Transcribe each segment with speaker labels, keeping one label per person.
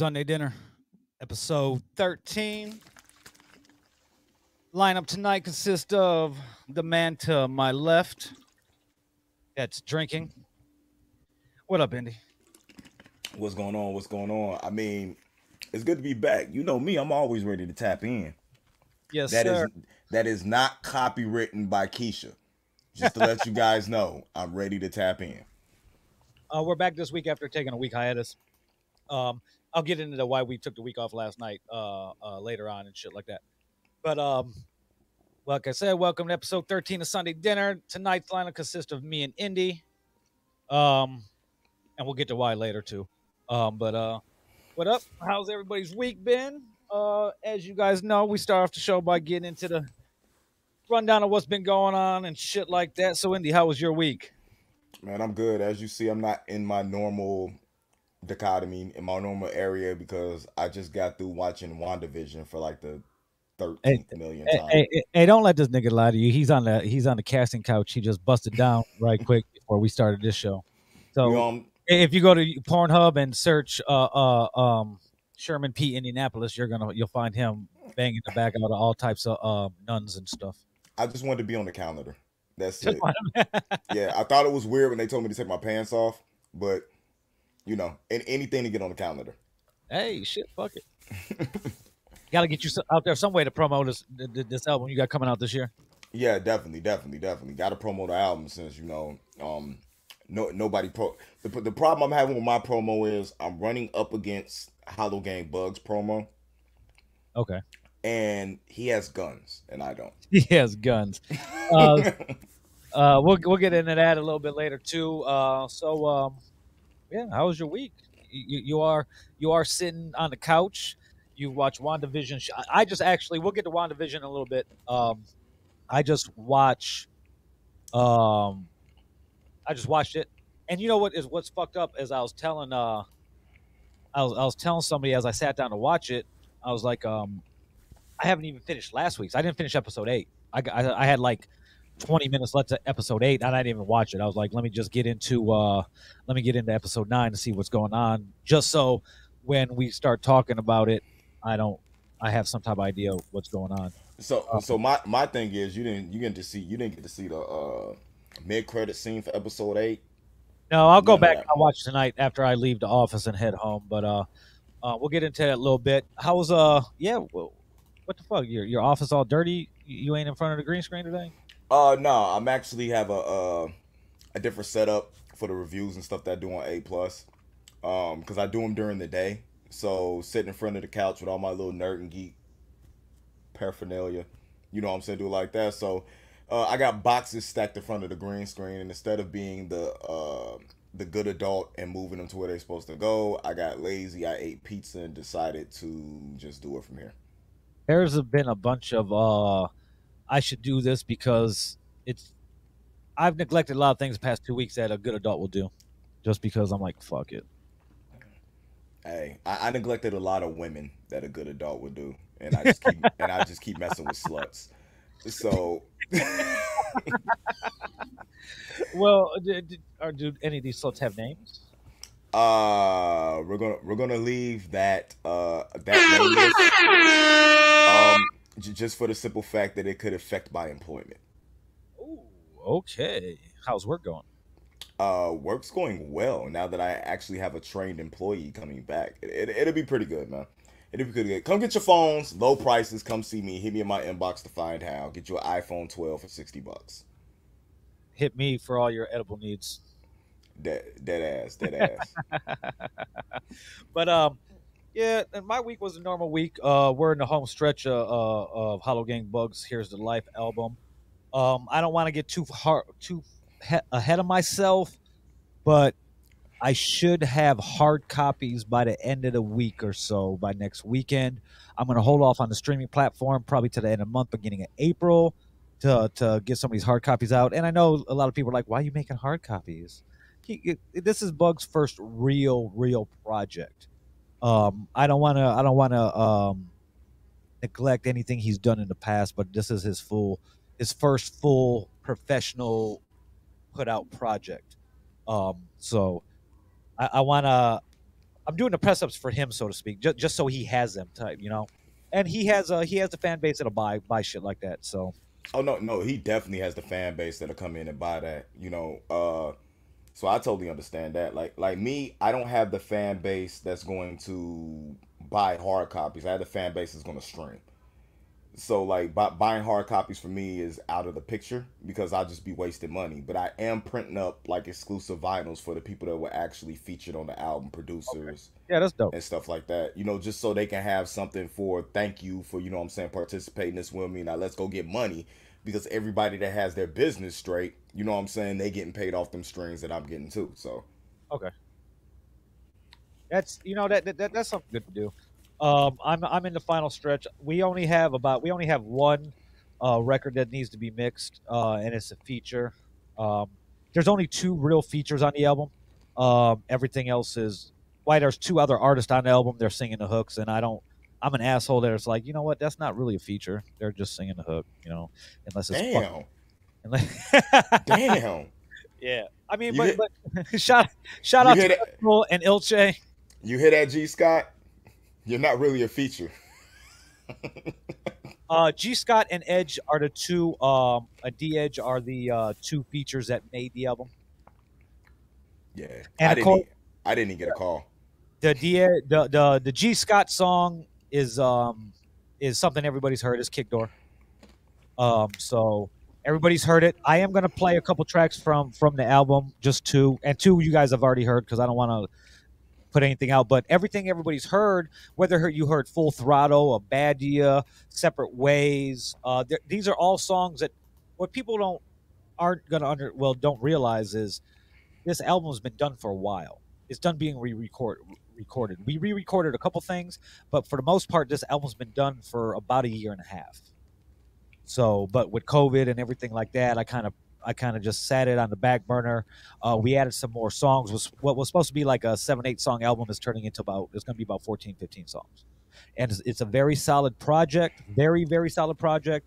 Speaker 1: Sunday dinner, episode 13. Lineup tonight consists of the man to my left. That's drinking. What up, Indy?
Speaker 2: What's going on? What's going on? I mean, it's good to be back. You know me, I'm always ready to tap in.
Speaker 1: Yes,
Speaker 2: That is
Speaker 1: sir.
Speaker 2: that is not copywritten by Keisha. Just to let you guys know, I'm ready to tap in.
Speaker 1: Uh, we're back this week after taking a week hiatus. Um, I'll get into why we took the week off last night uh, uh, later on and shit like that. But um, like I said, welcome to episode 13 of Sunday Dinner. Tonight's lineup consists of me and Indy. Um, and we'll get to why later too. Um, but uh, what up? How's everybody's week been? Uh, as you guys know, we start off the show by getting into the rundown of what's been going on and shit like that. So, Indy, how was your week?
Speaker 2: Man, I'm good. As you see, I'm not in my normal dichotomy in my normal area because I just got through watching WandaVision for like the 13th million
Speaker 1: Hey,
Speaker 2: time.
Speaker 1: hey, hey, hey, don't let this nigga lie to you. He's on the he's on the casting couch. He just busted down right quick before we started this show. So
Speaker 2: you know,
Speaker 1: if you go to Pornhub and search uh uh um Sherman P Indianapolis, you're gonna you'll find him banging the back out of all types of uh, nuns and stuff.
Speaker 2: I just wanted to be on the calendar. That's it. Yeah, I thought it was weird when they told me to take my pants off, but you know, and anything to get on the calendar.
Speaker 1: hey, shit, fuck it. Got to get you out there some way to promote this th- th- this album you got coming out this year.
Speaker 2: Yeah, definitely, definitely, definitely. Got to promote the album since you know, um, no nobody pro. The, the problem I'm having with my promo is I'm running up against Hollow Gang Bugs promo,
Speaker 1: Okay,
Speaker 2: and he has guns and I don't.
Speaker 1: he has guns. Uh, uh, we'll we'll get into that a little bit later too. Uh, so um, yeah, how was your week? You, you are you are sitting on the couch. You watch WandaVision. I just actually we'll get to WandaVision in a little bit. Um, I just watch. Um, I just watched it, and you know what is what's fucked up? As I was telling uh, I was I was telling somebody as I sat down to watch it, I was like, um, I haven't even finished last week's. I didn't finish episode eight. I I, I had like 20 minutes left to episode eight I didn't even watch it. I was like, let me just get into uh let me get into episode nine to see what's going on. Just so when we start talking about it, I don't I have some type of idea what's going on.
Speaker 2: so so my my thing is you didn't you get to see you didn't get to see the uh mid credit scene for episode eight.
Speaker 1: No, I'll go back I'll watch tonight after I leave the office and head home. But uh, uh we'll get into that a little bit. How was uh yeah, well, what the fuck? Your your office all dirty? You ain't in front of the green screen today?
Speaker 2: Uh no, I'm actually have a uh, a different setup for the reviews and stuff that I do on A plus. Um, because I do them during the day. So sitting in front of the couch with all my little nerd and geek paraphernalia, you know what I'm saying, do it like that. So uh, I got boxes stacked in front of the green screen, and instead of being the uh the good adult and moving them to where they're supposed to go, I got lazy. I ate pizza and decided to just do it from here.
Speaker 1: there's been a bunch of uh I should do this because it's I've neglected a lot of things the past two weeks that a good adult will do. Just because I'm like, fuck it.
Speaker 2: Hey, I, I neglected a lot of women that a good adult would do, and I just keep and I just keep messing with sluts. So
Speaker 1: Well, d- d- or do any of these sluts have names?
Speaker 2: uh, we're gonna we're gonna leave that uh that nameless, um j- just for the simple fact that it could affect my employment.
Speaker 1: Ooh, okay. How's work going?
Speaker 2: Uh, work's going well now that I actually have a trained employee coming back. It, it, it'll be pretty good, man. It'll be pretty good. Come get your phones, low prices. Come see me. Hit me in my inbox to find how. Get you an iPhone 12 for 60 bucks.
Speaker 1: Hit me for all your edible needs.
Speaker 2: Dead, dead ass, dead ass.
Speaker 1: but um, yeah, and my week was a normal week. Uh, we're in the home stretch uh, uh, of Hollow Gang Bugs. Here's to Life album. Um, I don't want to get too hard, too he- ahead of myself, but I should have hard copies by the end of the week or so. By next weekend, I'm going to hold off on the streaming platform probably to the end of the month, beginning of April, to to get some of these hard copies out. And I know a lot of people are like, "Why are you making hard copies?" He, it, this is Bug's first real, real project. Um, I don't want to. I don't want to um, neglect anything he's done in the past, but this is his full, his first full professional put out project. Um, so I, I want to. I'm doing the press ups for him, so to speak, just just so he has them type, you know. And he has a he has a fan base that'll buy buy shit like that. So
Speaker 2: Oh no, no, he definitely has the fan base that'll come in and buy that. You know, uh so I totally understand that. Like like me, I don't have the fan base that's going to buy hard copies. I have the fan base that's going to stream so like bu- buying hard copies for me is out of the picture because I'll just be wasting money. But I am printing up like exclusive vinyls for the people that were actually featured on the album, producers, okay.
Speaker 1: yeah, that's dope,
Speaker 2: and stuff like that. You know, just so they can have something for thank you for you know what I'm saying participating this with me. Now let's go get money because everybody that has their business straight, you know what I'm saying, they getting paid off them strings that I'm getting too. So
Speaker 1: okay, that's you know that, that that's something good to do. Um, I'm I'm in the final stretch. We only have about we only have one uh, record that needs to be mixed, uh, and it's a feature. Um, there's only two real features on the album. Um, everything else is why there's two other artists on the album. They're singing the hooks, and I don't. I'm an asshole. there. It's like, you know what? That's not really a feature. They're just singing the hook, you know, unless it's
Speaker 2: damn. damn.
Speaker 1: Yeah, I mean, but, hit, but shout shout out to and Ilche.
Speaker 2: You hear that, G Scott? You're not really a feature.
Speaker 1: uh, G Scott and Edge are the two. Um, uh, D Edge are the uh, two features that made the album.
Speaker 2: Yeah, and I didn't. Call, I didn't even get a call.
Speaker 1: The D the the the G Scott song is um is something everybody's heard. Is Kick Door. Um, so everybody's heard it. I am gonna play a couple tracks from from the album, just two, and two you guys have already heard because I don't want to put anything out, but everything everybody's heard, whether you heard Full Throttle, A Badia, Separate Ways, uh, these are all songs that what people don't aren't gonna under well don't realize is this album's been done for a while. It's done being re-record recorded. We re-recorded a couple things, but for the most part, this album's been done for about a year and a half. So, but with COVID and everything like that, I kind of I kind of just sat it on the back burner. Uh, we added some more songs. Was what was supposed to be like a seven, eight song album is turning into about it's going to be about 14, 15 songs, and it's, it's a very solid project. Very, very solid project.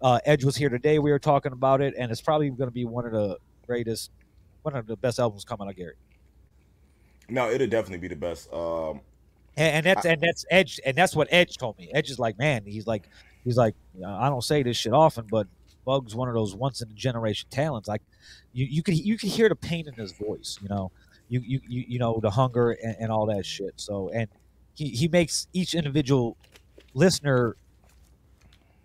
Speaker 1: Uh, Edge was here today. We were talking about it, and it's probably going to be one of the greatest, one of the best albums coming out, Gary.
Speaker 2: No, it'll definitely be the best. Um,
Speaker 1: and, and that's I, and that's Edge, and that's what Edge told me. Edge is like, man, he's like, he's like, I don't say this shit often, but Bug's one of those once in a generation talents. Like you, you could you could hear the pain in his voice. You know, you you you, you know the hunger and, and all that shit. So and he he makes each individual listener.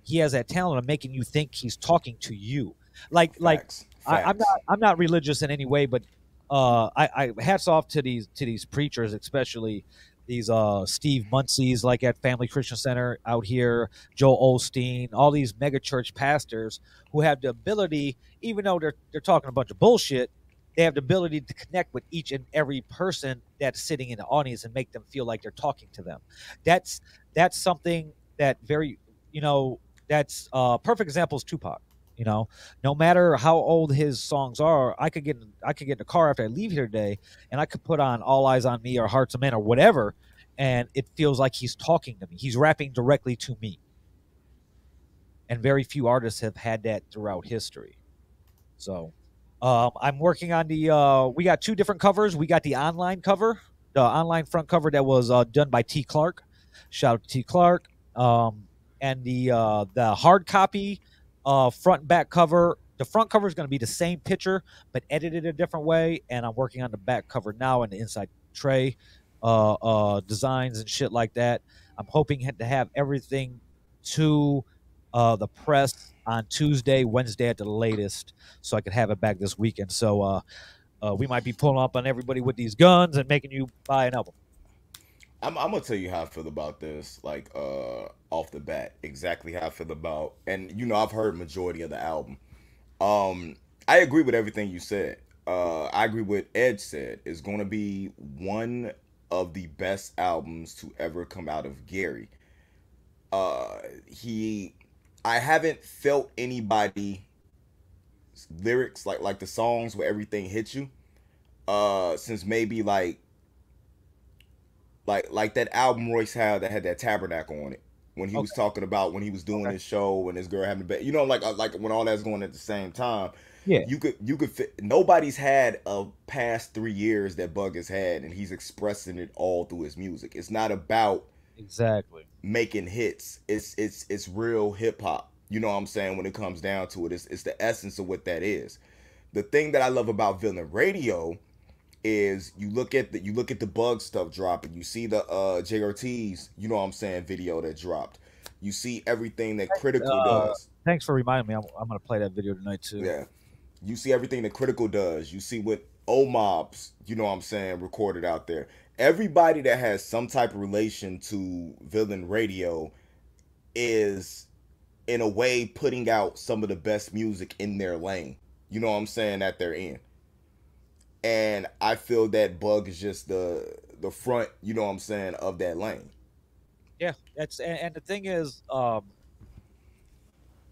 Speaker 1: He has that talent of making you think he's talking to you. Like Facts. like Facts. I, I'm not I'm not religious in any way, but uh, I, I hats off to these to these preachers, especially these uh, Steve Munsey's like at Family Christian Center out here, Joel Osteen, all these mega church pastors who have the ability, even though they're they're talking a bunch of bullshit, they have the ability to connect with each and every person that's sitting in the audience and make them feel like they're talking to them. That's that's something that very you know that's uh perfect example is Tupac. You know, no matter how old his songs are, I could get I could get in the car after I leave here today, and I could put on "All Eyez on Me" or "Heartz of Men" or whatever, and it feels like he's talking to me. He's rapping directly to me, and very few artists have had that throughout history. So, um, I'm working on the. Uh, we got two different covers. We got the online cover, the online front cover that was uh, done by T. Clark. Shout out to T. Clark. Um, and the uh, the hard copy uh, front and back cover. The front cover is going to be the same picture, but edited a different way. And I'm working on the back cover now and the inside tray uh, uh, designs and shit like that. I'm hoping to have everything to uh, the press on Tuesday, Wednesday at the latest, so I could have it back this weekend. So uh, uh, we might be pulling up on everybody with these guns and making you buy an album.
Speaker 2: I'm, I'm gonna tell you how I feel about this, like uh, off the bat, exactly how I feel about, and you know I've heard majority of the album. Um, I agree with everything you said. Uh, I agree with Edge said. It's gonna be one of the best albums to ever come out of Gary. Uh, he, I haven't felt anybody lyrics like like the songs where everything hits you. Uh, since maybe like like like that album Royce had that had that tabernacle on it. when he
Speaker 1: Okay.
Speaker 2: was talking about when he was doing
Speaker 1: Okay.
Speaker 2: his show and his girl having a baby. You know, like uh, like when all that's going at the same time.
Speaker 1: Yeah.
Speaker 2: You could you could fit. Nobody's had a past three years that Bug has had, and he's expressing it all through his music. It's not about
Speaker 1: Exactly.
Speaker 2: making hits. It's it's it's real hip hop. You know what I'm saying? When it comes down to it, it's it's the essence of what that is. The thing that I love about Villain Radio is you look at the you look at the bug stuff dropping. You see the uh JRT's, you know what I'm saying, video that dropped. You see everything that Critical
Speaker 1: Uh,
Speaker 2: does.
Speaker 1: Thanks for reminding me. I'm, I'm gonna play that video tonight too.
Speaker 2: Yeah. You see everything that Critical does. You see what O Mobs, you know what I'm saying, recorded out there. Everybody that has some type of relation to Villain Radio is in a way putting out some of the best music in their lane. You know what I'm saying that they're in. And I feel that Bug is just the the front, you know what I'm saying, of that lane.
Speaker 1: Yeah, that's and, and the thing is, um,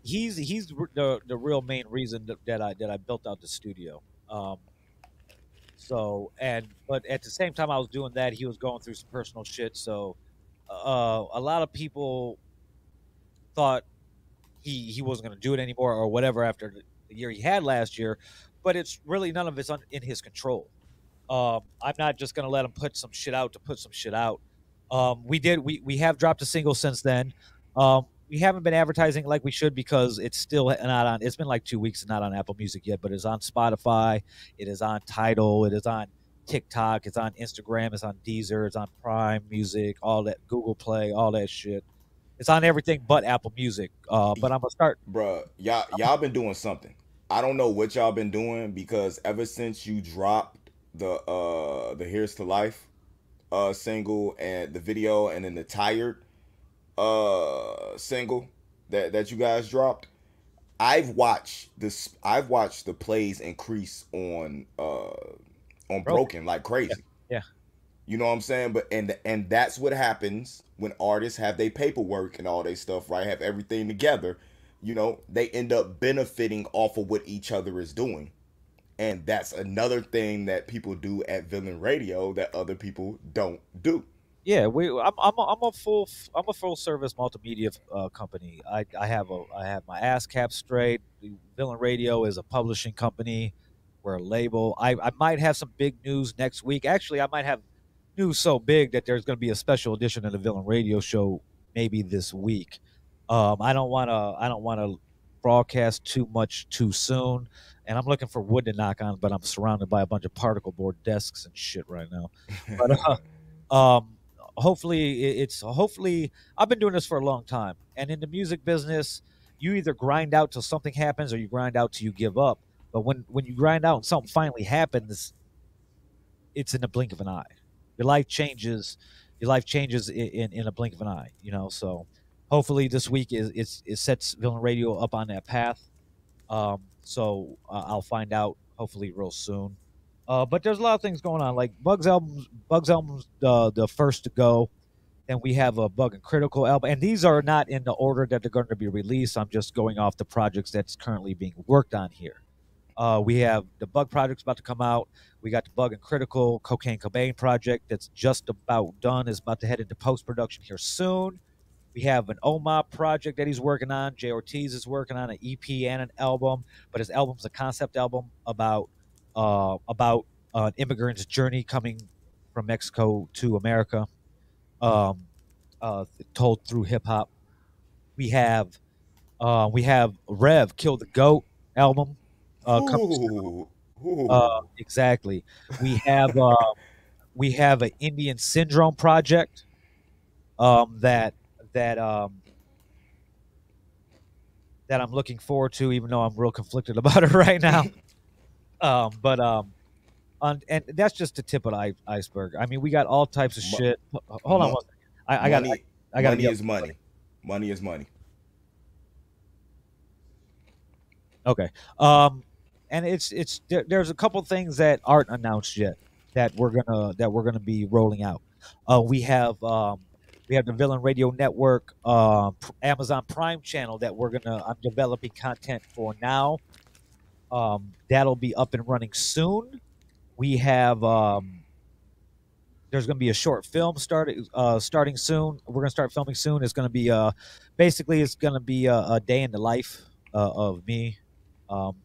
Speaker 1: he's he's the the real main reason that, that I that I built out the studio. Um, so and but at the same time I was doing that, he was going through some personal shit. So uh, a lot of people thought he he wasn't going to do it anymore or whatever after the the year he had last year. But it's really none of it's un, in his control. Um, I'm not just going to let him put some shit out to put some shit out. Um, we did. We we have dropped a single since then. Um, we haven't been advertising like we should because it's still not on. It's been like two weeks and not on Apple Music yet, but it's on Spotify. It is on Tidal. It is on TikTok. It's on Instagram. It's on Deezer. It's on Prime Music. All that Google Play. All that shit. It's on everything but Apple Music. Uh, but I'm gonna start.
Speaker 2: Bruh, y'all y'all been doing something. I don't know what y'all been doing because ever since you dropped the uh the Here's to Life uh single and the video and then the tired uh single that that you guys dropped, I've watched this I've watched the plays increase on uh on Broken like crazy.
Speaker 1: Yeah.
Speaker 2: You know what I'm saying? But and and that's what happens when artists have their paperwork and all their stuff, right? Have everything together. You know, they end up benefiting off of what each other is doing. And that's another thing that people do at Villain Radio that other people don't do.
Speaker 1: Yeah, we. I'm. I'm a, I'm a full. I'm a full service multimedia uh, company. I, I have a. I have my ass cap straight. Villain Radio is a publishing company. We're a label. I, I might have some big news next week. Actually, I might have news so big that there's going to be a special edition of the Villain Radio show maybe this week. Um, I don't want to. I don't want to broadcast too much too soon. And I'm looking for wood to knock on, but I'm surrounded by a bunch of particle board desks and shit right now. But uh, um, hopefully it's hopefully I've been doing this for a long time, and in the music business, you either grind out till something happens, or you grind out till you give up. But when when you grind out and something finally happens, it's in the blink of an eye. Your life changes. Your life changes in, in, in a blink of an eye. You know, so hopefully this week is it sets Villain Radio up on that path. Um, so uh, I'll find out hopefully real soon. Uh, but there's a lot of things going on. Like Bugs albums, Bugs albums, the the first to go. and we have a Bug and Critical album, and these are not in the order that they're going to be released. I'm just going off the projects that's currently being worked on here. Uh, we have the Bug project's about to come out. We got the Bug and Critical Cocaine Cobain project that's just about done. is about to head into post production here soon. We have an OMA project that he's working on. Jay Ortiz is working on an EP and an album, but his album's a concept album about uh, about an immigrant's journey coming from Mexico to America, um, uh, told through hip hop. We have uh, we have Rev Kill the Goat album. Uh,
Speaker 2: Ooh, ooh.
Speaker 1: uh, exactly. We have uh, we have an Indian Syndrome project um, that that um, that I'm looking forward to, even though I'm real conflicted about it right now. um, but um, on, and that's just the tip of the iceberg. I mean, we got all types of shit. Hold on,
Speaker 2: mo-
Speaker 1: one second. I, I got
Speaker 2: money,
Speaker 1: I, I got
Speaker 2: money is money. Money is money.
Speaker 1: Okay. Um, and it's it's there, there's a couple things that aren't announced yet that we're gonna that we're gonna be rolling out. Uh, we have um, we have the Villain Radio Network, uh, Amazon Prime channel that we're gonna I'm developing content for now. Um, that'll be up and running soon. We have um, there's going to be a short film starting uh, starting soon. We're going to start filming soon. It's going to be uh, basically it's going to be a, a, day in the life uh, of me. Um,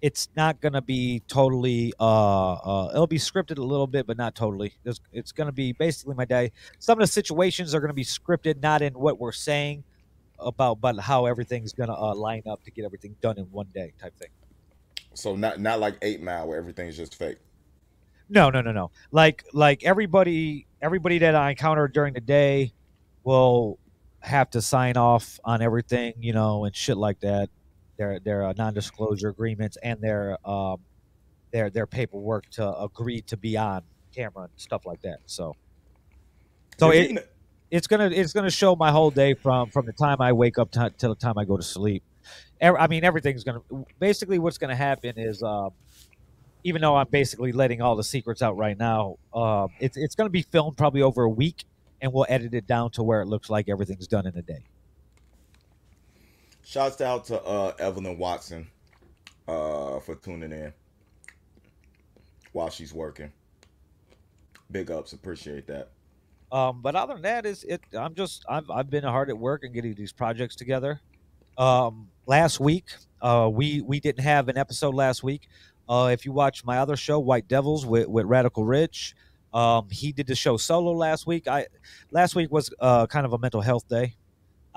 Speaker 1: it's not going to be totally. Uh, uh, it'll be scripted a little bit, but not totally. It's, it's going to be basically my day. Some of the situations are going to be scripted, not in what we're saying about, but how everything's going to uh, line up to get everything done in one day, type thing.
Speaker 2: So not not like Eight Mile where everything's just fake.
Speaker 1: No, no, no, no. Like like everybody everybody that I encounter during the day will have to sign off on everything, you know, and shit like that. Their their uh, non-disclosure agreements and their um their their paperwork to agree to be on camera and stuff like that. So so it, it's gonna it's gonna show my whole day from from the time I wake up to, till the time I go to sleep. I mean, everything's gonna basically what's gonna happen is, um, even though I'm basically letting all the secrets out right now, uh, it's it's gonna be filmed probably over a week, and we'll edit it down to where it looks like everything's done in a day.
Speaker 2: Shouts out to uh, Evelyn Watson uh, for tuning in while she's working. Big ups, appreciate that.
Speaker 1: Um, but other than that, is it? I'm just I've I've been hard at work and getting these projects together. Um, last week, uh, we we didn't have an episode last week. Uh, if you watch my other show, White Devils with, with Radical Rich, um, he did the show solo last week. I last week was uh, kind of a mental health day.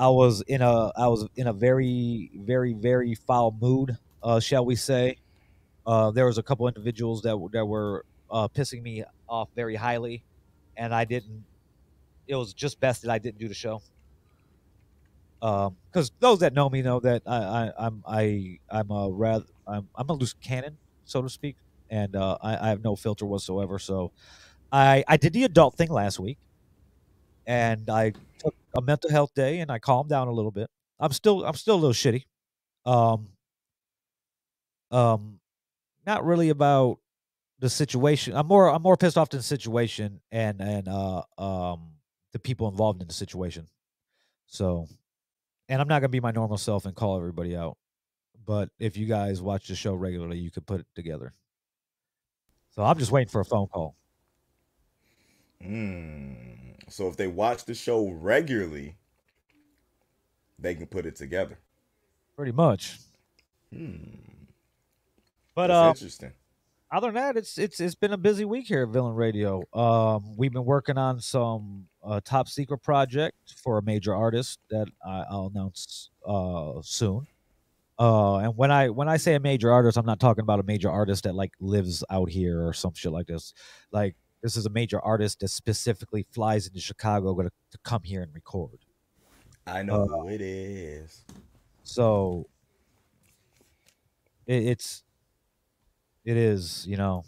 Speaker 1: I was in a I was in a very very very foul mood, uh, shall we say? Uh, there was a couple individuals that that were uh, pissing me off very highly, and I didn't. It was just best that I didn't do the show because um, those that know me know that I, I am I I'm a rather I'm I'm a loose cannon so to speak, and uh, I, I have no filter whatsoever. So I I did the adult thing last week, and I took a mental health day and I calmed down a little bit. I'm still I'm still a little shitty. Um um not really about the situation. I'm more I'm more pissed off than the situation and and uh um the people involved in the situation. So and I'm not gonna be my normal self and call everybody out. But if you guys watch the show regularly, you could put it together. So I'm just waiting for a phone call.
Speaker 2: Mm. So if they watch the show regularly, they can put it together.
Speaker 1: Pretty much.
Speaker 2: Hmm.
Speaker 1: But That's uh, interesting. Other than that, it's it's it's been a busy week here at Villain Radio. Um, we've been working on some uh, top secret project for a major artist that I, will announce uh, soon. Uh, and when I when I say a major artist, I'm not talking about a major artist that like lives out here or some shit like this. Like this is a major artist that specifically flies into Chicago to, to come here and record.
Speaker 2: I know uh, who it is.
Speaker 1: So it, it's it is you know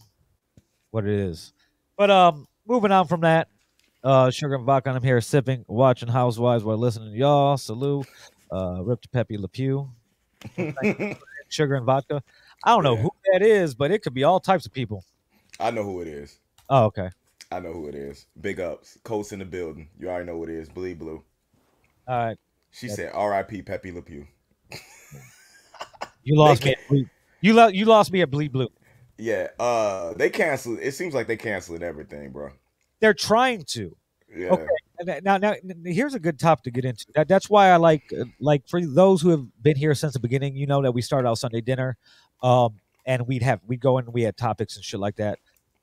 Speaker 1: what it is. But um, moving on from that, uh, Sugar and Vodka, I'm here sipping, watching Housewives while listening to y'all. Salute. Uh, Rip to Pepe Le Pew. Sugar and Vodka. I don't know yeah. who that is, but it could be all types of people.
Speaker 2: I know who it is.
Speaker 1: Oh, okay.
Speaker 2: I know who it is. Big ups. Colts in the building. You already know who it is. Bleed Blue.
Speaker 1: All right.
Speaker 2: She That's... said R.I.P. Pepe Le Pew.
Speaker 1: you lost me. You, lo- you lost me at Bleed Blue.
Speaker 2: Yeah. Uh, they canceled. It seems like they canceled everything, bro.
Speaker 1: They're trying to.
Speaker 2: Yeah. Okay.
Speaker 1: Now, now, here's a good topic to get into. That, that's why I like, uh, like, for those who have been here since the beginning, you know that we started out Sunday dinner, um, and we'd have we'd go and we had topics and shit like that.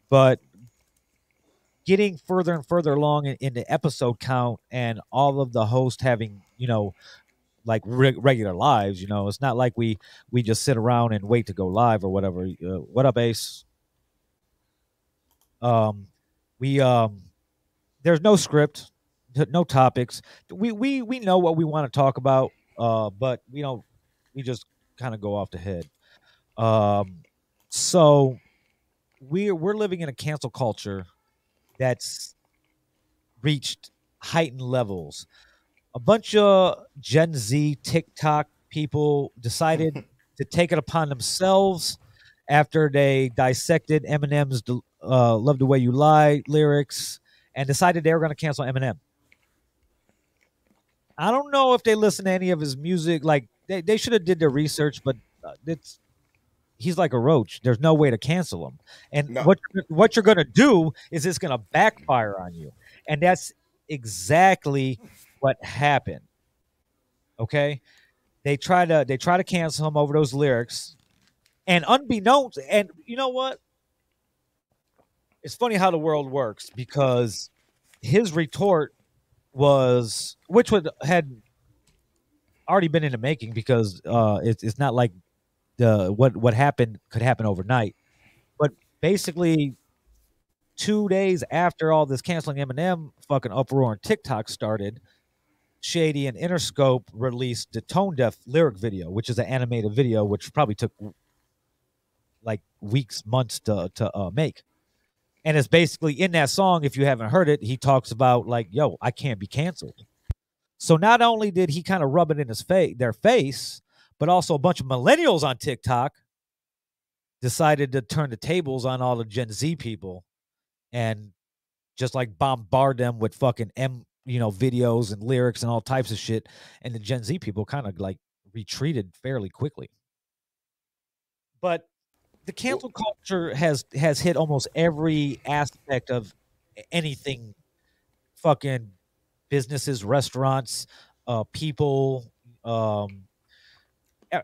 Speaker 1: But getting further and further along in, in the episode count, and all of the hosts having, you know, like re- regular lives. You know, it's not like we we just sit around and wait to go live or whatever. Uh, what up, Ace? Um, we um there's no script, no topics. We we we know what we want to talk about, uh, but we don't. We just kind of go off the head. Um, so we're we're living in a cancel culture that's reached heightened levels. A bunch of Gen Z TikTok people decided to take it upon themselves after they dissected Eminem's uh, "Love the Way You Lie" lyrics and decided they were going to cancel Eminem. I don't know if they listened to any of his music. Like they, they should have did their research, but uh, it's he's like a roach. There's no way to cancel him. And
Speaker 2: No.
Speaker 1: what what you're gonna do is it's gonna backfire on you, and that's exactly what happened. Okay, they try to they try to cancel him over those lyrics, and unbeknownst, and you know what? It's funny how the world works because his retort was, which would had already been in the making because uh, it's it's not like the what what happened could happen overnight, but basically two days after all this canceling Eminem fucking uproar on TikTok started, Shady and Interscope released the Tone Deaf lyric video, which is an animated video, which probably took like weeks, months to to uh, make. And it's basically in that song. If you haven't heard it, he talks about like, "Yo, I can't be canceled." So not only did he kind of rub it in his face, their face, but also a bunch of millennials on TikTok decided to turn the tables on all the Gen Z people and just like bombard them with fucking M, you know, videos and lyrics and all types of shit. And the Gen Z people kind of like retreated fairly quickly. But the cancel culture has has hit almost every aspect of anything fucking businesses, restaurants, uh, people, um,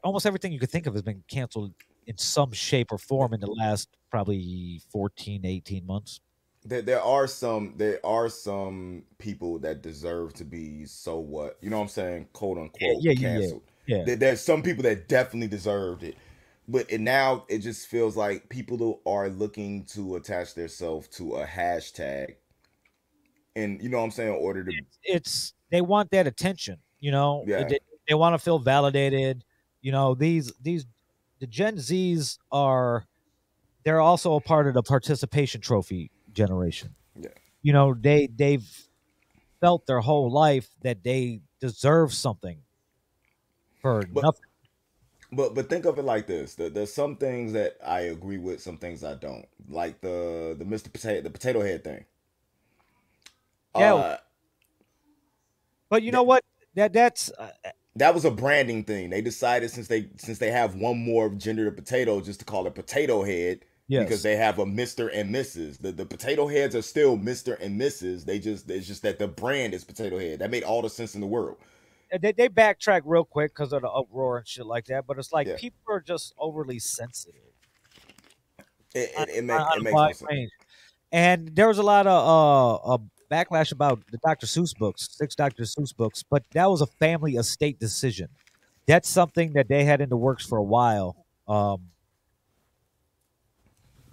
Speaker 1: almost everything you could think of has been canceled in some shape or form in the last probably 14, 18 months.
Speaker 2: there, there are some there are some people that deserve to be so what you know what I'm saying quote unquote
Speaker 1: yeah, yeah, yeah.
Speaker 2: canceled.
Speaker 1: Yeah.
Speaker 2: There, there's some people that definitely deserved it, but it, now it just feels like people who are looking to attach themselves to a hashtag, and you know what I'm saying in order to
Speaker 1: It's they want that attention, you know.
Speaker 2: Yeah.
Speaker 1: They, they want to feel validated. You know, these these the Gen Zs are they're also a part of the participation trophy generation.
Speaker 2: Yeah.
Speaker 1: You know, they they've felt their whole life that they deserve something for
Speaker 2: But-
Speaker 1: nothing.
Speaker 2: But but think of it like this: there, there's some things that I agree with, some things I don't. Like the the Mr. Potato the potato head thing.
Speaker 1: Yeah.
Speaker 2: Uh,
Speaker 1: But you know what? That that's uh,
Speaker 2: that was a branding thing. They decided since they since they have one more gender to potato, just to call it potato head
Speaker 1: yes.
Speaker 2: because they have a Mister and Mrs. The the potato heads are still Mister and Mrs. They just it's just that the brand is potato head. That made all the sense in the world.
Speaker 1: they, they backtrack real quick because of the uproar and shit like that. But it's like
Speaker 2: Yeah.
Speaker 1: people are just overly sensitive.
Speaker 2: It, it, it, make, it makes no sense.
Speaker 1: And there was a lot of uh, uh backlash about the Dr. Seuss books, six Dr. Seuss books, but that was a family estate decision. That's something that they had in the works for a while. Um,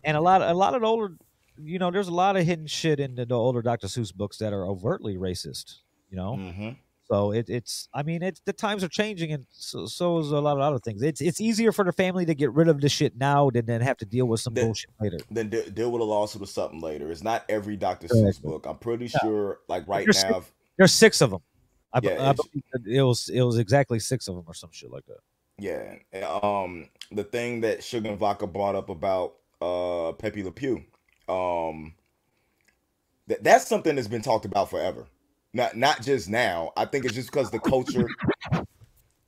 Speaker 1: and a lot, a lot of the older, you know, there's a lot of hidden shit in the, the older Dr. Seuss books that are overtly racist. You know,
Speaker 2: hmm
Speaker 1: so it, it's, I mean, it's the times are changing, and so, so is a lot of other things. It's it's easier for the family to get rid of the shit now than then have to deal with some
Speaker 2: The-
Speaker 1: bullshit later.
Speaker 2: Then de- deal with a lawsuit or something later. It's not every Dr.
Speaker 1: Correct.
Speaker 2: Seuss book. I'm pretty
Speaker 1: Yeah.
Speaker 2: sure, like right
Speaker 1: There's
Speaker 2: now,
Speaker 1: There's six of them. I,
Speaker 2: Yeah,
Speaker 1: I believe it was it was exactly six of them or some shit like that.
Speaker 2: Yeah. Um, the thing that Sugar and Vodka brought up about uh Pepe Le Pew, um, that that's something that's been talked about forever. Not not just now. I think it's just because the culture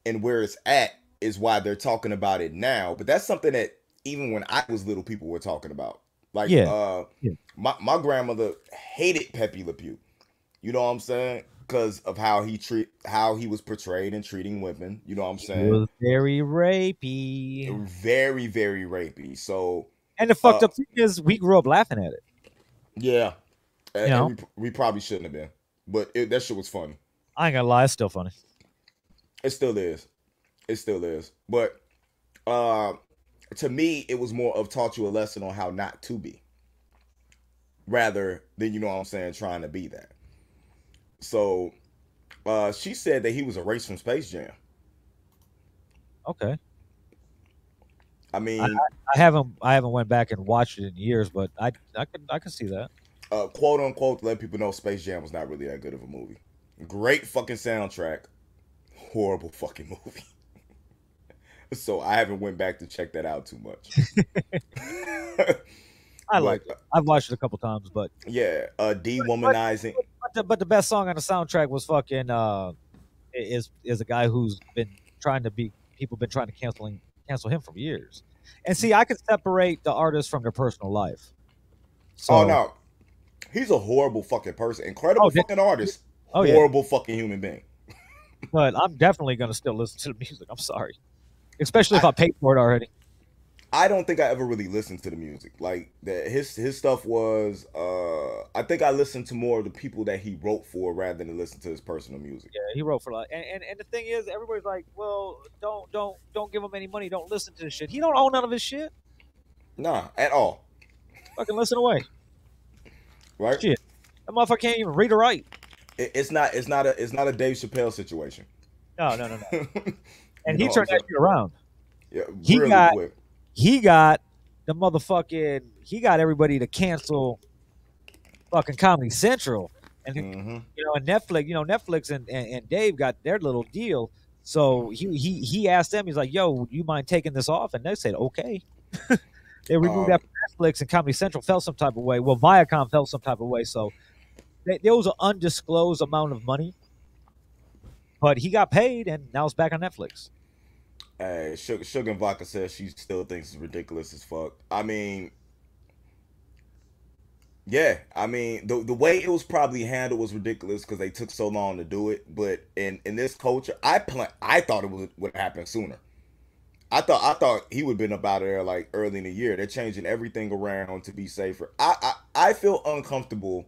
Speaker 2: and where it's at is why they're talking about it now. But that's something that even when I was little, people were talking about. Like,
Speaker 1: Yeah.
Speaker 2: uh,
Speaker 1: Yeah.
Speaker 2: my my grandmother hated Pepe Le Pew. You know what I'm saying? Because of how he treat how he was portrayed and treating women. You know what I'm saying?
Speaker 1: was very rapey.
Speaker 2: very very rapey so
Speaker 1: And the fucked
Speaker 2: uh,
Speaker 1: up thing is, we grew up laughing at it.
Speaker 2: yeah and,
Speaker 1: You
Speaker 2: and
Speaker 1: know?
Speaker 2: we, we probably shouldn't have been but it, that shit was funny.
Speaker 1: I ain't gonna lie, it's still funny.
Speaker 2: it still is. It still is. But uh to me it was more of taught you a lesson on how not to be rather than you know what i'm saying trying to be that. So uh she said that he was erased from space jam.
Speaker 1: Okay,
Speaker 2: i mean
Speaker 1: I haven't I haven't went back and watched it in years, but I I could I could see that.
Speaker 2: Uh, quote unquote, let people know Space Jam was not really that good of a movie. Great fucking soundtrack, horrible fucking movie. so I haven't went back to check that out too much.
Speaker 1: I like it. I've watched it a couple times, but
Speaker 2: Yeah, uh, dehumanizing.
Speaker 1: but the, but the best song on the soundtrack was fucking uh is is a guy who's been trying to be people been trying to canceling cancel him for years. And see, I can separate the artist from their personal life. So,
Speaker 2: oh no, he's a horrible fucking person. Incredible
Speaker 1: Oh,
Speaker 2: fucking artist.
Speaker 1: Oh yeah,
Speaker 2: horrible fucking human being.
Speaker 1: but I'm definitely gonna still listen to the music. I'm sorry, especially if I, paid for it already.
Speaker 2: I don't think I ever really listened to the music. Like that his his stuff was uh I think I listened to more of the people that he wrote for rather than listen to his personal music.
Speaker 1: Yeah, he wrote for a lot. And, and and the thing is, everybody's like, well, don't don't don't give him any money. Don't listen to this shit. He don't own none of his shit.
Speaker 2: Nah, at all.
Speaker 1: Fucking listen away.
Speaker 2: Right?
Speaker 1: Shit. That motherfucker can't even read or write.
Speaker 2: It, it's not it's not a it's not a Dave Chappelle situation.
Speaker 1: No, no, no, no. And he
Speaker 2: know,
Speaker 1: turned that shit around.
Speaker 2: Yeah,
Speaker 1: He
Speaker 2: really
Speaker 1: got-
Speaker 2: quick.
Speaker 1: He got the motherfucking. He got everybody to cancel fucking Comedy Central. And
Speaker 2: hmm
Speaker 1: you know, and Netflix, you know, Netflix and, and, and Dave got their little deal. So he he he asked them, he's like, "Yo, would you mind taking this off?" And they said, "Okay." they removed
Speaker 2: Um,
Speaker 1: that from Netflix, and Comedy Central felt some type of way. Well, Viacom felt some type of way. So they, there was an undisclosed amount of money, but he got paid, and now it's back on Netflix.
Speaker 2: Hey, Sugar, Sugar and Vodka says she still thinks it's ridiculous as fuck. I mean, yeah, I mean the the way it was probably handled was ridiculous because they took so long to do it. But in in this culture, I plan I thought it would would happen sooner. I thought I thought he would have been up out of there like early in the year. They're changing everything around to be safer. I I, I feel uncomfortable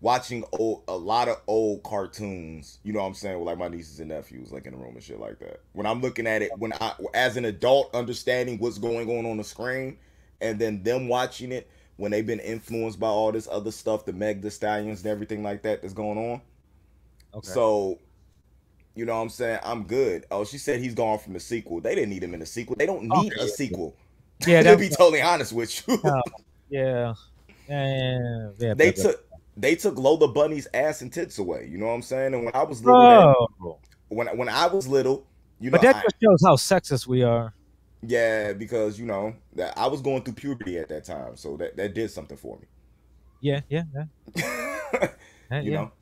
Speaker 2: watching old, a lot of old cartoons, you know what I'm saying, with like my nieces and nephews, like in the room and shit like that. When I'm looking at it, when I, as an adult, understanding what's going on on the screen, and then them watching it when they've been influenced by all this other stuff, the Meg the Stallions and everything like that that's going on.
Speaker 1: Okay.
Speaker 2: So, you know what I'm saying? I'm good. Oh, she said he's gone from the sequel. They didn't need him in the sequel. They don't need
Speaker 1: Okay,
Speaker 2: a sequel.
Speaker 1: yeah,
Speaker 2: to be totally honest with you.
Speaker 1: Yeah, yeah, yeah.
Speaker 2: they
Speaker 1: yeah,
Speaker 2: took they took Lola Bunny's ass and tits away. You know what I'm saying? And when I was little, that- when when I was little, you know,
Speaker 1: But that
Speaker 2: I-
Speaker 1: just shows how sexist we are.
Speaker 2: yeah, because you know that I was going through puberty at that time, so that that did something for me.
Speaker 1: Yeah, yeah, yeah. yeah,
Speaker 2: you
Speaker 1: yeah.
Speaker 2: know,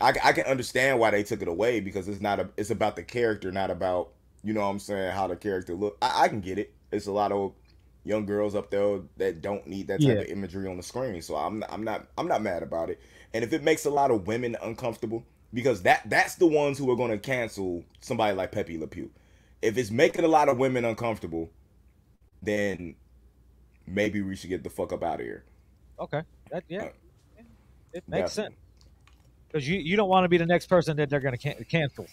Speaker 2: I I can understand why they took it away because it's not a it's about the character, not about you know what I'm saying how the character look. I, I can get it. It's a lot of young girls up there that don't need that type
Speaker 1: Yeah.
Speaker 2: of imagery on the screen, so I'm I'm not I'm not mad about it. And if it makes a lot of women uncomfortable, because that that's the ones who are going to cancel somebody like Pepe Le Pew. If it's making a lot of women uncomfortable, then maybe we should get the fuck up out of here.
Speaker 1: Okay. That yeah.
Speaker 2: Uh,
Speaker 1: It makes sense. Because you, you don't want to be the next person that they're going to can- cancel.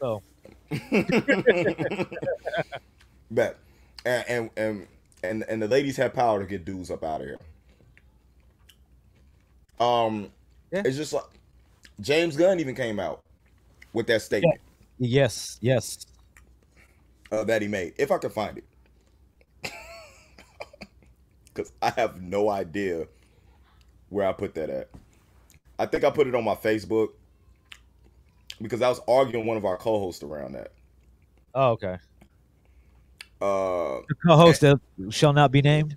Speaker 1: So
Speaker 2: Bet. And, and and and and the ladies have power to get dudes up out of here. Um,
Speaker 1: Yeah.
Speaker 2: it's just like James Gunn even came out with that statement
Speaker 1: yes, yes.
Speaker 2: uh, that he made. If I could find it, because I have no idea where I put that at. I think I put it on my Facebook because I was arguing one of our co-hosts around that.
Speaker 1: Oh, okay.
Speaker 2: Uh,
Speaker 1: The co-host that shall not be named.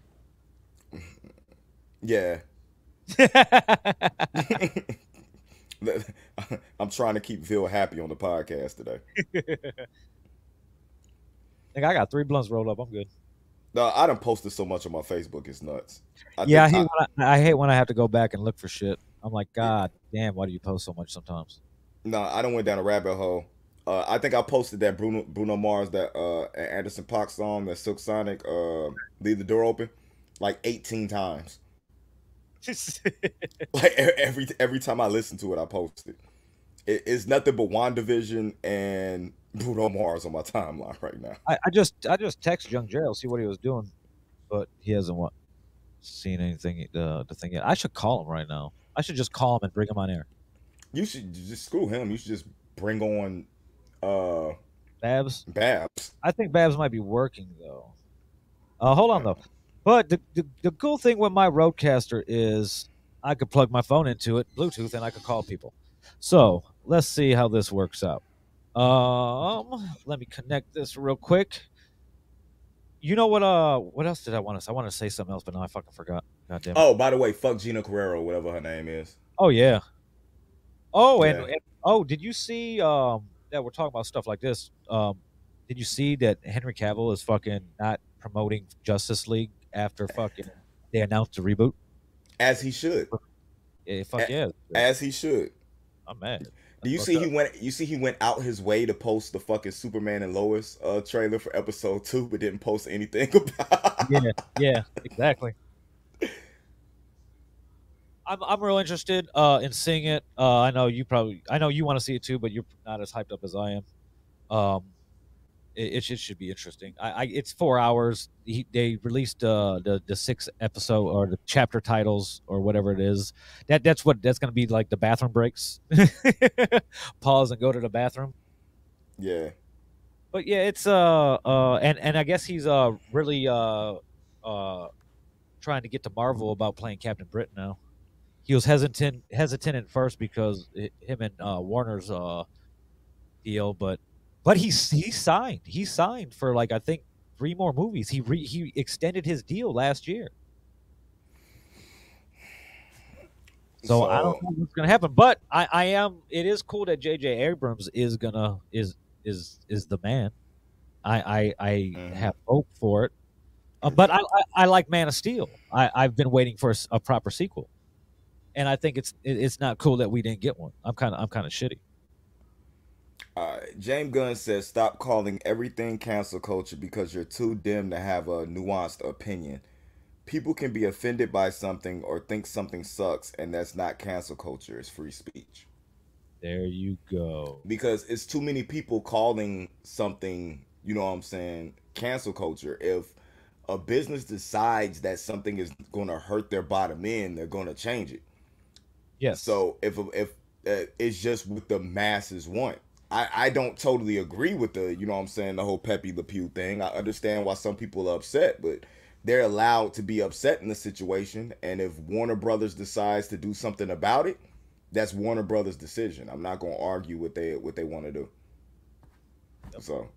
Speaker 2: yeah. I'm trying to keep Phil happy on the podcast today.
Speaker 1: Nigga, I got three blunts rolled up. I'm good.
Speaker 2: No, I done posted so much on my Facebook, it's nuts. I
Speaker 1: yeah, I
Speaker 2: think
Speaker 1: hate, when I, I hate when I have to go back and look for shit. I'm like, God damn, why do you post so much sometimes?
Speaker 2: no, I don't went down a rabbit hole. Uh, I think I posted that Bruno Bruno Mars that uh and Anderson Paak song that Silk Sonic uh leave the door open like 18 times. Like every every time I listen to it, I post it. it it's nothing but WandaVision and Bruno Mars on my timeline right now.
Speaker 1: I, I just I just text Young Gerald see what he was doing, but he hasn't what seen anything uh, the thing yet. I should call him right now. I should just call him and bring him on air.
Speaker 2: You should just screw him. You should just bring on uh
Speaker 1: Babs,
Speaker 2: Babs.
Speaker 1: I think Babs might be working though. Uh, hold on though. But the, the the cool thing with my RODECaster is I could plug my phone into it, Bluetooth, and I could call people. So let's see how this works out. Um, let me connect this real quick. You know what? Uh, what else did I want to? say? I want to say something else, but now I fucking forgot. God damn it.
Speaker 2: Oh, by the way, fuck Gina Carrero, whatever her name is.
Speaker 1: Oh yeah. Oh, and,
Speaker 2: Yeah.
Speaker 1: and- oh, did you see? Um, that we're talking about stuff like this. Um, did you see that Henry Cavill is fucking not promoting Justice League after fucking they announced a reboot.
Speaker 2: As he should.
Speaker 1: Yeah, fuck
Speaker 2: A-
Speaker 1: yeah.
Speaker 2: As he should.
Speaker 1: I'm mad.
Speaker 2: Do you see
Speaker 1: fucked
Speaker 2: he went? You see he went out his way to post the fucking Superman and Lois uh, trailer for episode two, but didn't post anything about.
Speaker 1: yeah, yeah, exactly. I'm I'm real interested uh, in seeing it. Uh, I know you probably I know you want to see it too, but you're not as hyped up as I am. Um, it, it should, should be interesting. I, I it's four hours. He, they released uh, the the six episode or the chapter titles or whatever it is. That that's what that's gonna be like the bathroom breaks. Pause and go to the bathroom
Speaker 2: yeah,
Speaker 1: but yeah, it's uh uh and and I guess he's uh really uh uh trying to get to Marvel about playing Captain Britain now. He was hesitant hesitant at first because hi- him and uh, Warner's uh deal, but but he's he signed. He signed for like I think three more movies. He re, he extended his deal last year. So, I don't know what's gonna happen, but I, I am. It is cool that J.J. Abrams is gonna is is is the man. I I, I
Speaker 2: Mhm.
Speaker 1: have hope for it, uh, but I, I I like Man of Steel. I I've been waiting for a proper sequel, and I think it's it's not cool that we didn't get one. I'm kind of I'm kind of shitty.
Speaker 2: Uh, James Gunn says, "Stop calling everything cancel culture because you're too dim to have a nuanced opinion. People can be offended by something or think something sucks, and that's not cancel culture. It's free speech.
Speaker 1: There you go.
Speaker 2: Because it's too many people calling something, you know what I'm saying, cancel culture. If a business decides that something is going to hurt their bottom end, they're going to change it.
Speaker 1: Yes.
Speaker 2: So if if uh, it's just what the masses want, I I don't totally agree with the you know what I'm saying the whole Pepe Le Pew thing. I understand why some people are upset, but they're allowed to be upset in the situation. And if Warner Brothers decides to do something about it, that's Warner Brothers' decision. I'm not gonna argue what they what they want to do. So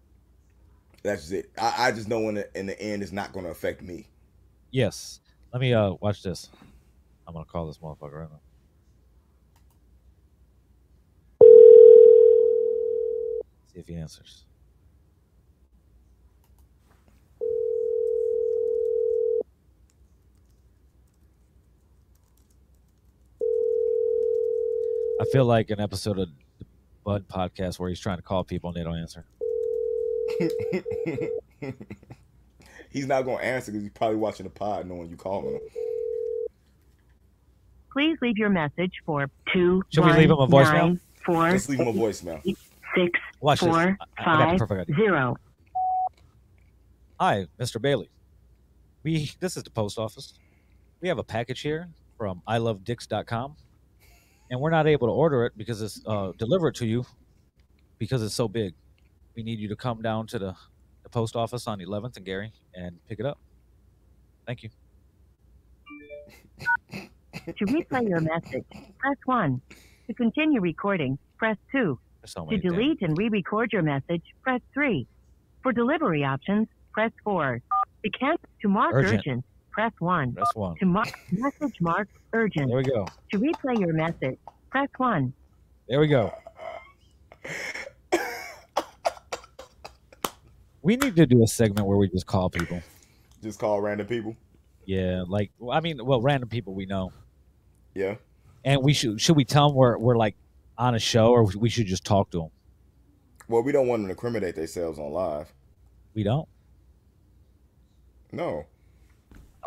Speaker 2: that's it. I, I just know in the in the end it's not gonna affect me.
Speaker 1: yes. Let me uh watch this. I'm gonna call this motherfucker right now. See if he answers. I feel like an episode of the Bud podcast where he's trying to call people and they don't answer.
Speaker 2: he's not gonna answer because he's probably watching the pod knowing you calling him.
Speaker 3: Please leave your message for two
Speaker 1: Should we leave him a voicemail?
Speaker 3: nine, four,
Speaker 2: Just leave him a voicemail.
Speaker 3: Six,
Speaker 1: Watch this.
Speaker 3: four,
Speaker 1: I, I got the perfect idea.
Speaker 3: zero.
Speaker 1: Hi, Mr. Bailey. We this is the post office. We have a package here from ilovedicks.com, and we're not able to order it because it's uh, delivered to you because it's so big. We need you to come down to the, the post office on 11th and Gary and pick it up. Thank you.
Speaker 3: To replay your message, press one. To continue recording, press two.
Speaker 1: There's so
Speaker 3: To
Speaker 1: many. damn-
Speaker 3: delete and re-record your message, press three. For delivery options, press four. To can to mark
Speaker 1: Urgent.
Speaker 3: urgent, press one.
Speaker 1: That's one.
Speaker 3: To mark message mark urgent.
Speaker 1: There we go.
Speaker 3: To replay your message, press one.
Speaker 1: There we go. We need to do a segment where we just call people.
Speaker 2: Just call random people.
Speaker 1: Yeah, like well, I mean, well, random people we know.
Speaker 2: Yeah.
Speaker 1: And we should should we tell them we're we're like on a show or we should just talk to them?
Speaker 2: Well, we don't want them to incriminate themselves on live.
Speaker 1: We don't.
Speaker 2: No.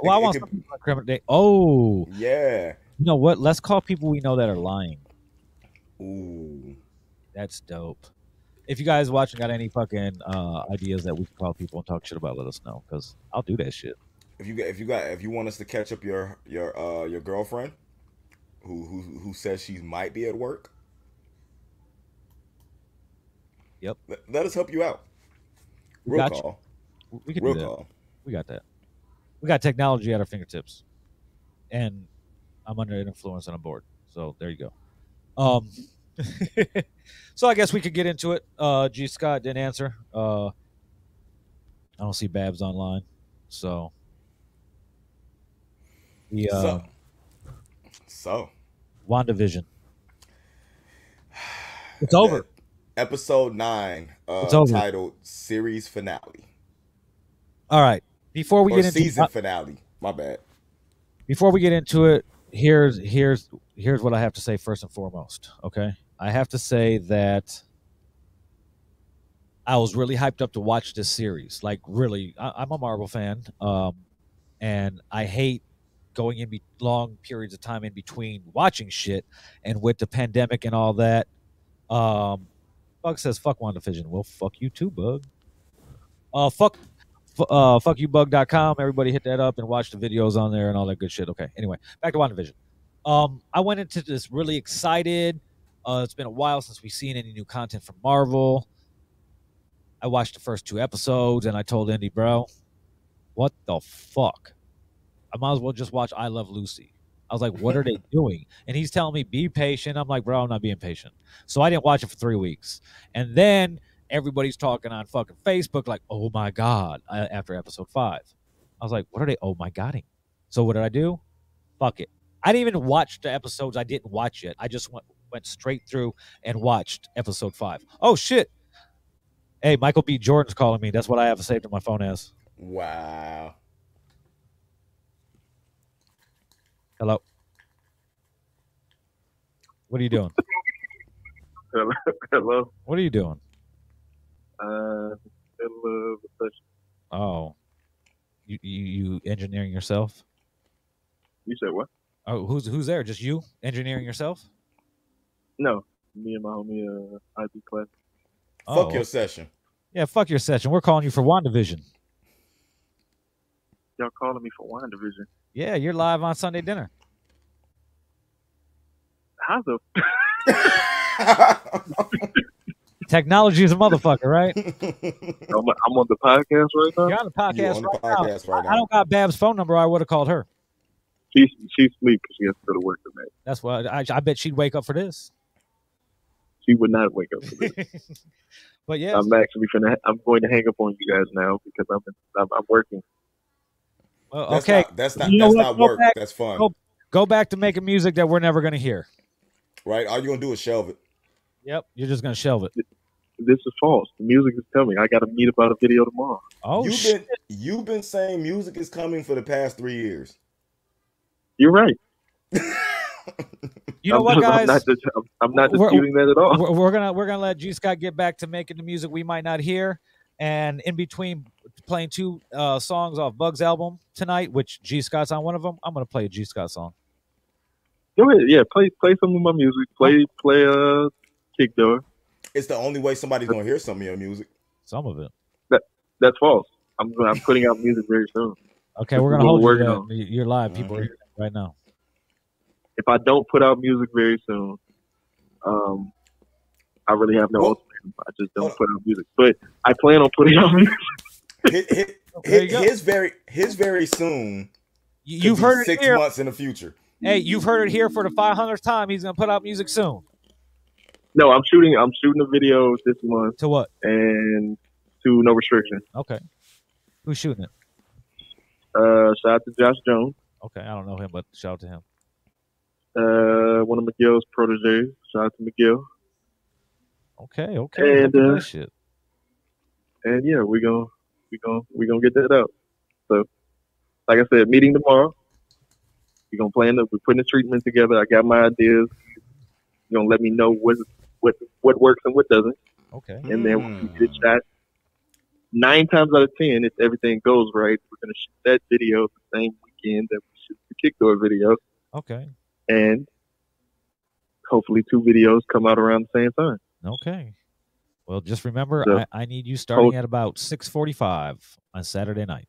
Speaker 1: Well, I
Speaker 2: it
Speaker 1: want
Speaker 2: could-
Speaker 1: some people to incriminate. Oh,
Speaker 2: Yeah.
Speaker 1: you know what? Let's call people we know that are lying.
Speaker 2: Ooh.
Speaker 1: That's dope. If you guys watching got any fucking uh, ideas that we can call people and talk shit about, let us know because I'll do that shit.
Speaker 2: If you got, if you got, if you want us to catch up your your uh your girlfriend, who who who says she might be at work.
Speaker 1: Yep.
Speaker 2: Let, let us help you out.
Speaker 1: We
Speaker 2: Real call.
Speaker 1: We can
Speaker 2: Real
Speaker 1: do that.
Speaker 2: call.
Speaker 1: We got that. We got technology at our fingertips, and I'm under influence and I'm bored. So there you go. Um, so I guess we could get into it. Uh, G Scott didn't answer. Uh, I don't see Babs online, so the uh,
Speaker 2: So, so
Speaker 1: WandaVision. It's over.
Speaker 2: Episode nine, uh, titled series finale.
Speaker 1: All right. before we
Speaker 2: or
Speaker 1: get into
Speaker 2: season
Speaker 1: uh,
Speaker 2: finale. My bad.
Speaker 1: before we get into it, here's here's here's what I have to say first and foremost. Okay, I have to say that I was really hyped up to watch this series. Like, really, I, I'm a Marvel fan, um, and I hate going in be- long periods of time in between watching shit. And with the pandemic and all that, um, Bug says, "Fuck WandaVision." Well, fuck you too, Bug. Uh, fuck uh, fuckyoubug.com. Everybody hit that up and watch the videos on there and all that good shit. Okay. Anyway, back to WandaVision. Um, I went into this really excited. Uh, it's been a while since we've seen any new content from Marvel. I watched the first two episodes and I told Indy, bro, what the fuck? I might as well just watch I Love Lucy. I was like, what are they doing? And he's telling me, be patient. I'm like, bro, I'm not being patient. So I didn't watch it for three weeks. And then everybody's talking on fucking Facebook, like, oh my God, uh, after episode five. I was like, what are they? Oh my Godding. So what did I do? Fuck it. I didn't even watch the episodes I didn't watch yet. I just went went straight through and watched episode five. Oh shit. Hey, Michael B. Jordan's calling me. That's what I have saved in my phone as.
Speaker 2: Wow.
Speaker 1: Hello. What are you doing?
Speaker 4: Hello. Hello.
Speaker 1: What are you doing?
Speaker 4: Uh, middle of a session.
Speaker 1: Oh, you you, you engineering yourself?
Speaker 4: You said what?
Speaker 1: Oh, who's who's there? Just you engineering yourself?
Speaker 4: No, me and my homie uh IB class.
Speaker 1: Oh,
Speaker 2: Fuck your session.
Speaker 1: yeah. Fuck your session. We're calling you for WandaVision.
Speaker 4: Y'all calling me for wine division?
Speaker 1: Yeah, you're live on Sunday dinner.
Speaker 4: How the
Speaker 1: Technology is a motherfucker, right?
Speaker 4: I'm, I'm on the podcast right now.
Speaker 1: You're on the podcast
Speaker 2: on the
Speaker 1: right now.
Speaker 2: podcast right
Speaker 1: I
Speaker 2: now.
Speaker 1: don't got Bab's phone number. I would have called her.
Speaker 4: She's she's asleep because she has to go to work tonight.
Speaker 1: That's why I, I bet she'd wake up for this.
Speaker 4: She would not wake up. For this.
Speaker 1: but yeah,
Speaker 4: I'm actually finna. I'm going to hang up on you guys now because I'm I'm, I'm working.
Speaker 1: Well,
Speaker 2: That's
Speaker 1: okay.
Speaker 2: Not, that's not.
Speaker 1: You know
Speaker 2: that's
Speaker 1: what?
Speaker 2: not
Speaker 1: Go
Speaker 2: work.
Speaker 1: back-
Speaker 2: that's fun.
Speaker 1: go- Go back to making music that we're never gonna hear.
Speaker 2: Right? All you're gonna do is shelve it.
Speaker 1: Yep, you're just gonna shelve it.
Speaker 4: This is false. The music is coming. I got to meet about a video tomorrow.
Speaker 1: Oh
Speaker 2: you've
Speaker 1: shit!
Speaker 2: been you've been saying music is coming for the past three years.
Speaker 4: You're right.
Speaker 1: You know
Speaker 4: I'm,
Speaker 1: what,
Speaker 4: I'm
Speaker 1: guys?
Speaker 4: not, dis- I'm, I'm not disputing that at all.
Speaker 1: we're, we're gonna we're gonna let G Scott get back to making the music we might not hear, and in between playing two uh, songs off Bugs album tonight, which G Scott's on one of them. I'm gonna play a G Scott song.
Speaker 4: Go ahead. Yeah, play play some of my music. Play play uh kick door.
Speaker 2: It's the only way somebody's gonna hear some of your music.
Speaker 1: Some of it.
Speaker 4: That That's false. I'm I'm putting out music very soon.
Speaker 1: Okay, we're gonna
Speaker 4: what
Speaker 1: hold
Speaker 4: we're
Speaker 1: you. to
Speaker 4: working
Speaker 1: that. You're live. People are hearing it right now.
Speaker 4: If I don't put out music very soon, um, I really have no
Speaker 2: Well-
Speaker 4: ultimatum. I just don't put out music. But I plan on putting out music.
Speaker 2: His, his,
Speaker 1: There
Speaker 2: his very his very soon.
Speaker 1: You-
Speaker 2: could
Speaker 1: You've heard it
Speaker 2: six
Speaker 1: here.
Speaker 2: months in the future.
Speaker 1: Hey, you've heard it here for the 500th time. He's gonna put out music soon.
Speaker 4: No, I'm shooting. I'm shooting a video this month
Speaker 1: To what?
Speaker 4: and to no restriction.
Speaker 1: Okay. Who's shooting it?
Speaker 4: Uh, shout out to Josh Jones,
Speaker 1: Okay, I don't know him, but shout out to him.
Speaker 4: uh, one of McGill's proteges. Shout out to McGill.
Speaker 1: Okay, okay.
Speaker 4: And, uh,
Speaker 1: shit.
Speaker 4: and yeah, we gonna we gonna we gonna get that out. So, like I said, meeting tomorrow. We gonna plan. The, we're putting the treatment together. I got my ideas. You gonna let me know what what what works and what doesn't,
Speaker 1: Okay.
Speaker 4: and then
Speaker 2: Mm.
Speaker 4: we get it shot. Nine times out of ten, if everything goes right, we're gonna shoot that video the same weekend that we shoot the kickdoor video,
Speaker 1: Okay.
Speaker 4: and hopefully two videos come out around the same time.
Speaker 1: Okay. Well, just remember,
Speaker 4: So-
Speaker 1: I, I need you starting
Speaker 4: Hold-
Speaker 1: at about six forty-five on Saturday night.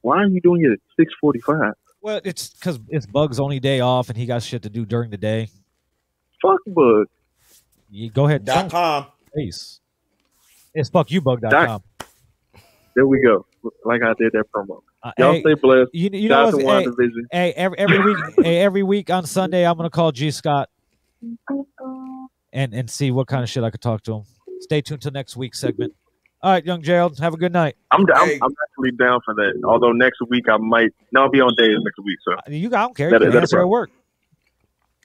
Speaker 4: Why are you doing it at six forty-five?
Speaker 1: Well, it's because it's Bug's only day off, and he got shit to do during the day.
Speaker 4: Fuck bug.
Speaker 1: You go ahead,
Speaker 2: Dot
Speaker 1: don't
Speaker 2: com.
Speaker 1: face. It's fuckyoubug.com.
Speaker 4: There we go. Like I did that promo.
Speaker 1: Uh,
Speaker 4: Y'all
Speaker 1: hey,
Speaker 4: stay blessed.
Speaker 1: you, you know what's,
Speaker 4: to
Speaker 1: hey,
Speaker 4: WandaVision.
Speaker 1: hey, every, every week, hey, every week on Sunday, I'm gonna call G Scott and and see what kind of shit I could talk to him. Stay tuned till next week's segment. All right, young Gerald, have a good night.
Speaker 4: I'm, I'm,
Speaker 2: Hey.
Speaker 4: I'm actually down for that. Although next week I might. No, I'll be on days next week, so
Speaker 1: You, I don't care.
Speaker 4: That-
Speaker 1: You can
Speaker 4: that-
Speaker 1: answer at work.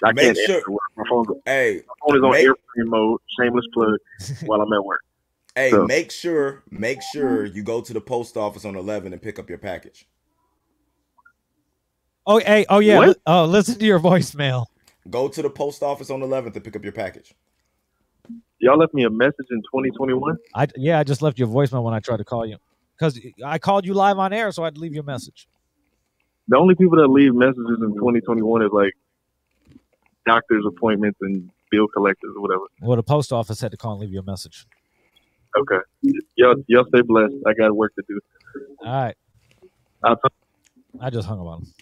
Speaker 4: I
Speaker 2: Make
Speaker 4: can't
Speaker 2: sure-
Speaker 4: answer work. My phone's,
Speaker 2: Hey,
Speaker 4: my phone is on
Speaker 2: Make-
Speaker 4: airplane mode. Shameless plug while I'm at work.
Speaker 2: Hey,
Speaker 4: So-
Speaker 2: make sure, make sure you go to the post office on 11 and pick up your package.
Speaker 1: Oh, hey, oh yeah.
Speaker 4: What?
Speaker 1: Oh, listen to your voicemail.
Speaker 2: Go to the post office on the 11th to pick up your package.
Speaker 4: Y'all left me a message in 2021.
Speaker 1: I yeah, I just left you a voicemail when I tried to call you because I called you live on air, so I had to leave you a message.
Speaker 4: The only people that leave messages in 2021 is like doctor's appointments and bill collectors or whatever.
Speaker 1: Well, the post office had to call and leave you a message.
Speaker 4: Okay. Y'all, y'all stay blessed. I got work to do.
Speaker 1: All right,
Speaker 4: I'll talk
Speaker 1: I just hung up on him.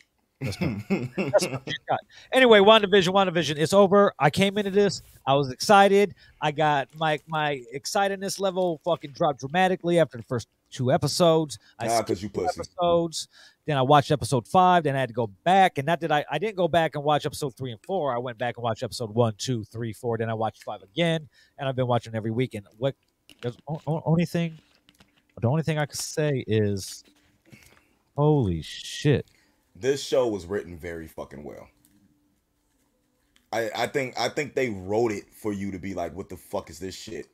Speaker 1: That's not- that's what you got. Anyway, WandaVision, WandaVision, it's over. I came into this. I was excited. I got my my excitedness level fucking dropped dramatically after the first two episodes. I
Speaker 2: Nah, because you pussy.
Speaker 1: episodes. Then I watched episode five. Then I had to go back, and not that I I didn't go back and watch episode three and four. I went back and watched episode one, two, three, four. Then I watched five again, and I've been watching every week. And what the o- o- only thing, the only thing I could say is, holy shit.
Speaker 2: This show was written very fucking well. I I think I think they wrote it for you to be like, what the fuck is this shit?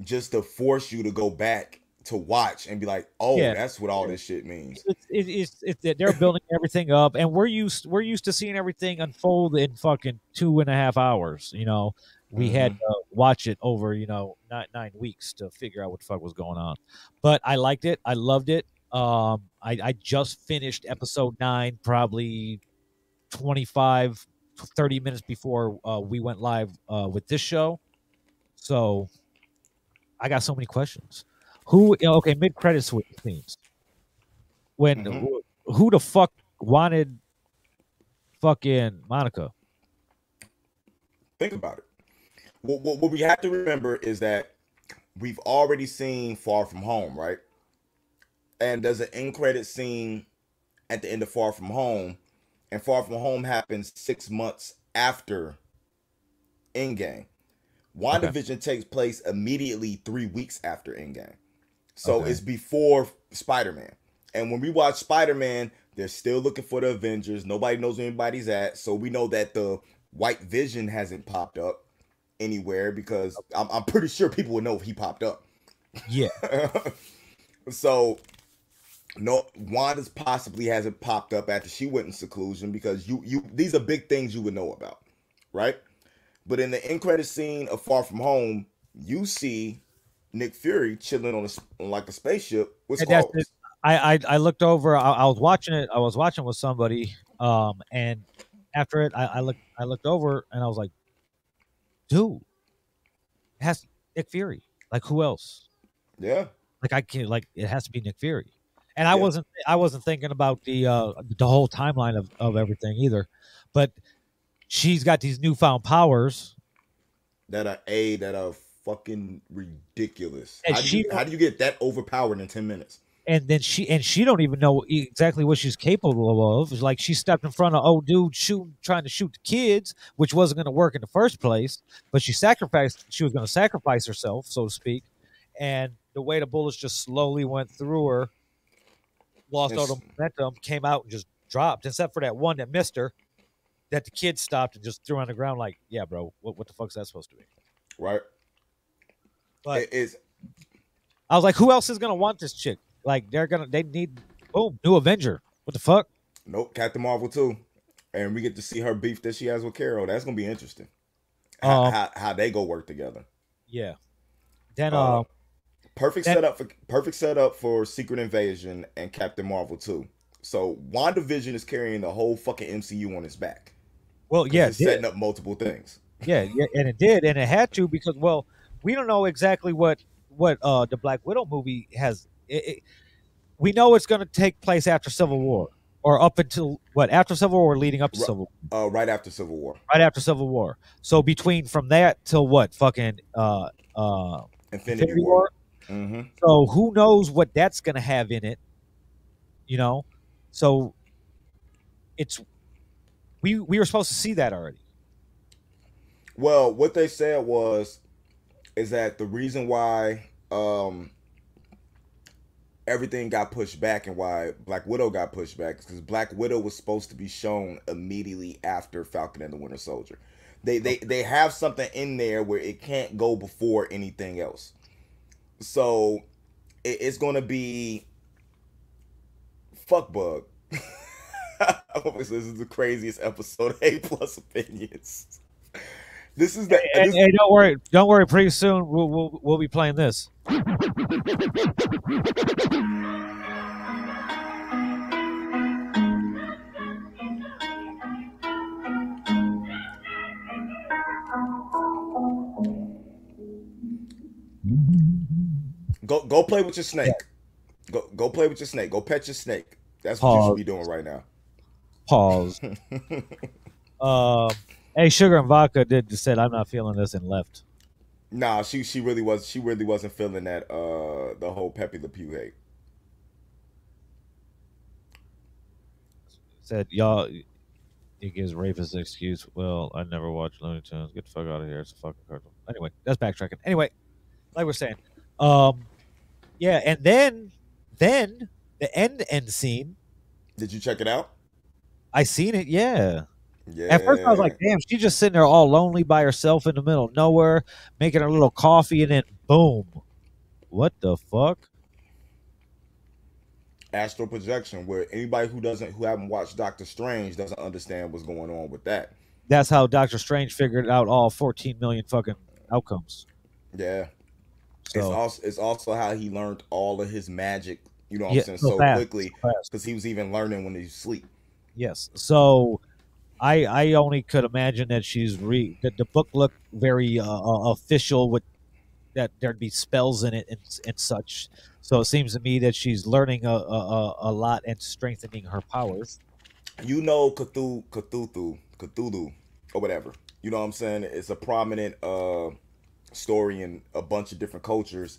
Speaker 2: Just to force you to go back to watch and be like, oh,
Speaker 1: Yeah.
Speaker 2: that's what all this shit means.
Speaker 1: it's it, it's it's that they're building everything up, and we're used we're used to seeing everything unfold in fucking two and a half hours. You know, we had to watch it over you know nine nine weeks to figure out what the fuck was going on. But I liked it. I loved it. Um, I I just finished episode nine, probably 25, 30 minutes before uh, we went live uh, with this show. So I got so many questions. Who okay, mid credit scenes. When
Speaker 2: Mhm.
Speaker 1: who, who the fuck wanted fucking Monica?
Speaker 2: Think about it. What, what, what we have to remember is that we've already seen Far From Home, right? And there's an end credit scene at the end of Far From Home, and Far From Home happens six months after Endgame. WandaVision takes place immediately three weeks after Endgame. So
Speaker 1: Okay.
Speaker 2: it's before Spider Man. And when we watch Spider Man, they're still looking for the Avengers. Nobody knows where anybody's at. So we know that the White Vision hasn't popped up anywhere because I'm, I'm pretty sure people would know if he popped up.
Speaker 1: Yeah,
Speaker 2: so no Wanda's possibly hasn't popped up after she went in seclusion because you you these are big things you would know about, right? But in the end credit scene of Far From Home, you see Nick Fury chilling on a on like a spaceship with
Speaker 1: that's I, I I looked over. I, I was watching it. I was watching with somebody. Um, and after it, I, I looked. I looked over and I was like, "Dude, it has Nick Fury. Like who else?
Speaker 2: Yeah,
Speaker 1: Like I can't. Like it has to be Nick Fury." And I
Speaker 2: Yeah.
Speaker 1: wasn't. I wasn't thinking about the uh the whole timeline of of everything either. But she's got these newfound powers.
Speaker 2: that are a that are fucking ridiculous. How do,
Speaker 1: she
Speaker 2: you, how do you get that overpowered in ten minutes?
Speaker 1: and then she and she don't even know exactly what she's capable of. It's like she stepped in front of old dude shooting, trying to shoot the kids, which wasn't going to work in the first place. But she sacrificed. She was going to sacrifice herself, so to speak. And the way the bullets just slowly went through her, lost all the momentum, came out and just dropped. Except for that one that missed her, that the kid stopped and just threw on the ground. Like, yeah, bro, what what the fuck's that supposed to be?
Speaker 2: Right?
Speaker 1: But
Speaker 2: It is
Speaker 1: I was like, who else is going to want this chick? Like, they're gonna they need boom new Avenger. What the fuck?
Speaker 2: Nope, Captain Marvel too. And we get to see her beef that she has with Carol. That's gonna be interesting. How,
Speaker 1: Um,
Speaker 2: how, how they go work together.
Speaker 1: Yeah. Then
Speaker 2: Uh,
Speaker 1: uh,
Speaker 2: Perfect
Speaker 1: that-
Speaker 2: setup for perfect setup for Secret Invasion and Captain Marvel too. So WandaVision is carrying the whole fucking MCU on its back.
Speaker 1: Well, yeah,
Speaker 2: it's setting up multiple things.
Speaker 1: yeah, yeah, and it did, and it had to because well, we don't know exactly what what uh the Black Widow movie has. It, it, we know it's going to take place after Civil War or up until what after Civil War, leading up to Civil,
Speaker 2: Uh, right after Civil War,
Speaker 1: right after Civil War. So between from that till what fucking uh uh
Speaker 2: Infinity,
Speaker 1: Infinity
Speaker 2: War.
Speaker 1: War.
Speaker 2: Hmm
Speaker 1: So who knows what that's going to have in it? You know, so it's we we were supposed to see that already.
Speaker 2: Well, what they said was is that the reason why um everything got pushed back and why Black Widow got pushed back is because Black Widow was supposed to be shown immediately after Falcon and the Winter Soldier. They they they have something in there where it can't go before anything else. So it, it's gonna be fuck bug. this is the craziest episode. of A plus opinions. This is the.
Speaker 1: Hey,
Speaker 2: this-
Speaker 1: hey, don't worry, don't worry. Pretty soon we'll we'll, we'll be playing this. Mm-hmm.
Speaker 2: Go go play with your snake. Go go play with your snake. Go pet your snake. That's what you should be doing right now.
Speaker 1: Pause. um, hey, sugar and vodka did just said I'm not feeling this and left.
Speaker 2: Nah, she she really was she really wasn't feeling that uh the whole Pepe Le Pew hate.
Speaker 1: Said y'all. He gives rapist an excuse. Well, I never watched Looney Tunes. Get the fuck out of here. It's a fucking cartoon. Anyway, that's backtracking. Anyway, like we're saying, um, yeah, and then, then the end end scene.
Speaker 2: Did you check it out?
Speaker 1: I seen it. Yeah.
Speaker 2: Yeah.
Speaker 1: At first, I was like, "Damn, she's just sitting there all lonely by herself in the middle of nowhere, making her little coffee, and then boom, what the fuck?"
Speaker 2: astral projection, where anybody who doesn't who haven't watched Doctor Strange doesn't understand what's going on with that.
Speaker 1: That's how Doctor Strange figured out all 14 million fucking outcomes.
Speaker 2: Yeah. It's also it's also how he learned all of his magic, you know what
Speaker 1: Yeah,
Speaker 2: I'm saying,
Speaker 1: so
Speaker 2: so
Speaker 1: fast,
Speaker 2: quickly
Speaker 1: so
Speaker 2: because he was even learning when he sleep.
Speaker 1: yes, so I I only could imagine that she's re that the book looked very uh, uh, official with that there'd be spells in it and and such. So it seems to me that she's learning a a, a- a lot and strengthening her powers.
Speaker 2: You know Cthulhu Cthulhu Cthulhu or whatever. You know what I'm saying? It's a prominent uh story in a bunch of different cultures.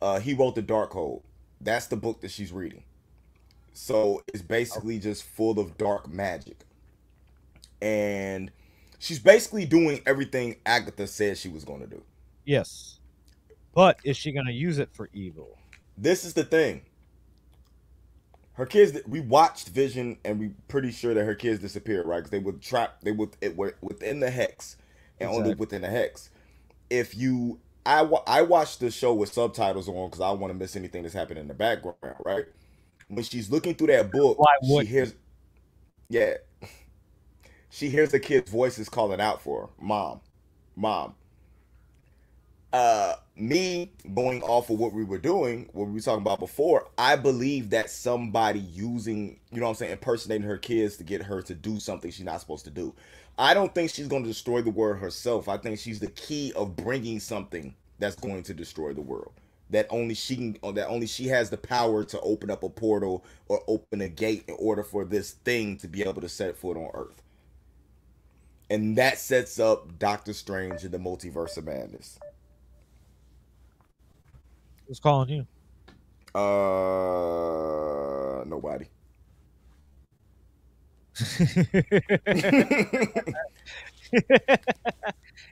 Speaker 2: Uh he wrote the Dark Darkhold. That's the book that she's reading. So it's basically just full of dark magic. And she's basically doing everything Agatha said she was going to do.
Speaker 1: Yes, but is she gonna use it for evil?
Speaker 2: This is the thing. Her kids, we watched Vision, and we pretty sure that her kids disappeared, right? Because they were trapped. They were it were within the hex, and only within the hex. If you, I I watched the show with subtitles on because I don't want to miss anything that's happening in the background, right? When she's looking through that book, she hears, yeah, she hears the kid's voices calling out for her, mom, mom. Uh, me going off of what we were doing, what we were talking about before, I believe that somebody using, you know what I'm saying, impersonating her kids to get her to do something she's not supposed to do. I don't think she's going to destroy the world herself. I think she's the key of bringing something that's going to destroy the world. That only she can, that only she has the power to open up a portal or open a gate in order for this thing to be able to set foot on Earth. And that sets up Doctor Strange in the multiverse of madness.
Speaker 1: Who's calling you?
Speaker 2: Uh, nobody.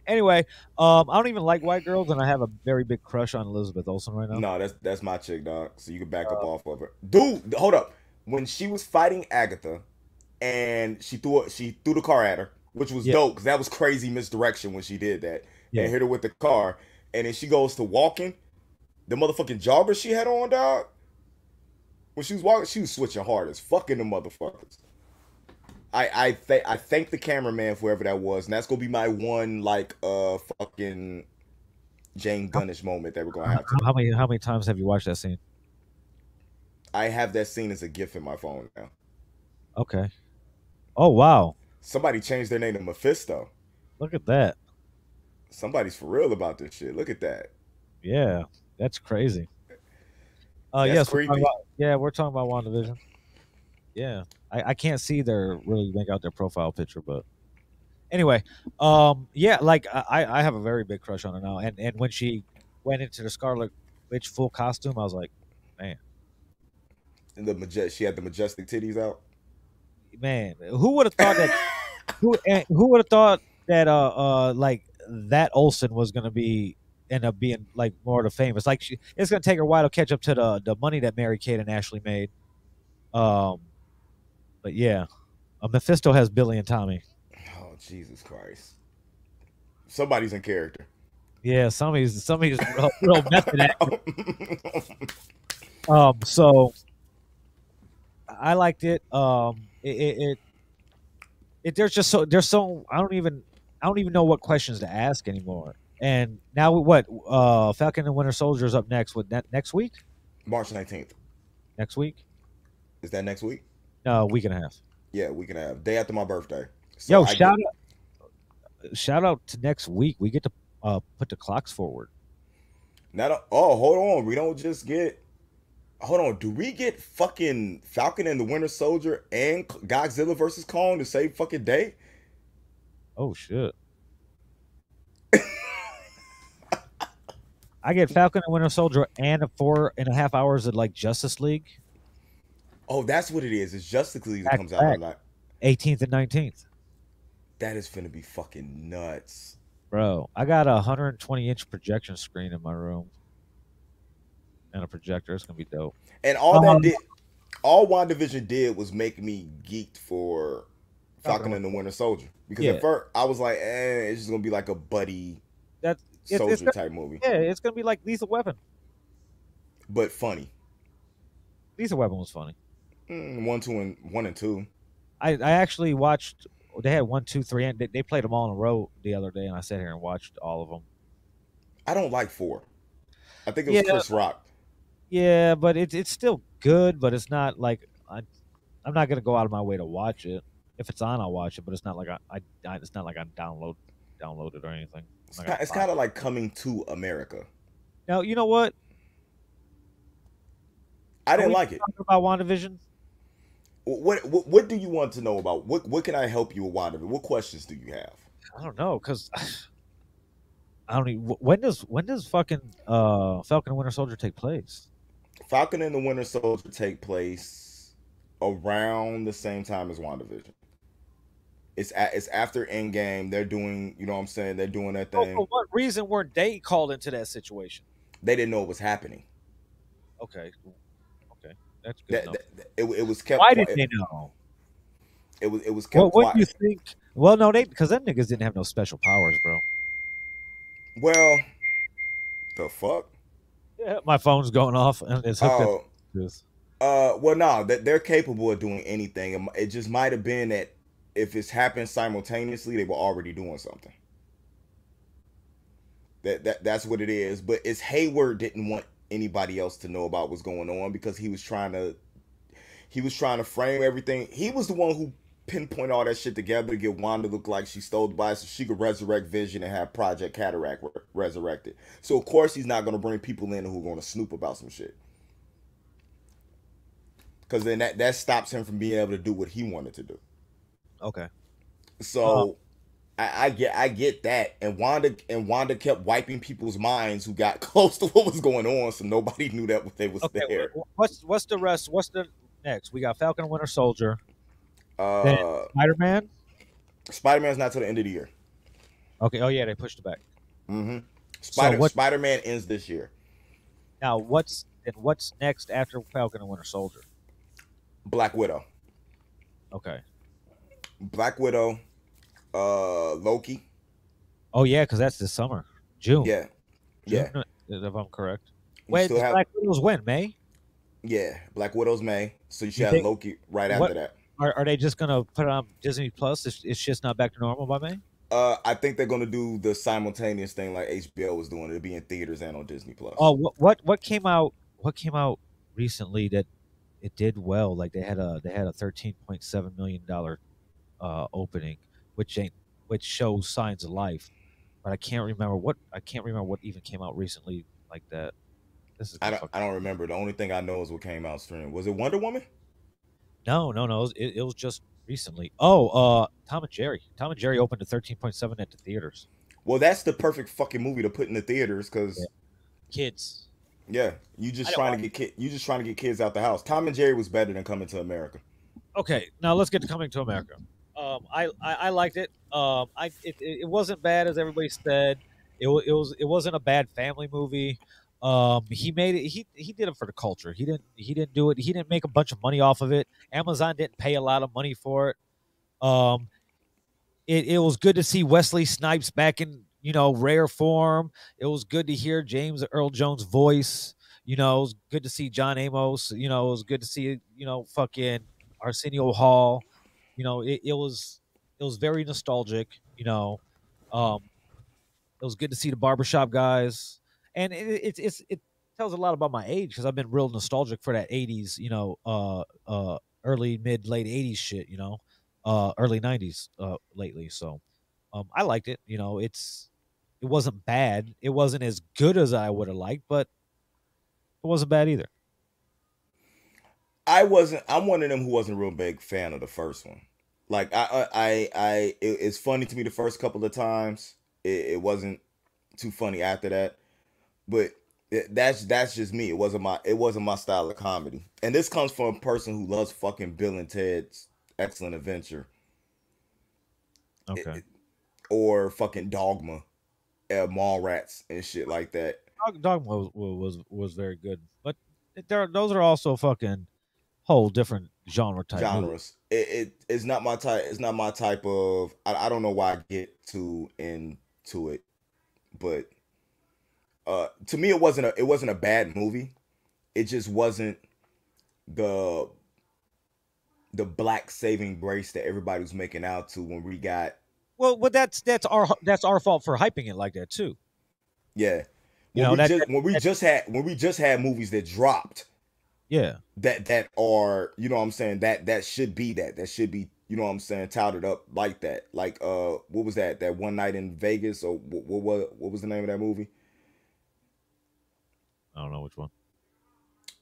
Speaker 1: anyway, um, I don't even like white girls, and I have a very big crush on Elizabeth Olsen right now.
Speaker 2: no, that's that's my chick, dog. So you can back up off of her, dude. Hold up. When she was fighting Agatha, and she threw she threw the car at her, which was
Speaker 1: Yeah.
Speaker 2: dope because that was crazy misdirection when she did that
Speaker 1: Yeah.
Speaker 2: and hit her with the car, and then she goes to walking. The motherfucking jogger she had on, dog. When she was walking, she was switching hard as fucking the motherfuckers. I I th- I thank the cameraman for whoever that was, and that's gonna be my one like uh fucking Jane Gunnish moment that we're gonna have. To.
Speaker 1: How many how many times have you watched that scene?
Speaker 2: I have that scene as a GIF in my phone now.
Speaker 1: Okay. Oh wow!
Speaker 2: Somebody changed their name to Mephisto.
Speaker 1: Look at that.
Speaker 2: Somebody's for real about this shit. Look at that.
Speaker 1: Yeah, that's crazy. Uh,
Speaker 2: That's
Speaker 1: yes, we're
Speaker 2: creepy.
Speaker 1: about, yeah, we're talking about WandaVision. Yeah, I, I can't see their really make out their profile picture, but anyway, um, yeah, like I, I have a very big crush on her now, and and when she went into the Scarlet Witch full costume, I was like, man.
Speaker 2: And the maje- she had the majestic titties out.
Speaker 1: man, who would have thought that? who who would have thought that? Uh, uh, like that Olsen was gonna be end up being like more of the famous. Like she, it's gonna take her a while to catch up to the the money that Mary Kate and Ashley made. Um, but yeah, uh, Mephisto has Billy and Tommy.
Speaker 2: Oh Jesus Christ! Somebody's in character.
Speaker 1: Yeah, somebody's somebody's real, real method acting. Um, so I liked it. Um, it, it, it, it there's just so there's so I don't even I don't even know what questions to ask anymore. And now what? Uh, Falcon and Winter Soldier is up next. What ne- next week?
Speaker 2: March 19th.
Speaker 1: Next week?
Speaker 2: Is that next week?
Speaker 1: No, a week and a half.
Speaker 2: Yeah, week and a half. Day after my birthday. So
Speaker 1: Yo,
Speaker 2: I
Speaker 1: shout
Speaker 2: get-
Speaker 1: out, shout out to next week. We get to uh, put the clocks forward.
Speaker 2: Not a, oh, hold on. We don't just get. Hold on. Do we get fucking Falcon and the Winter Soldier and Godzilla versus Kong the same fucking day?
Speaker 1: Oh shit! I get Falcon and Winter Soldier and a four and a half hours of like Justice League,
Speaker 2: Oh, that's what it is. It's Justice League that
Speaker 1: Back
Speaker 2: comes out
Speaker 1: back.
Speaker 2: that.
Speaker 1: 18th and 19th.
Speaker 2: That is gonna be fucking nuts.
Speaker 1: Bro, I got a 120 inch projection screen in my room and a projector. It's gonna be dope.
Speaker 2: And all
Speaker 1: Um,
Speaker 2: that did, all WandaVision did was make me geeked for Falcon and the Winter Soldier. Because
Speaker 1: Yeah.
Speaker 2: at first I was like, eh, it's just gonna be like a buddy
Speaker 1: That it's,
Speaker 2: soldier
Speaker 1: it's gonna,
Speaker 2: type movie,
Speaker 1: yeah, it's gonna be like Lethal Weapon.
Speaker 2: but funny.
Speaker 1: Lethal Weapon was funny.
Speaker 2: Mm, one, two, and one and two.
Speaker 1: I, I actually watched. They had one, two, three, and they, they played them all in a row the other day, and I sat here and watched all of them.
Speaker 2: I don't like four. I think it was
Speaker 1: Yeah.
Speaker 2: Chris Rock.
Speaker 1: Yeah, but it's it's still good, but it's not like I, I'm not gonna go out of my way to watch it. If it's on, I'll watch it, but it's not like I, I, I it's not like I download download it or anything.
Speaker 2: It's,
Speaker 1: I'm
Speaker 2: ki-
Speaker 1: not gonna
Speaker 2: it's kind of like coming to America.
Speaker 1: now. You know what?
Speaker 2: I didn't like it.
Speaker 1: About WandaVision.
Speaker 2: What, what what do you want to know about? What what can I help you with? What questions do you have?
Speaker 1: I don't know because I don't even. When does when does fucking uh Falcon and Winter Soldier take place?
Speaker 2: Falcon and the Winter Soldier take place around the same time as WandaVision. It's a, it's after Endgame. They're doing, you know what I'm saying? They're doing that
Speaker 1: Oh,
Speaker 2: thing.
Speaker 1: for what reason weren't they called into that situation?
Speaker 2: They didn't know it was happening.
Speaker 1: Okay, that's good.
Speaker 2: That, that- it, it was kept.
Speaker 1: Why
Speaker 2: quiet.
Speaker 1: did they know?
Speaker 2: It was it was kept
Speaker 1: What, what do you think? Well, no, they because them niggas didn't have no special powers, bro.
Speaker 2: Well, the fuck.
Speaker 1: Yeah, my phone's going off and it's hooked up
Speaker 2: Oh,
Speaker 1: this.
Speaker 2: uh, well, no, that they're capable of doing anything. It, it just might have been that if it's happened simultaneously, they were already doing something. That that that's what it is. But it's Hayward didn't want anybody else to know about what's going on because he was trying to he was trying to frame everything. He was the one who pinpointed all that shit together to get Wanda look like she stole the body so she could resurrect Vision and have Project Cataract re- resurrected. So of course he's not gonna bring people in who are gonna snoop about some shit. Cause then that, that stops him from being able to do what he wanted to do.
Speaker 1: Okay.
Speaker 2: So uh, I, I get I get that. And Wanda and Wanda kept wiping people's minds who got close to what was going on, so nobody knew that they was
Speaker 1: Okay.
Speaker 2: there.
Speaker 1: What's what's the rest? What's the next? We got Falcon and Winter Soldier,
Speaker 2: Uh
Speaker 1: Spider Man.
Speaker 2: Spider Man's not till the end of the year.
Speaker 1: Okay. Oh yeah, they pushed it back.
Speaker 2: Mm-hmm. Spider
Speaker 1: what-
Speaker 2: Spider Man ends this year.
Speaker 1: Now what's and what's next after Falcon and Winter Soldier?
Speaker 2: Black Widow.
Speaker 1: Okay.
Speaker 2: Black Widow, uh Loki.
Speaker 1: Oh yeah, because that's this summer, June.
Speaker 2: Yeah. Yeah.
Speaker 1: If I'm correct.
Speaker 2: You
Speaker 1: Wait,
Speaker 2: have
Speaker 1: Black Widow's when May?
Speaker 2: Yeah, Black Widow's May. So you should
Speaker 1: You
Speaker 2: have
Speaker 1: think-
Speaker 2: Loki right after
Speaker 1: what-
Speaker 2: that.
Speaker 1: Are, are they just gonna put it on Disney Plus? It's, it's just not back to normal by May.
Speaker 2: Uh I think they're gonna do the simultaneous thing like HBO was doing. It'll be in theaters and on Disney Plus.
Speaker 1: Oh, what what what came out? What came out recently that it did well? Like they had a they had a thirteen point seven million dollar uh, opening, which ain't which shows signs of life. But I can't remember what I can't remember what even came out recently like that. This is
Speaker 2: I don't, I don't remember. The only thing I know is what came out stream. Was it Wonder Woman?
Speaker 1: no no no. It, was- it, it was just recently. Oh, uh, Tom and Jerry. Tom and Jerry opened to thirteen point seven at the theaters.
Speaker 2: Well, that's the perfect fucking movie to put in the theaters because
Speaker 1: Yeah. Kids.
Speaker 2: yeah. you just trying to get kid, you just trying to get kids out the house. Tom and Jerry was better than Coming to America.
Speaker 1: Okay, now let's get to Coming to America. Um, I, I I liked it. Um, I it, it wasn't bad as everybody said. It, it was it wasn't a bad family movie. Um, he made it. He he did it for the culture. He didn't he didn't do it. He didn't make a bunch of money off of it. Amazon didn't pay a lot of money for it. Um, it it was good to see Wesley Snipes back in you know, rare form. It was good to hear James Earl Jones' voice. You know, it was good to see John Amos. You know, it was good to see, you know, fucking Arsenio Hall. You know, it, it was it was very nostalgic, you know. Um it was good to see the barbershop guys. And it it, it's it tells a lot about my age because I've been real nostalgic for that 80s, you know, uh uh early mid late 80s shit, you know. Uh early 90s uh lately. So um I liked it, you know, it's it wasn't bad. It wasn't as good as I would have liked, but it wasn't bad either.
Speaker 2: I wasn't. I'm one of them who wasn't a real big fan of the first one. Like I, I, I, I it, it's funny to me the first couple of times. It, it wasn't too funny after that, but it, that's that's just me. It wasn't my it wasn't my style of comedy. And this comes from a person who loves fucking Bill and Ted's Excellent Adventure.
Speaker 1: Okay.
Speaker 2: Or fucking Dogma, uh, Mallrats and shit like that.
Speaker 1: Dogma was, was was very good, but there those are also fucking whole different genre type
Speaker 2: genres. It, it it's not my type. It's not my type of. I, I don't know why I get too into it, but uh, to me, it wasn't a. It wasn't a bad movie. It just wasn't the the black saving grace that everybody was making out to when we got
Speaker 1: Well, but that's that's our that's our fault for hyping it like that too.
Speaker 2: yeah.
Speaker 1: You
Speaker 2: When
Speaker 1: know,
Speaker 2: we
Speaker 1: that-
Speaker 2: just when we just had when we just had movies that dropped
Speaker 1: Yeah,
Speaker 2: that that are you know what I'm saying? That that should be that. That should be you know what I'm saying touted up like that. Like uh what was that? That one night in Vegas or what what what, what was the name of that movie?
Speaker 1: I don't know which one.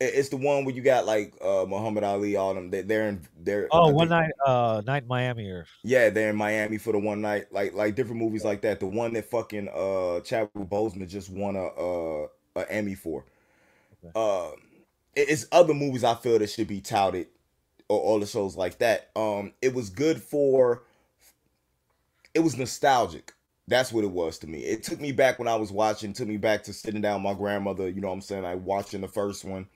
Speaker 2: It- it's the one where you got like uh Muhammad Ali all them. They, they're in they're
Speaker 1: Oh, one night, uh, night in Miami or
Speaker 2: yeah they're in Miami for the one night. Like like different movies like that. The one that fucking uh Chadwick Boseman just won a uh a Emmy for.
Speaker 1: Okay.
Speaker 2: uh it's other movies I feel that should be touted or all the shows like that. Um, it was good for. It was nostalgic. That's what it was to me. It took me back when I was watching. Took me back to sitting down my grandmother. You know what I'm saying? I Like watching the first one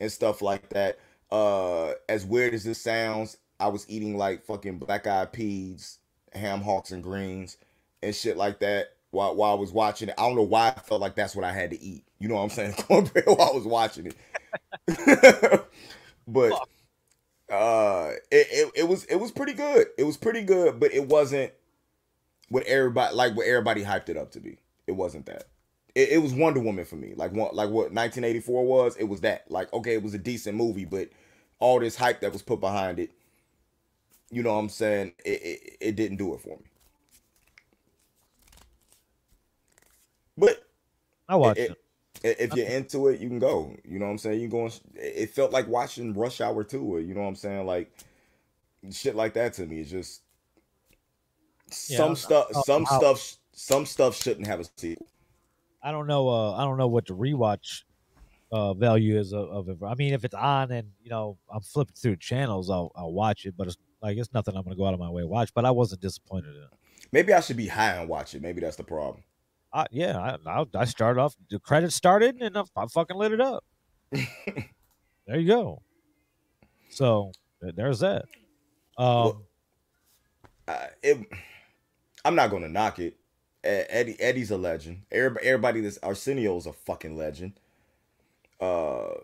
Speaker 2: and stuff like that. Uh, as weird as this sounds, I was eating like fucking black eyed peas, ham hocks and greens, and shit like that while while I was watching it. I don't know why I felt like that's what I had to eat. You know what I'm saying? While I was watching it. but uh it, it it was it was pretty good. It was pretty good, but it wasn't what everybody like what everybody hyped it up to be. It wasn't that. It, it was Wonder Woman for me. Like one like what 1984 was, it was that. Like okay, it was a decent movie, but all this hype that was put behind it, you know what I'm saying? It it, it didn't do it for me. But
Speaker 1: I watched
Speaker 2: it-
Speaker 1: it.
Speaker 2: If you're into it, you can go. You know what I'm saying? You going it felt like watching Rush Hour 2 you know what I'm saying? Like shit like that to me. It's just some
Speaker 1: I'm-
Speaker 2: stuff some stuff some stuff shouldn't have a sequel.
Speaker 1: I don't know. Uh, I don't know what the rewatch uh, value is of, of it. I mean, if it's on and you know I'm flipping through channels, I'll I'll watch it. But it's like it's nothing I'm gonna go out of my way to watch. But I wasn't disappointed in it.
Speaker 2: Maybe I should be high and watch it. Maybe that's the problem.
Speaker 1: I, yeah, I, I I started off. The credit started and I, I fucking lit it up. there you go. So there's that. Um,
Speaker 2: Well- uh, it, I'm not gonna knock it. Eddie Eddie's a legend. Everybody, everybody that's Arsenio's a fucking legend. Uh,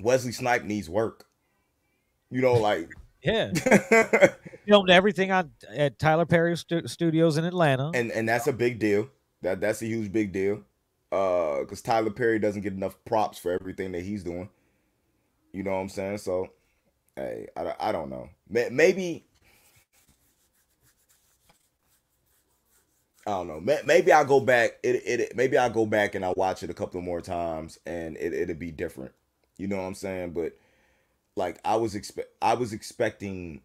Speaker 2: Wesley Snipe needs work. You know, like
Speaker 1: yeah, filmed everything on at Tyler Perry stu- Studios in Atlanta.
Speaker 2: and and that's a big deal. That that's a huge big deal. Uh, because Tyler Perry doesn't get enough props for everything that he's doing. You know what I'm saying? So, hey, I, I don't know. Maybe I don't know. Maybe I'll go back. It, it maybe I'll go back and I'll watch it a couple more times and it it'll be different. You know what I'm saying? But like I was expect I was expecting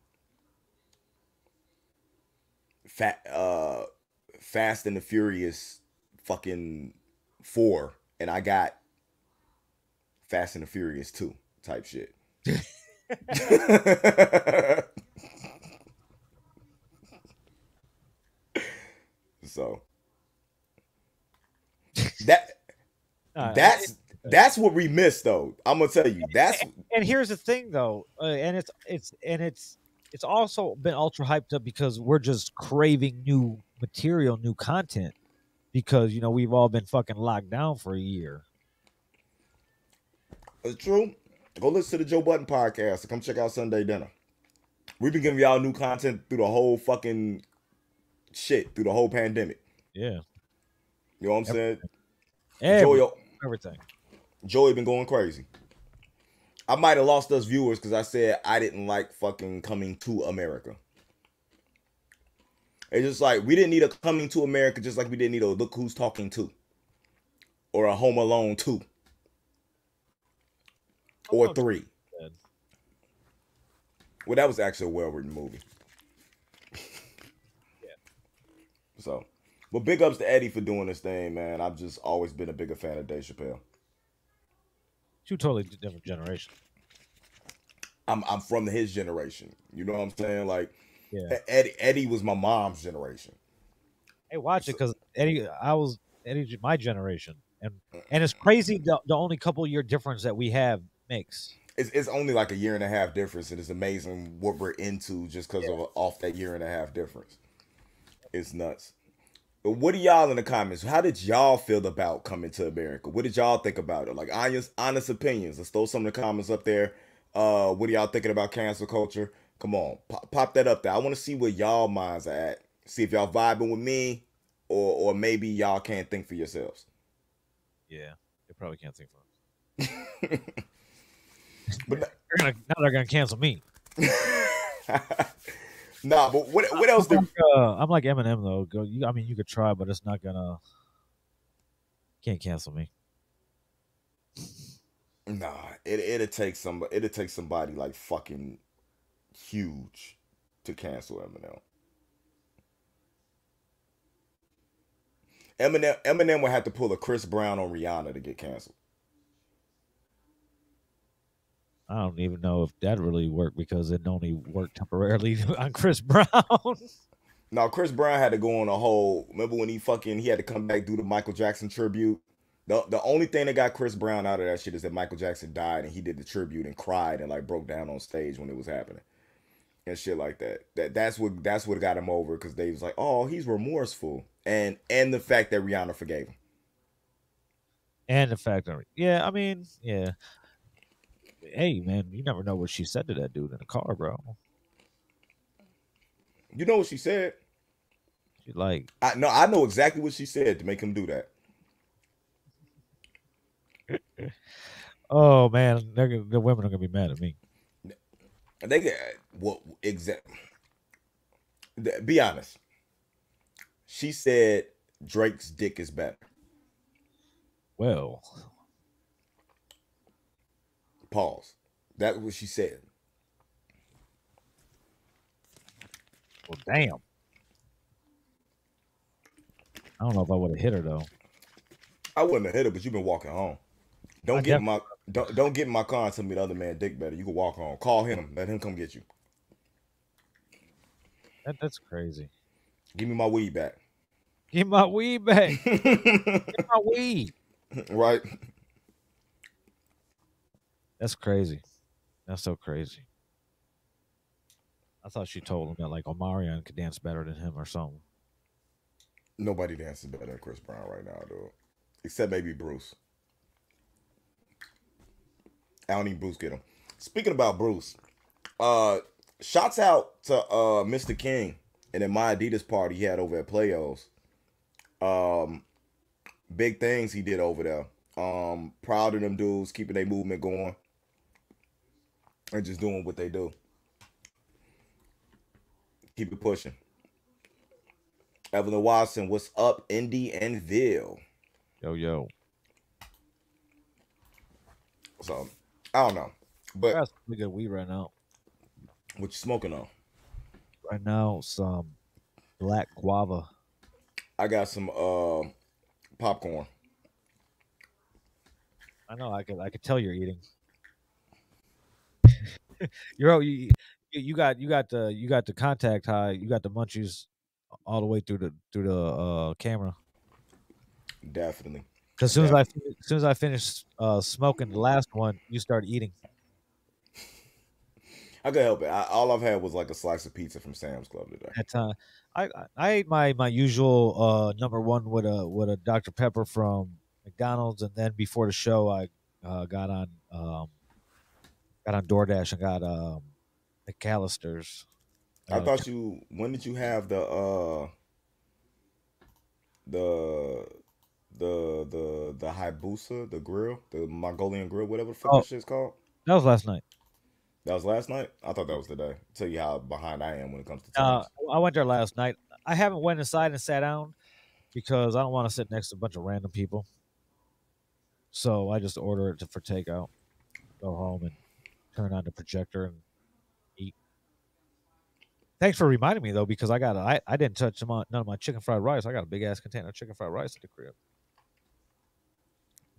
Speaker 2: fat uh Fast and the Furious fucking 4 and I got Fast and the Furious 2 type shit. so that
Speaker 1: Uh,
Speaker 2: that's that's what we missed though. I'm gonna tell you. That's
Speaker 1: and here's the thing though uh, and it's it's and it's it's also been ultra hyped up because we're just craving new material, new content because you know we've all been fucking locked down for a year.
Speaker 2: It's true. Go listen to the Joe Budden podcast and come check out Sunday Dinner. We've been giving y'all new content through the whole fucking shit, through the whole pandemic.
Speaker 1: Yeah,
Speaker 2: You know what I'm saying?
Speaker 1: Every-
Speaker 2: Joey,
Speaker 1: everything.
Speaker 2: Joey been going crazy. I might have lost us viewers because I said I didn't like fucking coming to America. It's just like we didn't need a coming to America, just like we didn't need a look who's talking to, or a Home Alone two, or three. Well, that was actually a well-written movie. Yeah. So, but big ups to Eddie for doing this thing, man. I've just always been a bigger fan of Dave Chappelle.
Speaker 1: Two totally different generations.
Speaker 2: I'm I'm from his generation. You know what I'm saying? Like
Speaker 1: Yeah.
Speaker 2: Eddie Eddie was my mom's generation.
Speaker 1: Hey, watch it because Eddie, I was Eddie, my generation, and and it's crazy the, the only couple year difference that we have makes.
Speaker 2: It's it's only like a year and a half difference, and it's amazing what we're into just because of off that year and a half difference. It's nuts. But what do y'all in the comments? How did y'all feel about coming to America? What did y'all think about it? Like honest, honest opinions. Let's throw some of the comments up there. Uh, what are y'all thinking about cancel culture? Come on, pop, pop that up there. I want to see where y'all minds are at. See if y'all vibing with me, or or maybe y'all can't think for yourselves.
Speaker 1: Yeah, they probably can't think for it.
Speaker 2: But
Speaker 1: They're gonna, now they're gonna cancel me.
Speaker 2: nah, but what what else?
Speaker 1: I'm like, uh, I'm like Eminem though. Go, you, I mean, you could try, but it's not gonna. Can't cancel me.
Speaker 2: Nah, it it'll take some it'll take somebody like fucking huge to cancel Eminem. Eminem Eminem would have to pull a Chris Brown on Rihanna to get canceled.
Speaker 1: I don't even know if that really worked because it only worked temporarily on Chris Brown.
Speaker 2: Now Chris Brown had to go on a whole. Remember when he fucking he had to come back do the Michael Jackson tribute. The the only thing that got Chris Brown out of that shit is that Michael Jackson died and he did the tribute and cried and like broke down on stage when it was happening and shit like that. That that's what that's what got him over because they was like, oh, he's remorseful and and the fact that Rihanna forgave him.
Speaker 1: and the fact that, yeah, I mean, yeah. Hey, man, you never know what she said to that dude in the car, bro.
Speaker 2: You know what she said?
Speaker 1: She like,
Speaker 2: I no, I know exactly what she said to make him do that.
Speaker 1: Oh man, gonna- the women are gonna be mad at me.
Speaker 2: They get what exactly? Be honest. She said Drake's dick is better.
Speaker 1: Well,
Speaker 2: Pause. That's what she said.
Speaker 1: well, damn. I don't know if I would have hit her though.
Speaker 2: I wouldn't have hit her, but you've been walking home. Don't
Speaker 1: I
Speaker 2: get my don't don't get in my car and tell me the other man dick better. You can walk home. Call him. Let him come get you.
Speaker 1: That, that's crazy.
Speaker 2: Give me my weed back.
Speaker 1: Get my weed back. Get my weed.
Speaker 2: right?
Speaker 1: That's crazy. That's so crazy. I thought she told him that like Omarion could dance better than him or something.
Speaker 2: Nobody dances better than Chris Brown right now, dude. Except maybe Bruce. I don't even Bruce get him. Speaking about Bruce, uh, shouts out to uh Mr. King and then my Adidas party he had over at Playos. Um, big things he did over there. Um, proud of them dudes keeping their movement going and just doing what they do. Keep it pushing. Evelyn Watson, what's up, Indy and Ville?
Speaker 1: Yo, yo.
Speaker 2: So I don't know, but
Speaker 1: That's pretty good weed right now.
Speaker 2: what you smoking on?
Speaker 1: Right now, some black guava.
Speaker 2: I got some uh popcorn.
Speaker 1: I know. I could. I could tell you're eating. you're. You, you got. You got the. You got the contact high. You got the munchies all the way through the through the uh, camera.
Speaker 2: Definitely.
Speaker 1: Because as soon as I as soon as I finished uh, smoking the last one, you start eating.
Speaker 2: I could help it. I, all I've had was like a slice of pizza from Sam's Club today.
Speaker 1: At uh, I I- I ate my my usual uh number one with a with a Dr Pepper from McDonald's, and then before the show, I uh, got on um got on DoorDash and got um McAlister's.
Speaker 2: I
Speaker 1: uh,
Speaker 2: thought you. When did you have the uh the the the the Hayabusa, the grill, the Mongolian grill, whatever the fuck
Speaker 1: Oh.
Speaker 2: that shit's called?
Speaker 1: that was last night.
Speaker 2: That was last night. I thought that was today. Tell you how behind I am when it comes to
Speaker 1: Uh. I went there last night. I haven't went inside and sat down because I don't want to sit next to a bunch of random people. So I just order it to, for takeout. Go home and turn on the projector and eat. Thanks for reminding me though, because I got a- I I didn't touch of- none of my chicken fried rice. I got a big ass container of chicken fried rice at the crib.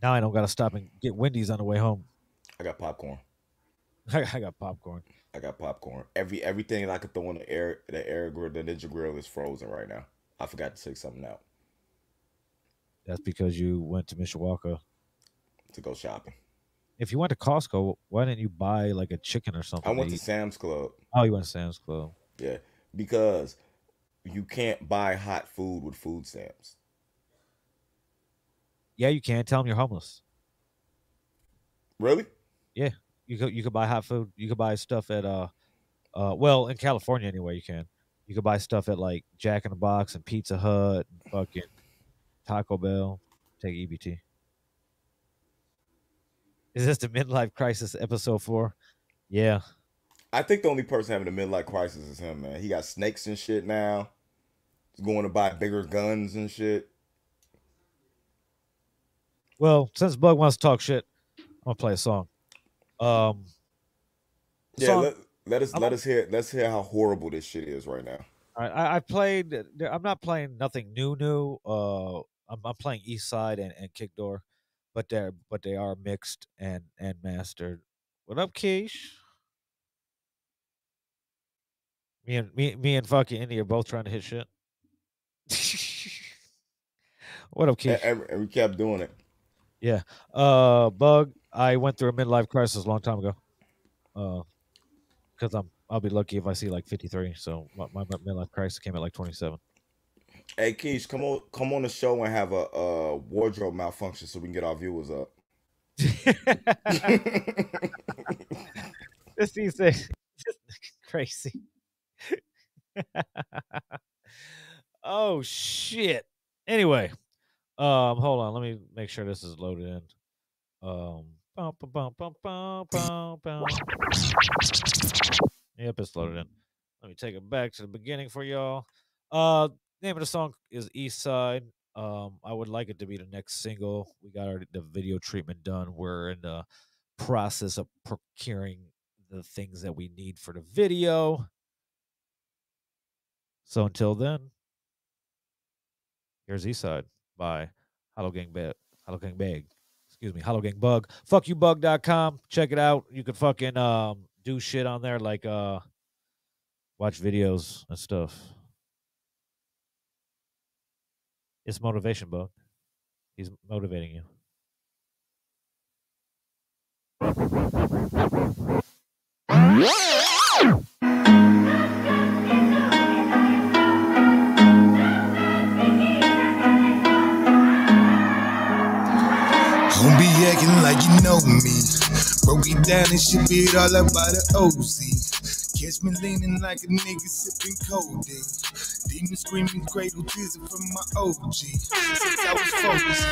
Speaker 1: Now I don't got to stop and get Wendy's on the way home.
Speaker 2: I got popcorn.
Speaker 1: I, I got popcorn.
Speaker 2: I got popcorn. Every everything I could throw in the air the air grill, the Ninja grill is frozen right now. I forgot to take something out
Speaker 1: That's because you went to Mishawaka.
Speaker 2: to go shopping.
Speaker 1: If you went to Costco, why didn't you buy like a chicken or something?
Speaker 2: I went
Speaker 1: to
Speaker 2: to? Sam's Club.
Speaker 1: Oh, you went to Sam's Club.
Speaker 2: Yeah, because you can't buy hot food with food stamps.
Speaker 1: Yeah, you can. Tell them you're homeless.
Speaker 2: Really?
Speaker 1: Yeah, you could you could buy hot food. You could buy stuff at uh, uh, well in California anyway. You can. You could buy stuff at like Jack in the Box and Pizza Hut, and fucking Taco Bell. Take EBT. Is this the midlife crisis episode four? Yeah.
Speaker 2: I think the only person having a midlife crisis is him, man. He got snakes and shit now. He's going to buy bigger guns and shit.
Speaker 1: Well, since Bug wants to talk shit, I'm gonna play a song. Um,
Speaker 2: Yeah,
Speaker 1: song-
Speaker 2: let, let us
Speaker 1: I'm-
Speaker 2: let us hear let's hear how horrible this shit is right now.
Speaker 1: I, I I played. I'm not playing nothing new. New. Uh, I'm, I'm playing East Side and, and Kick Door, but they're but they are mixed and and mastered. What up, Keish? Me and me me and fucking Indy are both trying to hit shit. what up, Keish?
Speaker 2: And- and we kept doing it.
Speaker 1: Uh, Bug. I went through a midlife crisis a long time ago. Uh, because I'm I'll be lucky if I see like 53. So my, my midlife crisis came at like 27.
Speaker 2: Hey Keish, come on come on the show and have a, uh wardrobe malfunction so we can get our viewers up.
Speaker 1: this these things crazy. oh shit. Anyway, um, hold on. Let me make sure this is loaded in. Um, bum, bum, bum. Yep, it's loaded in. Let me take it back to the beginning for y'all. Uh, name of the song is East Side. Um, I would like it to be the next single. We got our, the video treatment done. We're in the process of procuring the things that we need for the video. So until then, here's Eastside by Hollow Gang Bag. Hollow Gang Bag. Excuse me, Hollow Gang Bug. Fuckyoubug.com. Check it out. You can fucking um do shit on there like uh watch videos and stuff. It's motivation, bug. He's motivating you.
Speaker 5: Don't you know me. Broke it down and she it all up by the OZ. Catch me leaning like a nigga sipping codeine. Demon screaming cradle tears from my OG. Since I was focused.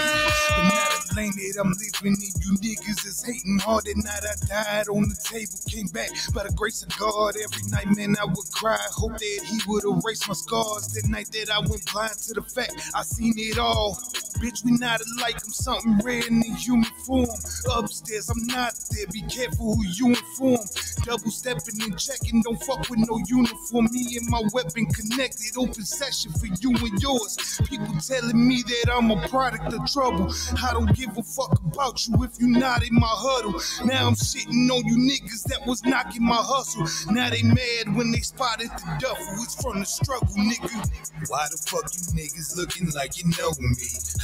Speaker 5: But now the lane that I'm living in, you niggas is hating hard. That night I died on the table, came back by the grace of God. Every night, man, I would cry. Hope that he would erase my scars. That night that I went blind to the fact I seen it all. Bitch, we not alike. I'm something rare in the human form. Upstairs, I'm not there. Be careful who you inform. Double stepping and checking. Don't fuck with no uniform. Me and my weapon connected. Open session for you and yours. People telling me that I'm a product of trouble. I don't give a fuck about you if you're not in my huddle. Now I'm shitting on you niggas that was knocking my hustle. Now they mad when they spotted the duffel. It's from the struggle, nigga. Why the fuck you niggas looking like you know me?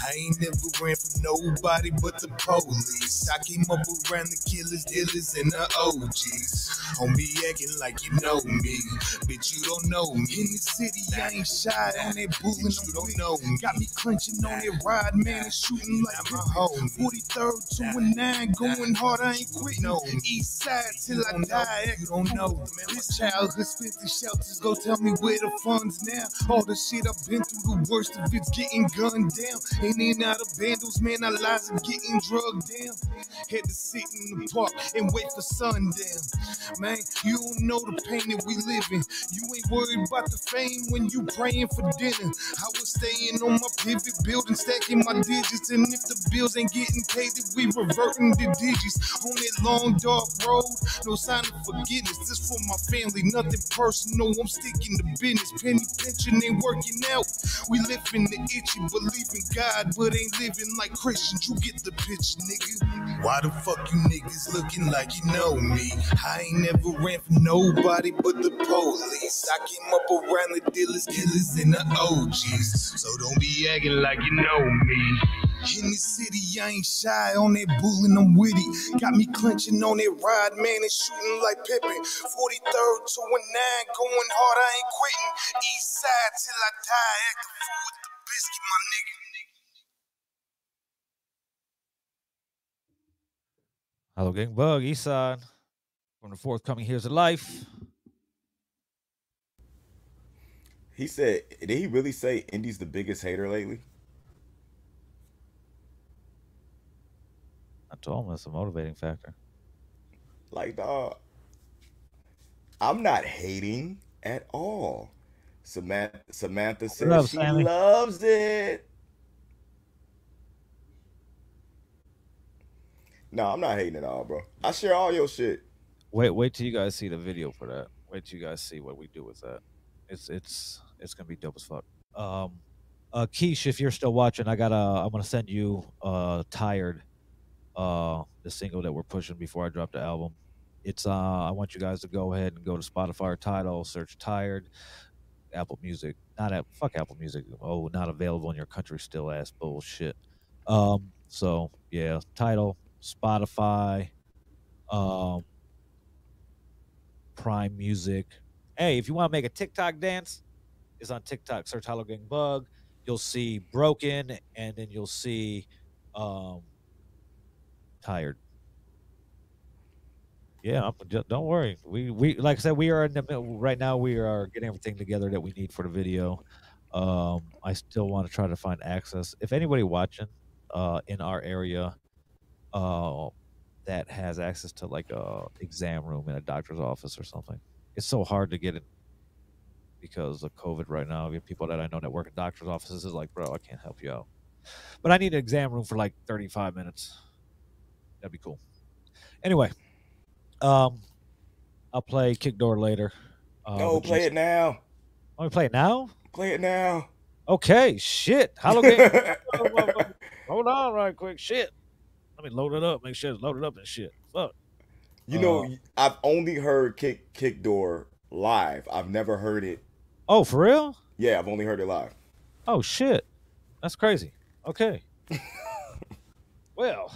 Speaker 5: I ain't never ran from nobody but the police. I came up around the killers, dealers, and the OGs. Don't be acting like you know me, bitch. You don't know me. In the city, I ain't shy on that bullying. You don't know me. Got me clenching on that ride, man, and shooting like my home. 43rd to a nine, going hard. I ain't quitting. No. East side till I die. You don't know, man. This childhood spent the shelters. Go tell me where the funds now. All the shit I've been through, the worst of it's getting gunned down. Ain't in and out of vandals, man, our lives are getting drugged down. Had to sit in the park and wait for sundown. Man, you don't know the pain that we live in. You ain't worried about the fame when you praying for dinner. I was staying on my pivot building, stacking my digits. And if the bills ain't getting paid, then we reverting the digits. On that long dark road, no sign of forgiveness. This for my family, nothing personal. I'm sticking to business. Penny pension ain't working out. We living the itchy, believe in God, but ain't living like Christians. You get the picture, nigga. Why the fuck you niggas looking like you know me? I ain't never ran from nobody but the police. I came up around the dealers, killers, and the OGs. So don't be acting like you know me. In the city, I ain't shy on that bull and I'm witty. Got me clenching on that ride, man, and shooting like Pippen. 43rd to a 9, going hard, I ain't quitting. East side till I die, act the fool with the biscuit, my nigga.
Speaker 1: Hollow Gang Bug, Eastside. From the forthcoming Here's to Life.
Speaker 2: He said, did he really say Indy's the biggest hater lately?
Speaker 1: I told him that's a motivating factor.
Speaker 2: Like, dog, I'm not hating at all. Samantha, Samantha says
Speaker 1: up,
Speaker 2: she
Speaker 1: Sammy?
Speaker 2: loves it. No, I'm not hating at all, bro. I share all your shit.
Speaker 1: Wait, wait till you guys see the video for that. Wait till you guys see what we do with that. It's it's it's gonna be dope as fuck. Um, uh, Keish, if you're still watching, I gotta I'm gonna send you uh tired, uh the single that we're pushing before I drop the album. It's uh I want you guys to go ahead and go to Spotify or Tidal, search tired, Apple Music, not at fuck Apple Music. Oh, not available in your country still ass bullshit. Um, so yeah, Tidal, Spotify, um, Prime Music. Hey, if you want to make a TikTok dance, it's on TikTok. Search Hollow Gang Bug. You'll see Broken, and then you'll see um, Tired. Yeah, don't worry. We we like I said, we are in the middle right now. We are getting everything together that we need for the video. Um, I still want to try to find access. If anybody watching uh, in our area uh, that has access to like a exam room in a doctor's office or something, it's so hard to get in because of COVID right now. We have people that I know that work in doctor's offices is like, bro, I can't help you out. But I need an exam room for like 35 minutes. That'd be cool. Anyway, um, I'll play Kick Door later. Uh,
Speaker 2: no, play it now.
Speaker 1: Want me play it now?
Speaker 2: Play it now.
Speaker 1: Okay, shit. Game. Hold on, right quick. Shit. Let me load it up. Make sure it's loaded up and shit. Fuck.
Speaker 2: You know,
Speaker 1: Uh,
Speaker 2: I've only heard Kick Kick Door live. I've never heard it.
Speaker 1: Oh, for real?
Speaker 2: Yeah, I've only heard it live.
Speaker 1: Oh shit. That's crazy. Okay. well,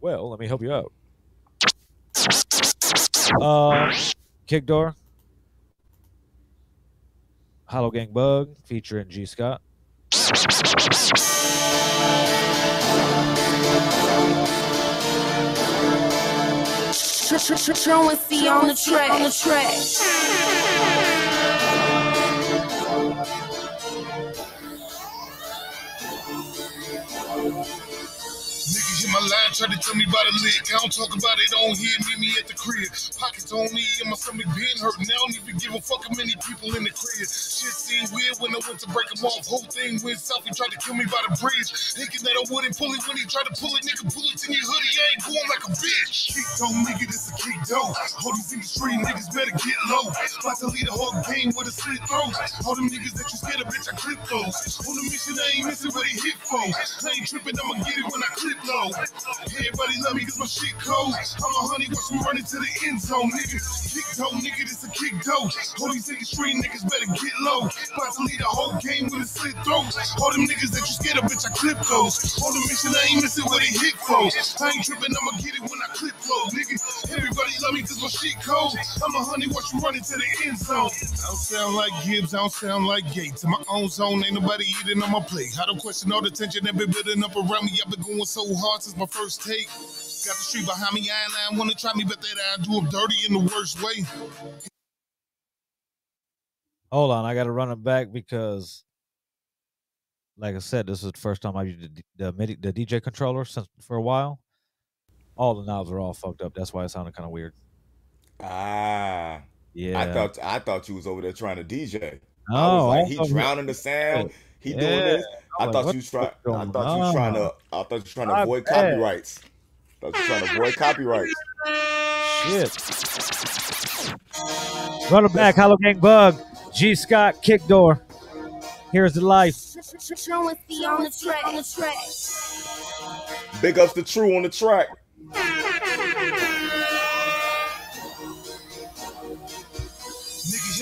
Speaker 1: well, let me help you out. Uh, Kick Door. Hollow Gang Bug featuring G Scott.
Speaker 6: Truancy on the track. On the track.
Speaker 5: My line try to tell me about a lick. I don't talk about it on here, meet me at the crib. Pockets on me and my stomach been Now I don't even give a fuck how many people in the crib. Shit seemed weird when I went to break him off. Whole thing went south. He tried to kill me by the bridge. Thinking that I wouldn't pull it when he tried to pull it. Nigga, bullets in your hoodie. I ain't going like a bitch. Kick toe, nigga, this a kick toe. All these in the street niggas better get low. About to lead a whole game with a slit throat. All them niggas that you scared of, bitch, I clip those. On the mission, I ain't missing what they hit for. I ain't tripping, I'ma get it when I clip low. Everybody love me cause my shit cold. I'm a honey, watch me running to the end zone, nigga. Kick toe, nigga, this a kick toe. All these niggas street niggas better get low. About to lead a whole game with a slit throat. All them niggas that you scared of, bitch, I clip those. All the mission, I ain't missing what they hit for. I ain't tripping, I'ma get it when I clip low, nigga. Everybody love me cause my shit cold. I'm a honey, watch me running to the end zone. I don't sound like Gibbs, I don't sound like Gates. In my own zone, ain't nobody eating on my plate. I don't question all the tension that been building up around me. I've been going so hard since my first take. Got the street behind me, I ain't wanna try me, but that I do them dirty in the worst way.
Speaker 1: Hold on, I got to run it back because, like I said, this is the first time I used the, the, MIDI, the DJ controller since for a while. All the knobs are all fucked up. That's why it sounded kind of weird.
Speaker 2: Ah,
Speaker 1: Yeah.
Speaker 2: I thought I thought you was over there trying to DJ.
Speaker 1: Oh,
Speaker 2: I was like, he
Speaker 1: also-
Speaker 2: drowning the sound. He doing this. I
Speaker 1: like,
Speaker 2: thought you
Speaker 1: the
Speaker 2: try.
Speaker 1: fuck
Speaker 2: I
Speaker 1: going
Speaker 2: thought you was trying to. I thought you was trying to avoid
Speaker 1: bad.
Speaker 2: copyrights. Thought you was trying to avoid copyrights.
Speaker 1: Shit. Run it back, Hollow Gang Bug, G Scott, Kick Door. Here's to Life.
Speaker 6: Truancy on the track. On the track.
Speaker 2: Big ups to True on the track.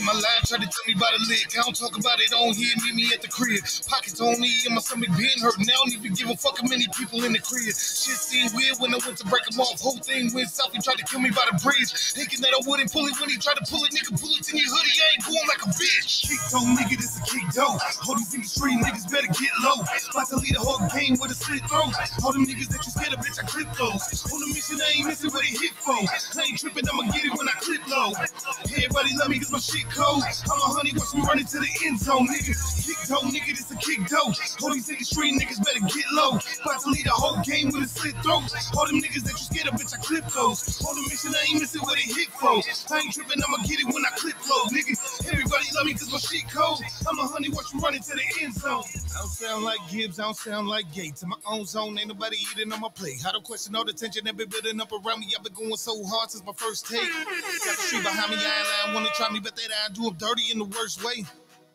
Speaker 5: In my life, try to tell me about a lick. I don't talk about it on here, meet me at the crib. Pockets on me and my stomach been Now I don't even give a fuck how many people in the crib. Shit seemed weird when I went to break him off. Whole thing went south. He tried to kill me by the bridge. Thinking that I wouldn't pull it when he tried to pull it. Nigga, bullets in your hoodie. I ain't going like a bitch. Kick toe, nigga, this a kick toe. All these in the street niggas better get low. About to lead a whole game with a slit throat. All them niggas that you scared of, bitch, I clip those. On the mission, I ain't missing what they hit for. I ain't tripping, I'ma get it when I clip low. Everybody love me cause my shit cold. I'm a honey, watch me running to the end zone, nigga. Kick toe, nigga, this a kick toe. All these in street niggas better get low. About to lead a whole game with a slit throat. All them niggas that you scared of, bitch, I clip those. On the mission, I ain't missing what they hit for. I ain't tripping, I'ma get it when I clip low, nigga. Everybody love me cause my shit cold. I'm a honey, watch me running to the end zone. I don't sound like Gibbs, I don't sound like Gates. In my own zone, ain't nobody eating on my plate. I don't question all the tension that been building up around me. I've been going so hard since my first take. Got the street behind me, I ain't lying, wanna try me, but that I do them dirty in the worst way.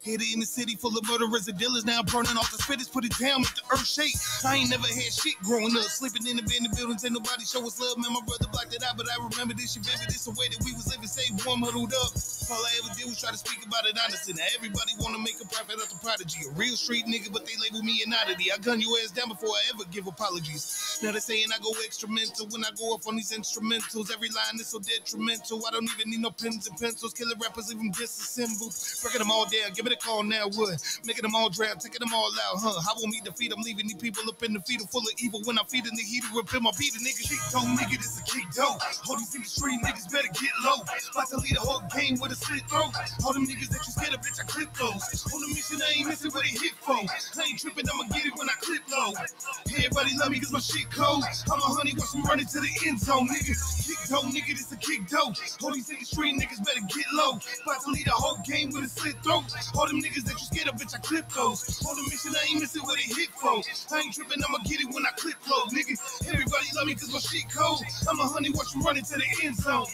Speaker 5: Hit it in the city full of murderers and dealers. Now burning off the spitters, put it down, make the earth shake. I ain't never had shit growing up. Sleeping in the abandoned buildings, and nobody show us love. Man, my brother blocked it out, but I remember this shit vivid. This the way that we was living, safe, warm, huddled up. All I ever did was try to speak about it honestly. Now everybody wanna make a profit out the prodigy. A real street nigga, but they label me an oddity. I gun your ass down before I ever give apologies. Now they saying I go extramental when I go off on these instrumentals. Every line is so detrimental. I don't even need no pens and pencils. Killer rappers them disassembled. Breaking them all down, give it a call now, wood. Making them all drown, taking them all out, huh? I will me defeat? I'm leaving these people up in the feet full of evil. When I'm feeding the heat, repeat my beat. A nigga kick toe, nigga, this is a kick toe. All these in the street niggas better get low. About to lead a whole game with a slit. All them niggas that you scared of, bitch, I clip those. On the mission, I ain't missing what they hit for. I ain't tripping, I'ma get it when I clip low. Everybody love me cause my shit cold. I'm a honey, watch me running to the end zone, niggas. Kick toe, nigga, this a kick toe. All these street niggas better get low. About to lead a whole game with a slit throat. All them niggas that you scared of, bitch, I clip those. On the mission, I ain't missing what they hit for. I ain't tripping, I'ma get it when I clip low, nigga. Everybody love me cause my shit cold. I'm a honey, watch me running to the end zone.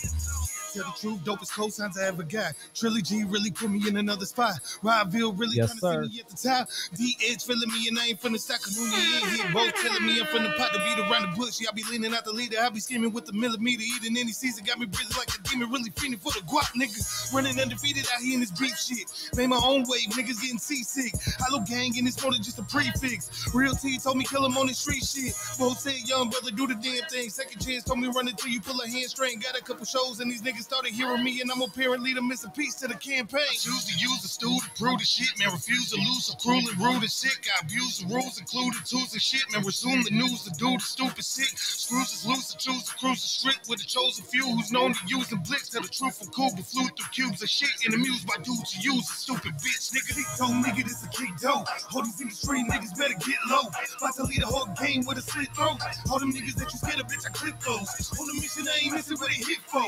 Speaker 5: Tell the truth, dopest cosigns I ever got. Trilogy really put me in another spot. Rodville really
Speaker 1: Yes,
Speaker 5: trying to
Speaker 1: sir.
Speaker 5: see me at the top. D Edge feeling me and I ain't finna stop. Canoe in here, both telling me I'm finna pot to beat around the bush. Y'all be leaning out the leader. I be scheming with the millimeter. Eating any season got me breathing like a demon. Really feeding for the guap niggas. Running undefeated out here in this beef shit. Made my own wave, niggas getting seasick. Hollow gang and it's more than just a prefix. Real T told me kill him on the street shit. Said young brother do the damn thing. Second chance told me run until you pull a hand hamstring. Got a couple shows and these niggas started hearing me, and I'm apparently the missing piece to the campaign. I choose to use the to prove the shit, man. Refuse to lose, so cruel and rude and sick. I abuse the rules, including tools and shit, man. Resume the news to do the stupid shit. Screws is loose to choose to cruise the strict with the chosen few who's known to use the blitz. Tell the truth from but flew through cubes of shit and amused by dudes who use a stupid bitch. Nigga, he told nigga this a kick dope. All these in the street niggas better get low. About to lead a whole game with a slit throat. All them niggas that you scared of, bitch, I clip those. On the mission, I ain't missing where they hit for.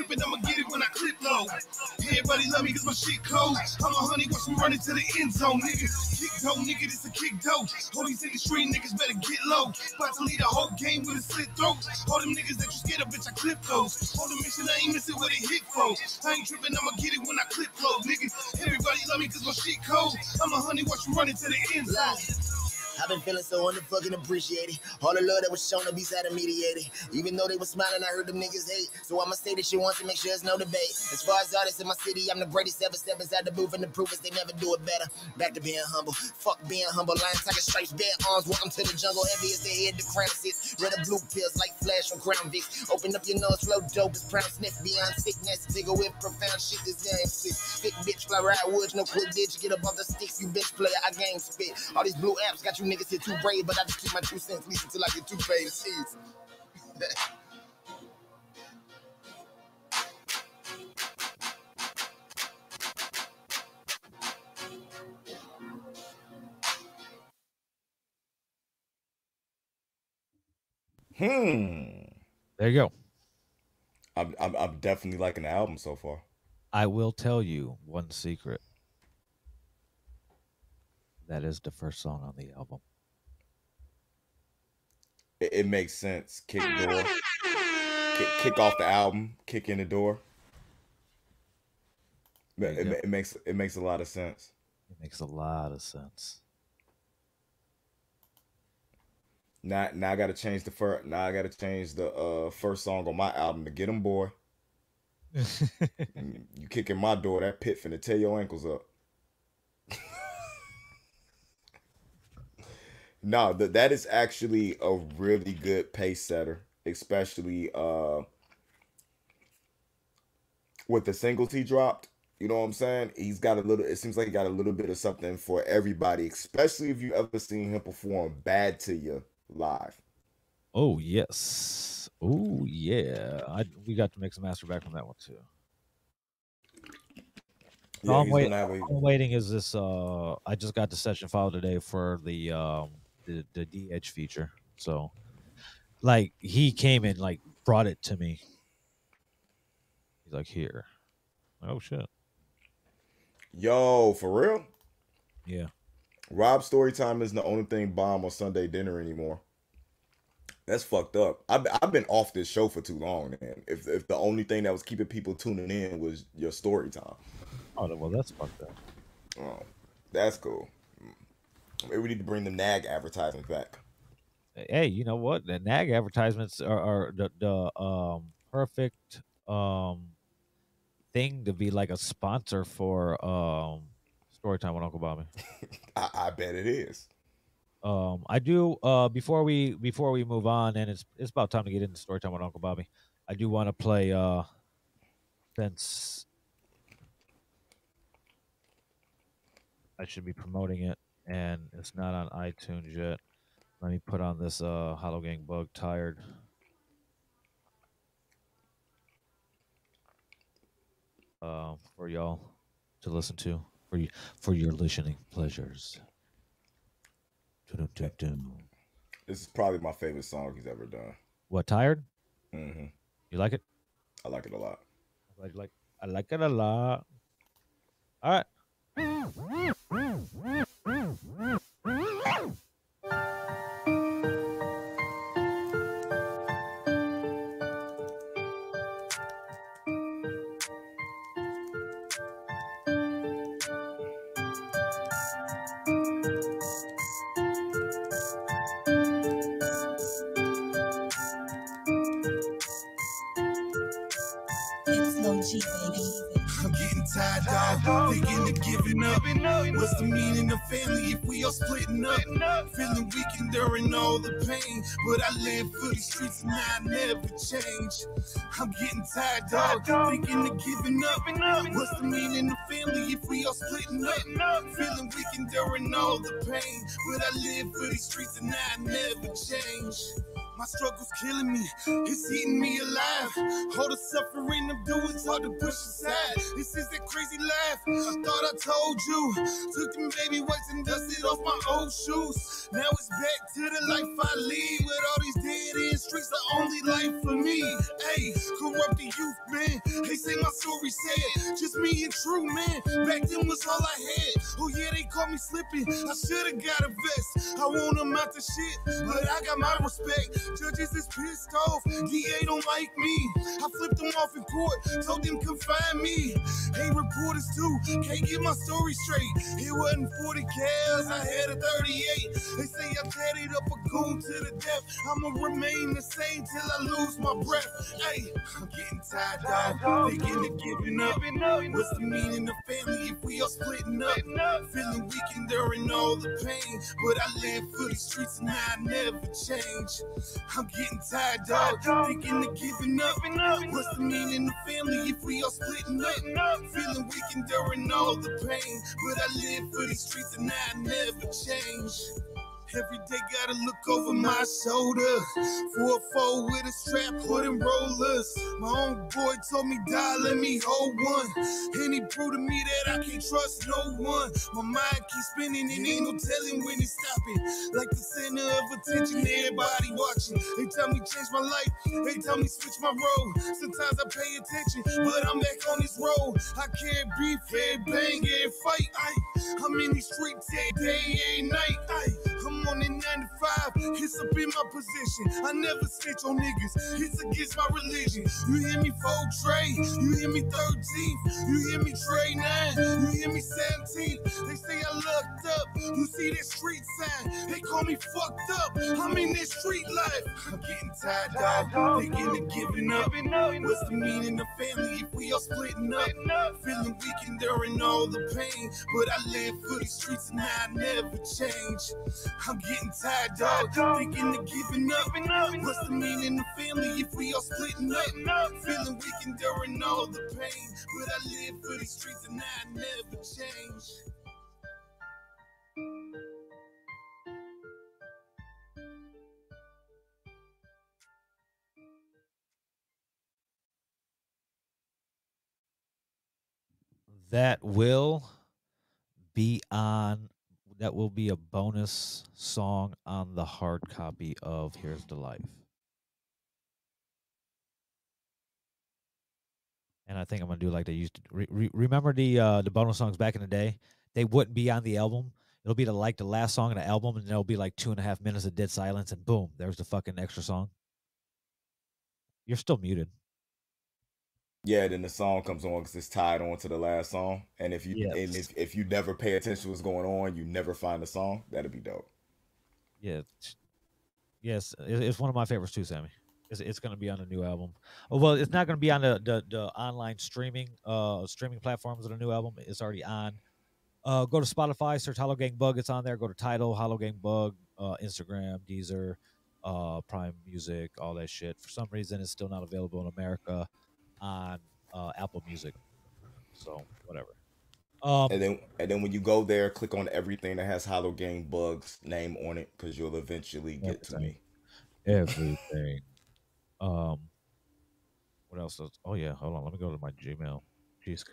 Speaker 5: Tripping, I'ma get it when I clip low. Everybody love me cause my shit cold. I'm a honey, watch me run into the end zone, nigga. Kick dope, nigga, this a kick dope. All these in the street niggas better get low. About to lead a whole game with a slit throat. All them niggas that you scared of, bitch, I clip those. All the mission, I ain't missing where they hit for. I ain't tripping, I'ma get it when I clip low, nigga. Everybody love me cause my shit cold. I'm a honey, watch me run into the end zone.
Speaker 7: I've been feeling so unfucking appreciated. All the love that was shown to be side of mediated. Even though they were smiling, I heard them niggas hate. So I'ma say this shit once to make sure there's no debate. As far as artists in my city, I'm the greatest ever step inside the booth and the proof is they never do it better. Back to being humble. Fuck being humble. Lion, tiger, stripes, bare arms. Welcome to the jungle. Heavy as the head, the crown sits. Red and blue pills like flash from Crown Vic. Open up your nose, flow dope as brown sniff. Beyond sickness, bigger with profound shit. This game sick. Thick bitch, fly ride woods, no quick bitch. Get off the sticks, you bitch player. I game spit. All these blue apps got you niggas here too brave, but I just keep my two cents least until I get two paid to seeds.
Speaker 2: Hmm.
Speaker 1: There you go.
Speaker 2: I'm, I'm I'm definitely liking the album so far.
Speaker 1: I will tell you one secret. That is the first song on the album.
Speaker 2: It, it makes sense. Kick door. Kick, kick off the album. Kick in the door. It, it, it makes it makes a lot of sense.
Speaker 1: It makes a lot of sense.
Speaker 2: Now now I gotta change the first. Now I gotta change the uh first song on my album to get 'em boy. You kick in my door, that pit finna tear your ankles up. no, that that is actually a really good pace setter, especially uh with the singles he dropped. You know what I'm saying? He's got a little. It seems like he got a little bit of something for everybody, especially if you ever seen him perform "Bad to You" live.
Speaker 1: oh yes. Oh yeah. I we got to make some master back on that one too.
Speaker 2: Yeah,
Speaker 1: I'm, wait,
Speaker 2: a...
Speaker 1: I'm waiting is this uh I just got the session file today for the um the, the D Edge feature. So like he came and like brought it to me. He's like here. Oh shit.
Speaker 2: Yo, for real?
Speaker 1: Yeah.
Speaker 2: Rob Storytime isn't the only thing bomb on Sunday dinner anymore. That's fucked up. I've, I've been off this show for too long, man. If if the only thing that was keeping people tuning in was your story time,
Speaker 1: Oh well that's fucked up.
Speaker 2: oh, that's cool. Maybe we need to bring the NAG advertisements back.
Speaker 1: Hey, you know what? The NAG advertisements are, are the, the um perfect um thing to be like a sponsor for um Storytime with Uncle Bobby.
Speaker 2: I, I bet it is.
Speaker 1: Um, I do. Uh, before we before we move on, and it's it's about time to get into story time with Uncle Bobby. I do want to play. Uh, since I should be promoting it, and it's not on iTunes yet. Let me put on this uh Hollow Gang Bug Tired. Uh, for y'all to listen to for you for your listening pleasures.
Speaker 2: This is probably my favorite song he's ever done.
Speaker 1: What tired?
Speaker 2: Mm-hmm.
Speaker 1: You like it?
Speaker 2: I like it a lot.
Speaker 1: I like, like I like it a lot. All right.
Speaker 5: What's the meaning of family if we all splitting up? Feeling weak and enduring all the pain. But I live for these streets and I never change. I'm getting tired, dog. Thinking of giving up. What's the meaning of family if we all splitting up? Feeling weak and enduring all the pain. But I live for these streets and I never change. My struggle's killing me, it's eating me alive. All the suffering I'm doing is hard to push aside. This is that crazy life. I thought I told you. Took them baby wipes and dusted off my old shoes. Now it's back to the life I lead. With all these dead end streets, the only life for me. Hey, corrupt the youth, man. They say my story sad. Just me and true, man. Back then was all I had. Oh yeah, they caught me slipping. I should've got a vest. I want them out the shit, but I got my respect. Judges is pissed off. DA don't like me. I flipped them off in court. Told them confine me. Hey, reporters too. Can't get my story straight. It wasn't 40 cals. I had a 38. They say I tatted up a goon to the death. I'ma remain the same till I lose my breath. Hey, I'm getting tired, dog. Thinking of giving up. What's the meaning of family if we all splitting up? Feeling weak enduring all the pain. But I live for the streets and I never change. I'm getting tired, dog. Thinking of giving up. What's the meaning of the family if we all splitting up? Feeling weak enduring all the pain. But I live for these streets and I never change. Every day gotta look over my shoulder. Four four with a strap, hood and rollers. My own boy told me, die, let me hold one. And he proved to me that I can't trust no one. My mind keeps spinning and ain't no telling when it's stopping. Like the center of attention, everybody watching. They tell me change my life, they tell me switch my road. Sometimes I pay attention, but I'm back on this road. I can't be fair, bang, and fight. Aye. I'm in these streets every day, every night. Aye. I'm on the 95, it's up in my position. I never snitch on niggas, it's against my religion. You hear me fold Trey, you hear me 13th, you hear me Trey 9, you hear me 17. They say I looked up, you see that street sign, they call me fucked up. I'm in this street life. I'm getting tired, dog. Thinking of giving up. What's the meaning of family if we all splitting up? Feeling weak and enduring all the pain, but I live for these streets and I never change. I'm getting tired, dog. Thinking of giving up. What's the meaning of family if we all splitting up? Feeling weak enduring all the pain, but I live for these streets and I never change.
Speaker 1: That will be on. That will be a bonus song on the hard copy of "Here's to Life." And I think I'm gonna do like they used to. Re- re- remember the uh, the bonus songs back in the day? They wouldn't be on the album. It'll be the like the last song of the album, and there'll be like two and a half minutes of dead silence, and boom, there's the fucking extra song. You're still muted.
Speaker 2: Yeah, then the song comes on because it's tied on to the last song. And if you
Speaker 1: Yes.
Speaker 2: and if, if you never pay attention to what's going on, you never find the song. That'd be dope.
Speaker 1: Yeah. Yes, it's one of my favorites too, Sammy. It's, it's going to be on the new album. Oh, well, it's not going to be on the, the the online streaming uh streaming platforms of the new album. It's already on. Uh, go to Spotify, search Hollow Gang Bug. It's on there. Go to Tidal Hollow Gang Bug, uh, Instagram, Deezer, uh, Prime Music, all that shit. For some reason, it's still not available in America on uh, Apple Music. So whatever. Um,
Speaker 2: And then and then when you go there, click on everything that has Hollow Gang Bugs name on it because you'll eventually get to me.
Speaker 1: everything. um, what else? Does, oh yeah, hold on. Let me go to my Gmail. Jeez,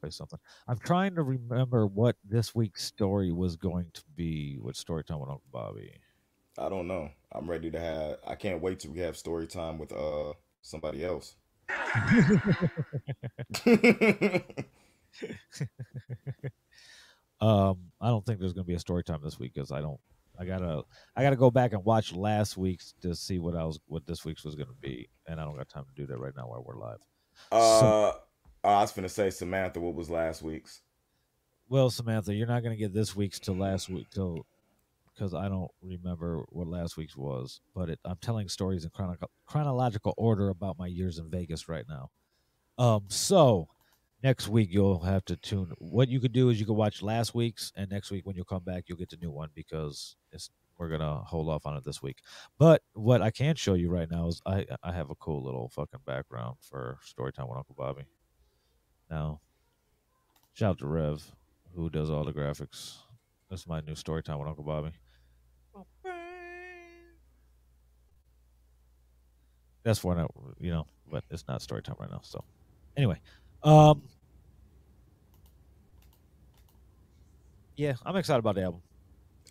Speaker 1: play something. I'm trying to remember what this week's story was going to be with Storytime with Uncle Bobby.
Speaker 2: I don't know. I'm ready to have. I can't wait to have story time with uh somebody else.
Speaker 1: Um, I don't think there's going to be a story time this week because I don't. I gotta. I gotta go back and watch last week's to see what I was. What this week's was going to be, and I don't got time to do that right now while we're live.
Speaker 2: uh, I was gonna say Samantha. What was last week's?
Speaker 1: Well, Samantha, you're not going to get this week's to last week till because I don't remember what last week's was. But it, I'm telling stories in chrono- chronological order about my years in Vegas right now. Um, so next week you'll have to tune. What you could do is you could watch last week's, and next week when you come back, you'll get the new one because it's we're gonna hold off on it this week. But what I can show you right now is I I have a cool little fucking background for Storytime with Uncle Bobby. Now, shout out to Rev, who does all the graphics. This is my new Storytime with Uncle Bobby. That's for now, you know, but it's not story time right now. So, anyway, um, yeah, I'm excited about the album.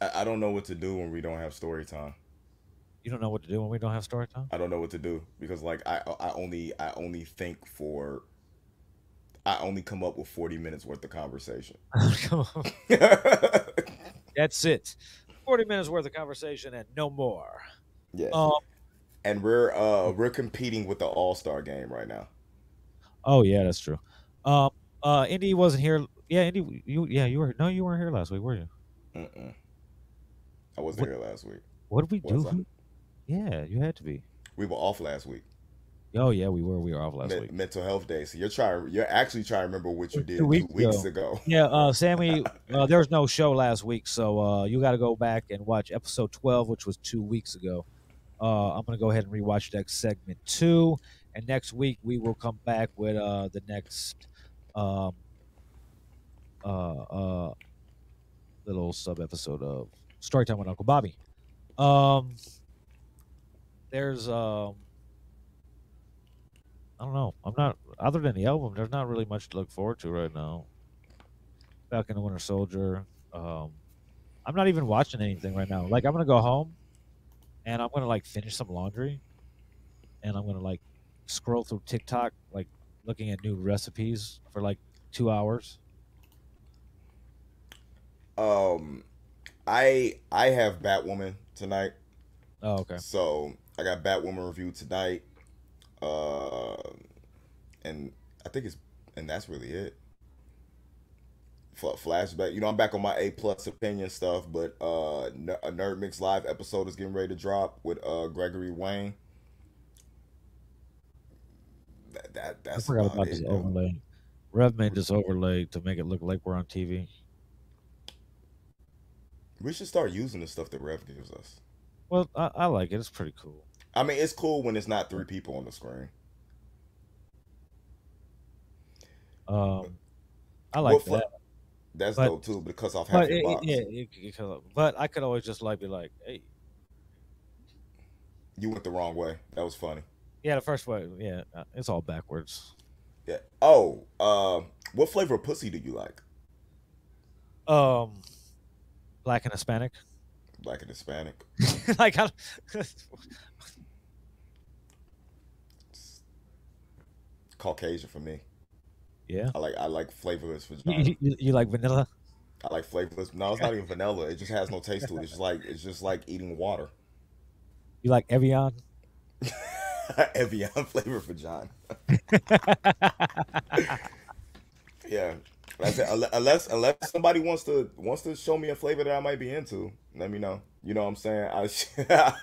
Speaker 2: I, I don't know what to do when we don't have story time.
Speaker 1: You don't know what to do when we don't have story time.
Speaker 2: I don't know what to do because like I I only I only think for I only come up with 40 minutes worth of conversation.
Speaker 1: That's it. Forty minutes worth of conversation and no more.
Speaker 2: yeah.
Speaker 1: Um,
Speaker 2: and we're uh we're competing with the All-Star game right now.
Speaker 1: oh yeah, that's true. Um, uh, Indy wasn't here. Yeah, Indy, you yeah you were no, you weren't here last week, were you?
Speaker 2: Mm-mm. I wasn't here last week.
Speaker 1: What did we
Speaker 2: Was
Speaker 1: do? Yeah, you had to be.
Speaker 2: We were off last week.
Speaker 1: Oh yeah, we were. We were off last
Speaker 2: Me-
Speaker 1: week.
Speaker 2: mental health day. So you're trying you're actually trying to remember what you did two
Speaker 1: weeks
Speaker 2: weeks,
Speaker 1: ago.
Speaker 2: ago.
Speaker 1: Yeah, uh, Sammy, uh, there was no show last week, so uh, you got to go back and watch episode 12, which was two weeks ago. Uh, I'm to go ahead and rewatch that segment two. And next week, we will come back with uh, the next um, uh, uh, little sub episode of Storytime with Uncle Bobby. Um, there's, um, I don't know. I'm not, other than the album, there's not really much to look forward to right now. Falcon and Winter Soldier. Um, I'm not even watching anything right now. Like I'm gonna go home, and I'm gonna like finish some laundry, and I'm gonna like scroll through TikTok, like looking at new recipes for like two hours.
Speaker 2: Um I I have Batwoman tonight.
Speaker 1: Oh, okay.
Speaker 2: So I got Batwoman review tonight. Uh, and I think it's and that's really it. Fl- Flashback, you know, I'm back on my A plus opinion stuff, but uh, a Nerd Mix live episode is getting ready to drop with uh Gregory Wayne. That, that
Speaker 1: I
Speaker 2: that's
Speaker 1: forgot
Speaker 2: about
Speaker 1: about this overlay. Rev made this overlay to make it look like we're on TV.
Speaker 2: We should start using the stuff that Rev gives us.
Speaker 1: Well, I, I like it. It's pretty cool.
Speaker 2: I mean, it's cool when it's not three people on the screen.
Speaker 1: Um, I like that.
Speaker 2: That's
Speaker 1: But-
Speaker 2: dope too, but it cuts off half the
Speaker 1: it,
Speaker 2: box.
Speaker 1: yeah, it, it, it- but I could always just like be like, hey,
Speaker 2: You went the wrong way. That was funny.
Speaker 1: yeah, the first one, yeah, uh, it's all backwards.
Speaker 2: Yeah. Oh, uh, what flavor of pussy do you like?
Speaker 1: Um, black and Hispanic.
Speaker 2: Black and Hispanic.
Speaker 1: like, I,
Speaker 2: Caucasian for me.
Speaker 1: Yeah,
Speaker 2: I like I like flavorless
Speaker 1: you,
Speaker 2: vagina.
Speaker 1: you, you like vanilla?
Speaker 2: I like flavorless. No, it's not even vanilla. It just has no taste to it. It's just like it's just like eating water.
Speaker 1: You like Evian?
Speaker 2: Evian flavor vagina. yeah. Unless unless somebody wants to wants to show me a flavor that I might be into, let me know. You know what I'm saying? I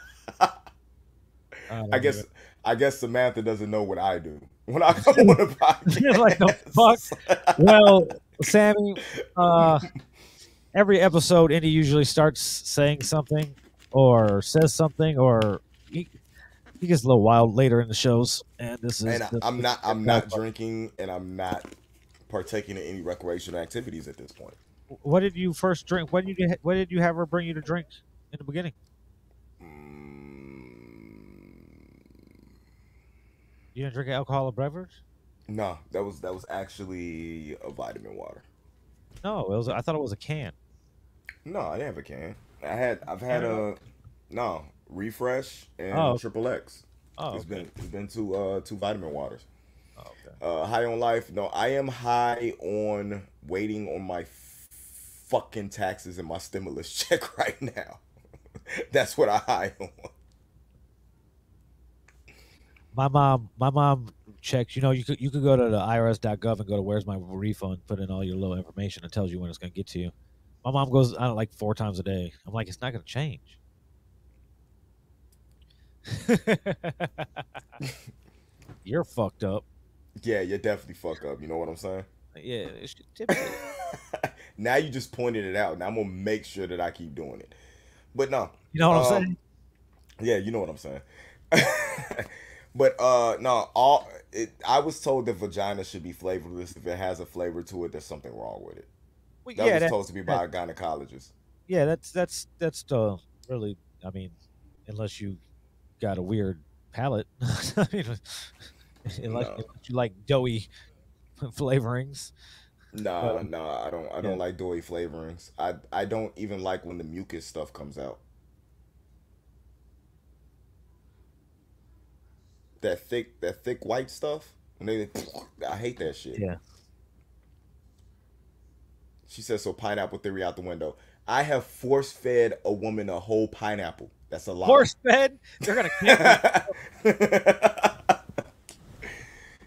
Speaker 1: don't
Speaker 2: I guess. I guess Samantha doesn't know what I do when I come on the podcast.
Speaker 1: Like the fuck? Well, Sammy, uh, every episode, Indy usually starts saying something or says something, or he, he gets a little wild later in the shows. And this is,
Speaker 2: and I,
Speaker 1: this-
Speaker 2: I'm not I'm not
Speaker 1: part.
Speaker 2: drinking and I'm not partaking in any recreational activities at this point.
Speaker 1: What did you first drink? What did you What did you have her bring you to drink in the beginning? You didn't drink an alcoholic beverage?
Speaker 2: No, that was that was actually a vitamin water.
Speaker 1: No, it was. I thought it was a can.
Speaker 2: No, I didn't have a can. I had I've had a no refresh and
Speaker 1: Oh.
Speaker 2: triple X.
Speaker 1: Oh,
Speaker 2: It's
Speaker 1: okay.
Speaker 2: been it's been two uh two vitamin waters.
Speaker 1: Oh, okay.
Speaker 2: Uh, high on life. No, I am high on waiting on my fucking taxes and my stimulus check right now. That's what I high on.
Speaker 1: My mom, my mom checks. You know, you could you could go to the IRS.gov and go to where's my refund, put in all your little information. It tells you when it's going to get to you. My mom goes, I like four times a day. I'm like, it's not going to change. You're fucked up.
Speaker 2: Yeah, you're definitely fucked up. You know what I'm saying?
Speaker 1: Yeah, it should
Speaker 2: now you just pointed it out. Now I'm gonna make sure that I keep doing it. But no,
Speaker 1: You know what I'm
Speaker 2: Um,
Speaker 1: saying?
Speaker 2: Yeah, you know what I'm saying. but uh no, all it, I was told that vagina should be flavorless. If it has a flavor to it, there's something wrong with it.
Speaker 1: Well,
Speaker 2: That
Speaker 1: yeah,
Speaker 2: was
Speaker 1: that-
Speaker 2: supposed to be by a gynecologist.
Speaker 1: yeah, that's that's that's the really. I mean, unless you got a weird palate, I mean, unless,
Speaker 2: No.
Speaker 1: unless you like doughy flavorings.
Speaker 2: Nah,
Speaker 1: no,
Speaker 2: nah, I don't I don't
Speaker 1: yeah.
Speaker 2: like doughy flavorings. I I don't even like when the mucus stuff comes out. That thick that thick white stuff. When they I hate that shit.
Speaker 1: Yeah.
Speaker 2: She says so pineapple theory out the window. I have force fed a woman a whole pineapple. That's a lie.
Speaker 1: Force fed? They're gonna cancel.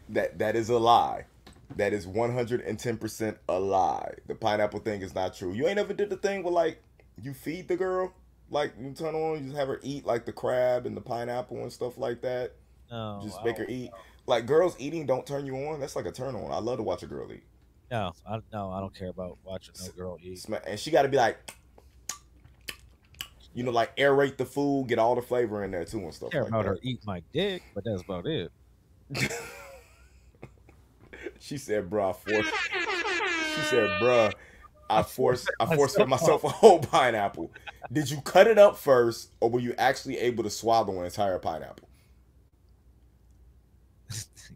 Speaker 2: that that is a lie. That is one hundred and ten percent a lie. The pineapple thing is not true. You ain't ever did the thing where like you feed the girl, like you turn on, you just have her eat like the crab and the pineapple and stuff like that.
Speaker 1: No,
Speaker 2: just make her eat. Like girls eating don't turn you on. That's like a turn on. I love to watch a girl eat.
Speaker 1: No, I, no, I don't care about watching no girl eat.
Speaker 2: And she got to be like, you know, like aerate the food, get all the flavor in there too and
Speaker 1: I
Speaker 2: stuff
Speaker 1: care
Speaker 2: like
Speaker 1: about
Speaker 2: that.
Speaker 1: her eat my dick, but that's about it.
Speaker 2: She said, "Bruh, I forced." She said, "Bruh, I forced. I forced myself a whole pineapple. Did you cut it up first, or were you actually able to swallow an entire pineapple?"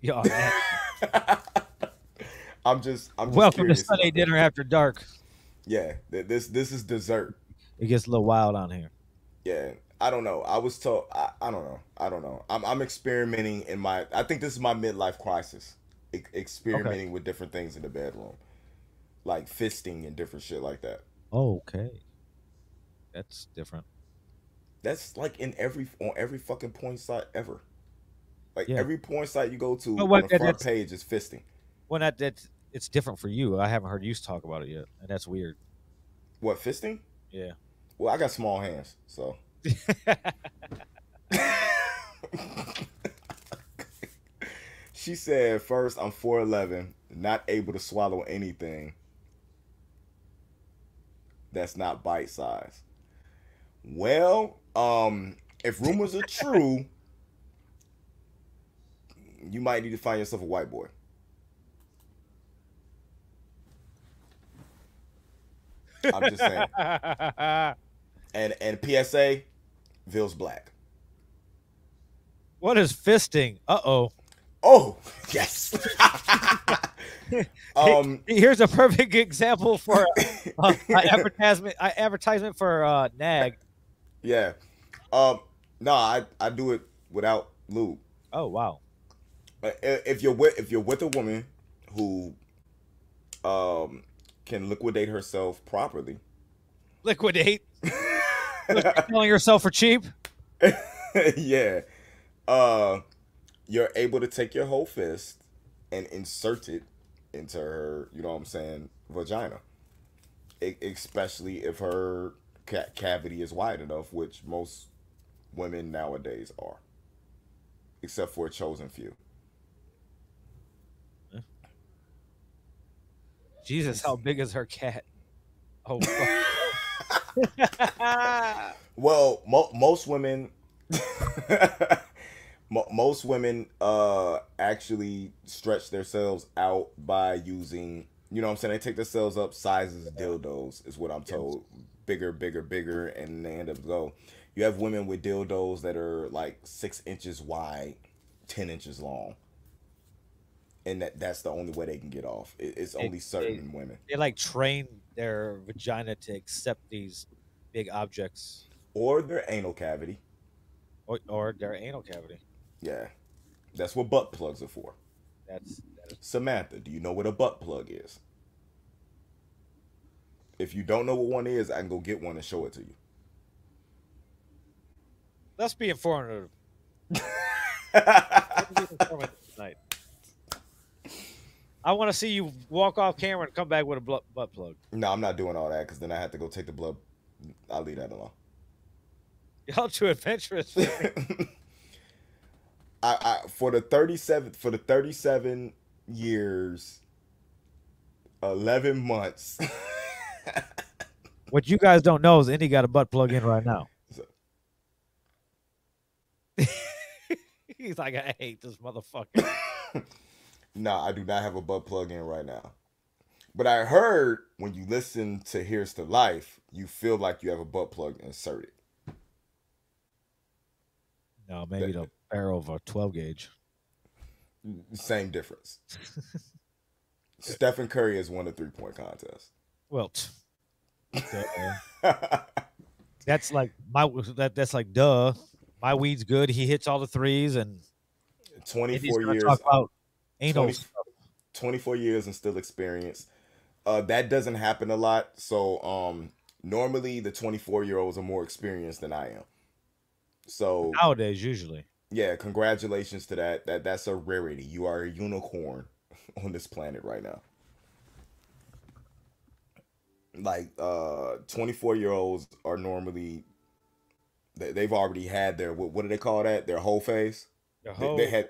Speaker 1: Man.
Speaker 2: I'm just. I'm just
Speaker 1: welcome to Sunday dinner after dark.
Speaker 2: Yeah, this this is dessert.
Speaker 1: It gets a little wild on here.
Speaker 2: Yeah, I don't know. I was told. I, I don't know. I don't know. I'm I'm experimenting in my. I think this is my midlife crisis. E- experimenting with different things in the bedroom, like fisting and different shit like that.
Speaker 1: Okay, that's different.
Speaker 2: That's like in every on every fucking porn site ever. Like
Speaker 1: Yeah.
Speaker 2: every porn site you go to
Speaker 1: But
Speaker 2: on
Speaker 1: what-
Speaker 2: the front page is fisting.
Speaker 1: Well, that that's it's different for you. I haven't heard you talk about it yet, and that's weird.
Speaker 2: What fisting?
Speaker 1: Yeah.
Speaker 2: Well, I got small hands, so she said first I'm 4'11, not able to swallow anything that's not bite size. Well, um, if rumors are true, you might need to find yourself a white boy. I'm just saying. And and PSA, Ville's black.
Speaker 1: what is fisting? Uh oh.
Speaker 2: Oh, yes. um,
Speaker 1: Here's a perfect example for uh, an advertisement. Advertisement for uh, Nag.
Speaker 2: yeah. Um, no, I I do it without lube.
Speaker 1: Oh wow.
Speaker 2: I- If you're with if you're with a woman who um can liquidate herself properly,
Speaker 1: Liquidate. Selling yourself for cheap.
Speaker 2: yeah, uh, you're able to take your whole fist and insert it into her. You know what I'm saying? Vagina. E- especially if her ca- cavity is wide enough, which most women nowadays are, except for a chosen few.
Speaker 1: Jesus, how big is her cat? Oh. fuck.
Speaker 2: Well, mo- most women, mo- most women, uh, actually stretch themselves out by using. You know what I'm saying? They take themselves up sizes dildos, is what I'm told. Bigger, bigger, bigger, and they end up go. You have women with dildos that are like six inches wide, ten inches long, and that that's the only way they can get off. It, it's
Speaker 1: They-
Speaker 2: only certain women.
Speaker 1: they like train their vagina to accept these big objects
Speaker 2: or their anal cavity.
Speaker 1: or, or their anal cavity.
Speaker 2: Yeah, that's what butt plugs are for.
Speaker 1: That's that is,
Speaker 2: Samantha, do you know what a butt plug is? If you don't know what one is, I can go get one and show it to you.
Speaker 1: let's be informative. Let's be informative. I want to see you walk off camera and come back with a butt plug.
Speaker 2: no, I'm not doing all that because then I have to go take the blood. I'll leave that alone.
Speaker 1: Y'all too adventurous.
Speaker 2: I, I for the 37 for the 37 years 11 months.
Speaker 1: What you guys don't know is Indy got a butt plug in right now. He's like, I hate this motherfucker.
Speaker 2: Nah, I do not have a butt plug in right now. But I heard when you listen to Here's to Life, you feel like you have a butt plug inserted.
Speaker 1: No, maybe the barrel of a 12 gauge.
Speaker 2: Same difference. Stephen Curry has won a three point contest.
Speaker 1: Well, that's like my that that's like duh. My weed's good. He hits all the threes, and
Speaker 2: 24 years.
Speaker 1: about anal
Speaker 2: 20 24 years and still experience. Uh, that doesn't happen a lot. So um, normally the 24 year olds are more experienced than I am. So
Speaker 1: nowadays usually.
Speaker 2: yeah, congratulations to that. That that's a rarity. You are a unicorn on this planet right now. Like uh 24 year olds are normally they, they've already had their what, what do they call that? Their whole phase.
Speaker 1: The
Speaker 2: They, they had.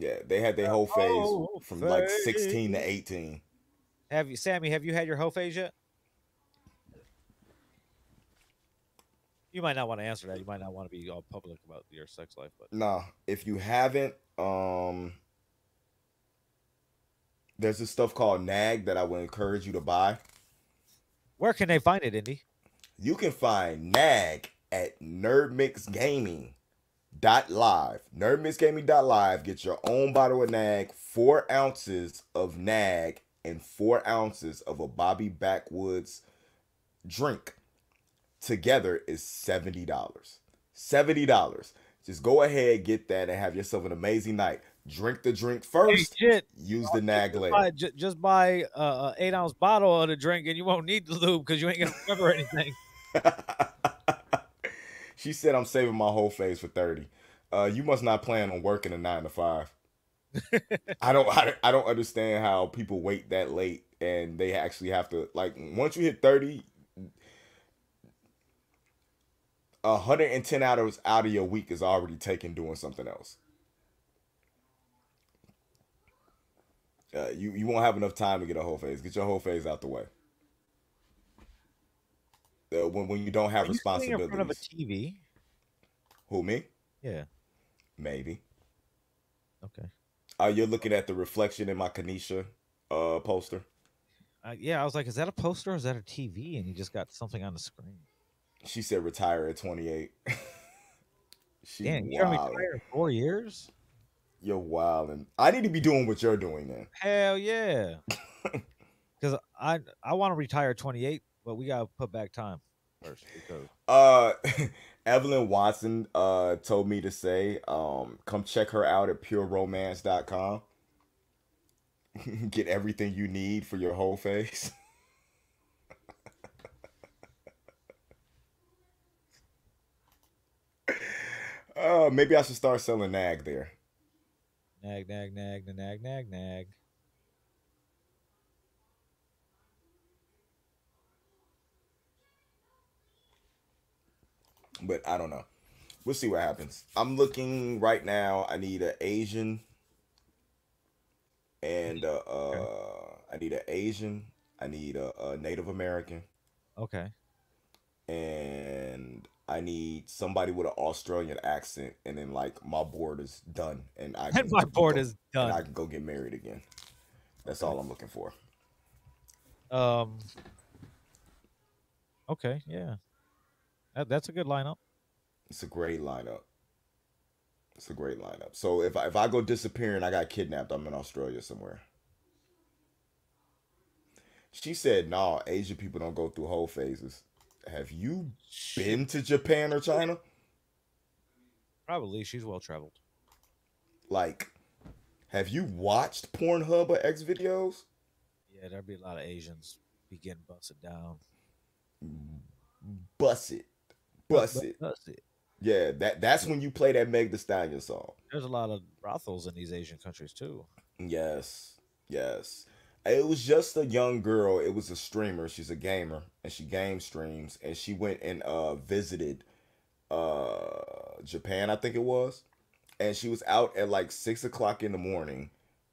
Speaker 2: Yeah, they had their whole
Speaker 1: whole
Speaker 2: phase from like 16 to 18.
Speaker 1: Have you, Sammy? Have you had your whole phase yet? You might not want to answer that. You might not want to be all public about your sex life, but
Speaker 2: Nah, if you haven't, um, there's this stuff called Nag that I would encourage you to buy.
Speaker 1: where can they find it, Indy?
Speaker 2: You can find Nag at nerdmixgaming.live. live Get your own bottle of Nag, four ounces of Nag, and four ounces of a Bobby Backwoods drink. Together is $70. $70. Just go ahead, get that, and have yourself an amazing night. Drink the drink
Speaker 1: Hey,
Speaker 2: first,
Speaker 1: shit.
Speaker 2: use the Nag
Speaker 1: Just
Speaker 2: later.
Speaker 1: buy, ju- just buy uh, a eight ounce bottle of the drink, and you won't need the lube because you ain't gonna remember anything.
Speaker 2: she said I'm saving my whole face for 30. Uh you must not plan on working a 9 to 5. I don't I, I don't understand how people wait that late and they actually have to like once you hit 30 110 hours out of your week is already taken doing something else. Uh, you you won't have enough time to get a whole phase. Get your whole phase out the way. Uh, when when you don't have
Speaker 1: Are sitting in front of a. TV?
Speaker 2: Who me?
Speaker 1: Yeah.
Speaker 2: Maybe.
Speaker 1: Okay.
Speaker 2: Uh, you're looking at the reflection in my Kanisha uh poster.
Speaker 1: Uh, yeah, I was like, is that a poster or is that a TV? And you just got something on the screen.
Speaker 2: She said retire at 28. she
Speaker 1: Damn, you're gonna retire four years?
Speaker 2: You're wild, and I need to be doing what you're doing then.
Speaker 1: Hell yeah. Because I I want to retire at 28, but we gotta put back time first because
Speaker 2: Uh, Evelyn Watson uh told me to say, um, come check her out at pureromance.com. Get everything you need for your whole face. Uh, maybe I should start selling nag there.
Speaker 1: nag nag nag nag nag nag
Speaker 2: but I don't know. We'll see what happens. I'm looking right now. I need an Asian, and uh, uh I need an Asian. I need a, a Native American,
Speaker 1: Okay.
Speaker 2: and I need somebody with an Australian accent. And then like my board is done, and I
Speaker 1: And my board
Speaker 2: go-
Speaker 1: is
Speaker 2: and I can go get married again. That's all I'm looking for.
Speaker 1: Um. Okay, yeah. That, that's a good lineup.
Speaker 2: It's a great lineup. It's a great lineup. So if I, if I go disappearing, I got kidnapped. I'm in Australia somewhere. She said, "No, Asian people don't go through whole phases." Have you been to Japan or China?
Speaker 1: Probably she's well traveled.
Speaker 2: Like, have you watched Pornhub or X videos?
Speaker 1: Yeah, there'd be a lot of Asians be getting busted down.
Speaker 2: Bust it, bust it.
Speaker 1: Bust it.
Speaker 2: Yeah, that that's when you play that Meg The Stallion song.
Speaker 1: There's a lot of brothels in these Asian countries too.
Speaker 2: Yes, yes. It was just a young girl. It was a streamer. She's a gamer, and she game streams. And she went and uh visited uh Japan, I think it was. And she was out at like six o'clock in the morning,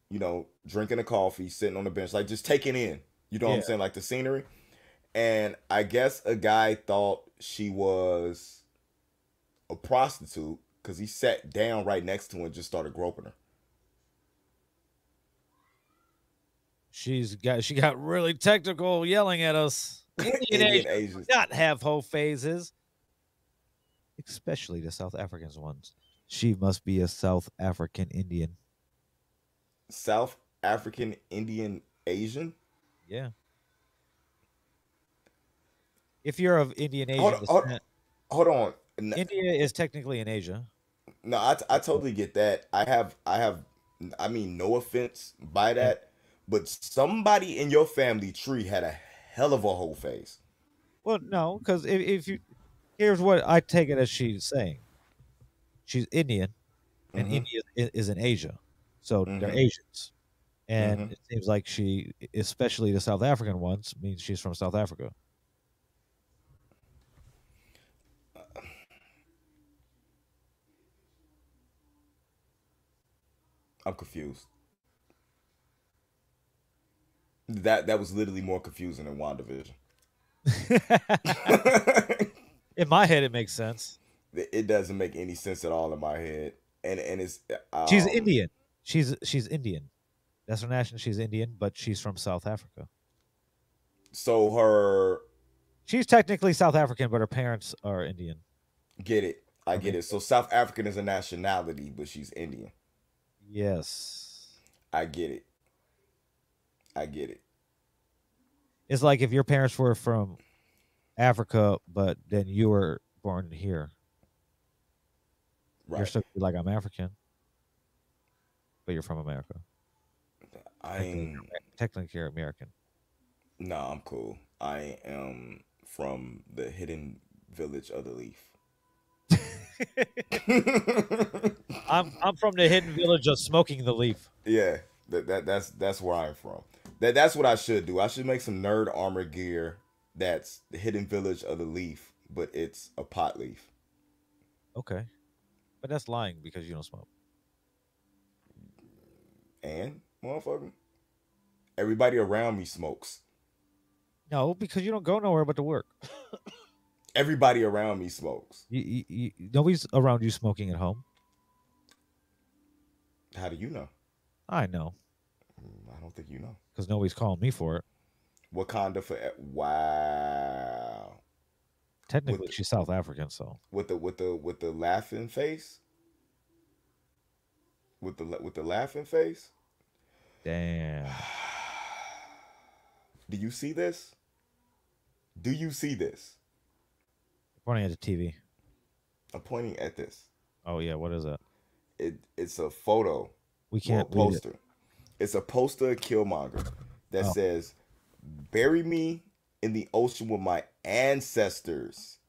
Speaker 2: you know, drinking a coffee, sitting on the bench, like just taking in, you know what I'm saying, like the scenery. And I guess a guy thought she was a prostitute because he sat down right next to her and just started groping her.
Speaker 1: She's got she got really technical yelling at us. Indian Asians
Speaker 2: Asians.
Speaker 1: not have whole phases, especially the South Africans ones. She must be a South African Indian.
Speaker 2: South African, Indian, Asian.
Speaker 1: Yeah. If you're of Indian Asian
Speaker 2: Hold on, hold- Hold on.
Speaker 1: India is technically in Asia.
Speaker 2: No, I, I totally get that. I have I have I mean no offense by that, but somebody in your family tree had a hell of a whole face.
Speaker 1: Well, no, because if, if you here's what I take it as she's saying. She's Indian, and
Speaker 2: Mhm.
Speaker 1: India is in Asia, so they're
Speaker 2: Mhm.
Speaker 1: Asians. And
Speaker 2: Mhm.
Speaker 1: it seems like she, especially the South African ones, means she's from South Africa.
Speaker 2: I'm confused. That that was literally more confusing than WandaVision.
Speaker 1: in my head, it makes sense.
Speaker 2: it doesn't make any sense at all in my head, and and it's
Speaker 1: She's
Speaker 2: um,
Speaker 1: Indian. She's she's Indian. That's her national. She's Indian, but she's from South Africa.
Speaker 2: So her
Speaker 1: She's technically South African, but her parents are Indian.
Speaker 2: get it. I get it. So South African is a nationality, but she's Indian.
Speaker 1: Yes.
Speaker 2: I get it. I get it.
Speaker 1: It's like if your parents were from Africa, but then you were born here. You're still like I'm African, but you're from America.
Speaker 2: I ain't.
Speaker 1: Technically, you're American.
Speaker 2: Nah, I'm cool. I am from the hidden village of the leaf.
Speaker 1: I'm I'm from the hidden village of smoking the leaf.
Speaker 2: yeah, that, that that's that's where I'm from. That that's what I should do. I should make some nerd armor gear that's the hidden village of the leaf, but it's a pot leaf.
Speaker 1: Okay, but that's lying because you don't smoke.
Speaker 2: And motherfucker, everybody around me smokes.
Speaker 1: No, because you don't go nowhere but to work.
Speaker 2: Everybody around me smokes.
Speaker 1: You, you, you, nobody's around you smoking at home.
Speaker 2: How do you know?
Speaker 1: I know
Speaker 2: Mm, I don't think you know.
Speaker 1: because nobody's calling me for it.
Speaker 2: Wakanda for e, wow.
Speaker 1: Technically,
Speaker 2: With-
Speaker 1: she's South African, so
Speaker 2: with the with the with the laughing face with the with the laughing face
Speaker 1: damn.
Speaker 2: do you see this do you see this
Speaker 1: Pointing at the TV.
Speaker 2: i'm pointing at this
Speaker 1: Oh yeah, what is that?
Speaker 2: it it's a photo
Speaker 1: We can't read it.
Speaker 2: poster it's a poster of killmonger that
Speaker 1: Oh.
Speaker 2: says bury me in the ocean with my ancestors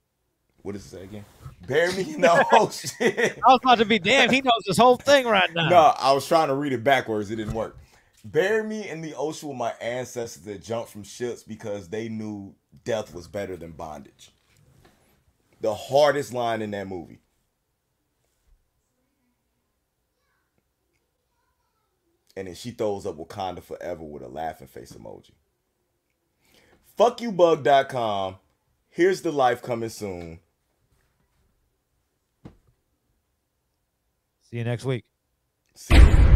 Speaker 2: what does it say again bury me in the ocean
Speaker 1: I was about to be damn. He knows this whole thing right now.
Speaker 2: No, I was trying to read it backwards. It didn't work. Bury me in the ocean with my ancestors that jumped from ships because they knew death was better than bondage. The hardest line in that movie. And then she throws up Wakanda Forever with a laughing face emoji. Fuckyoubug.com. Here's to Life coming soon.
Speaker 1: See you next week.
Speaker 2: See you.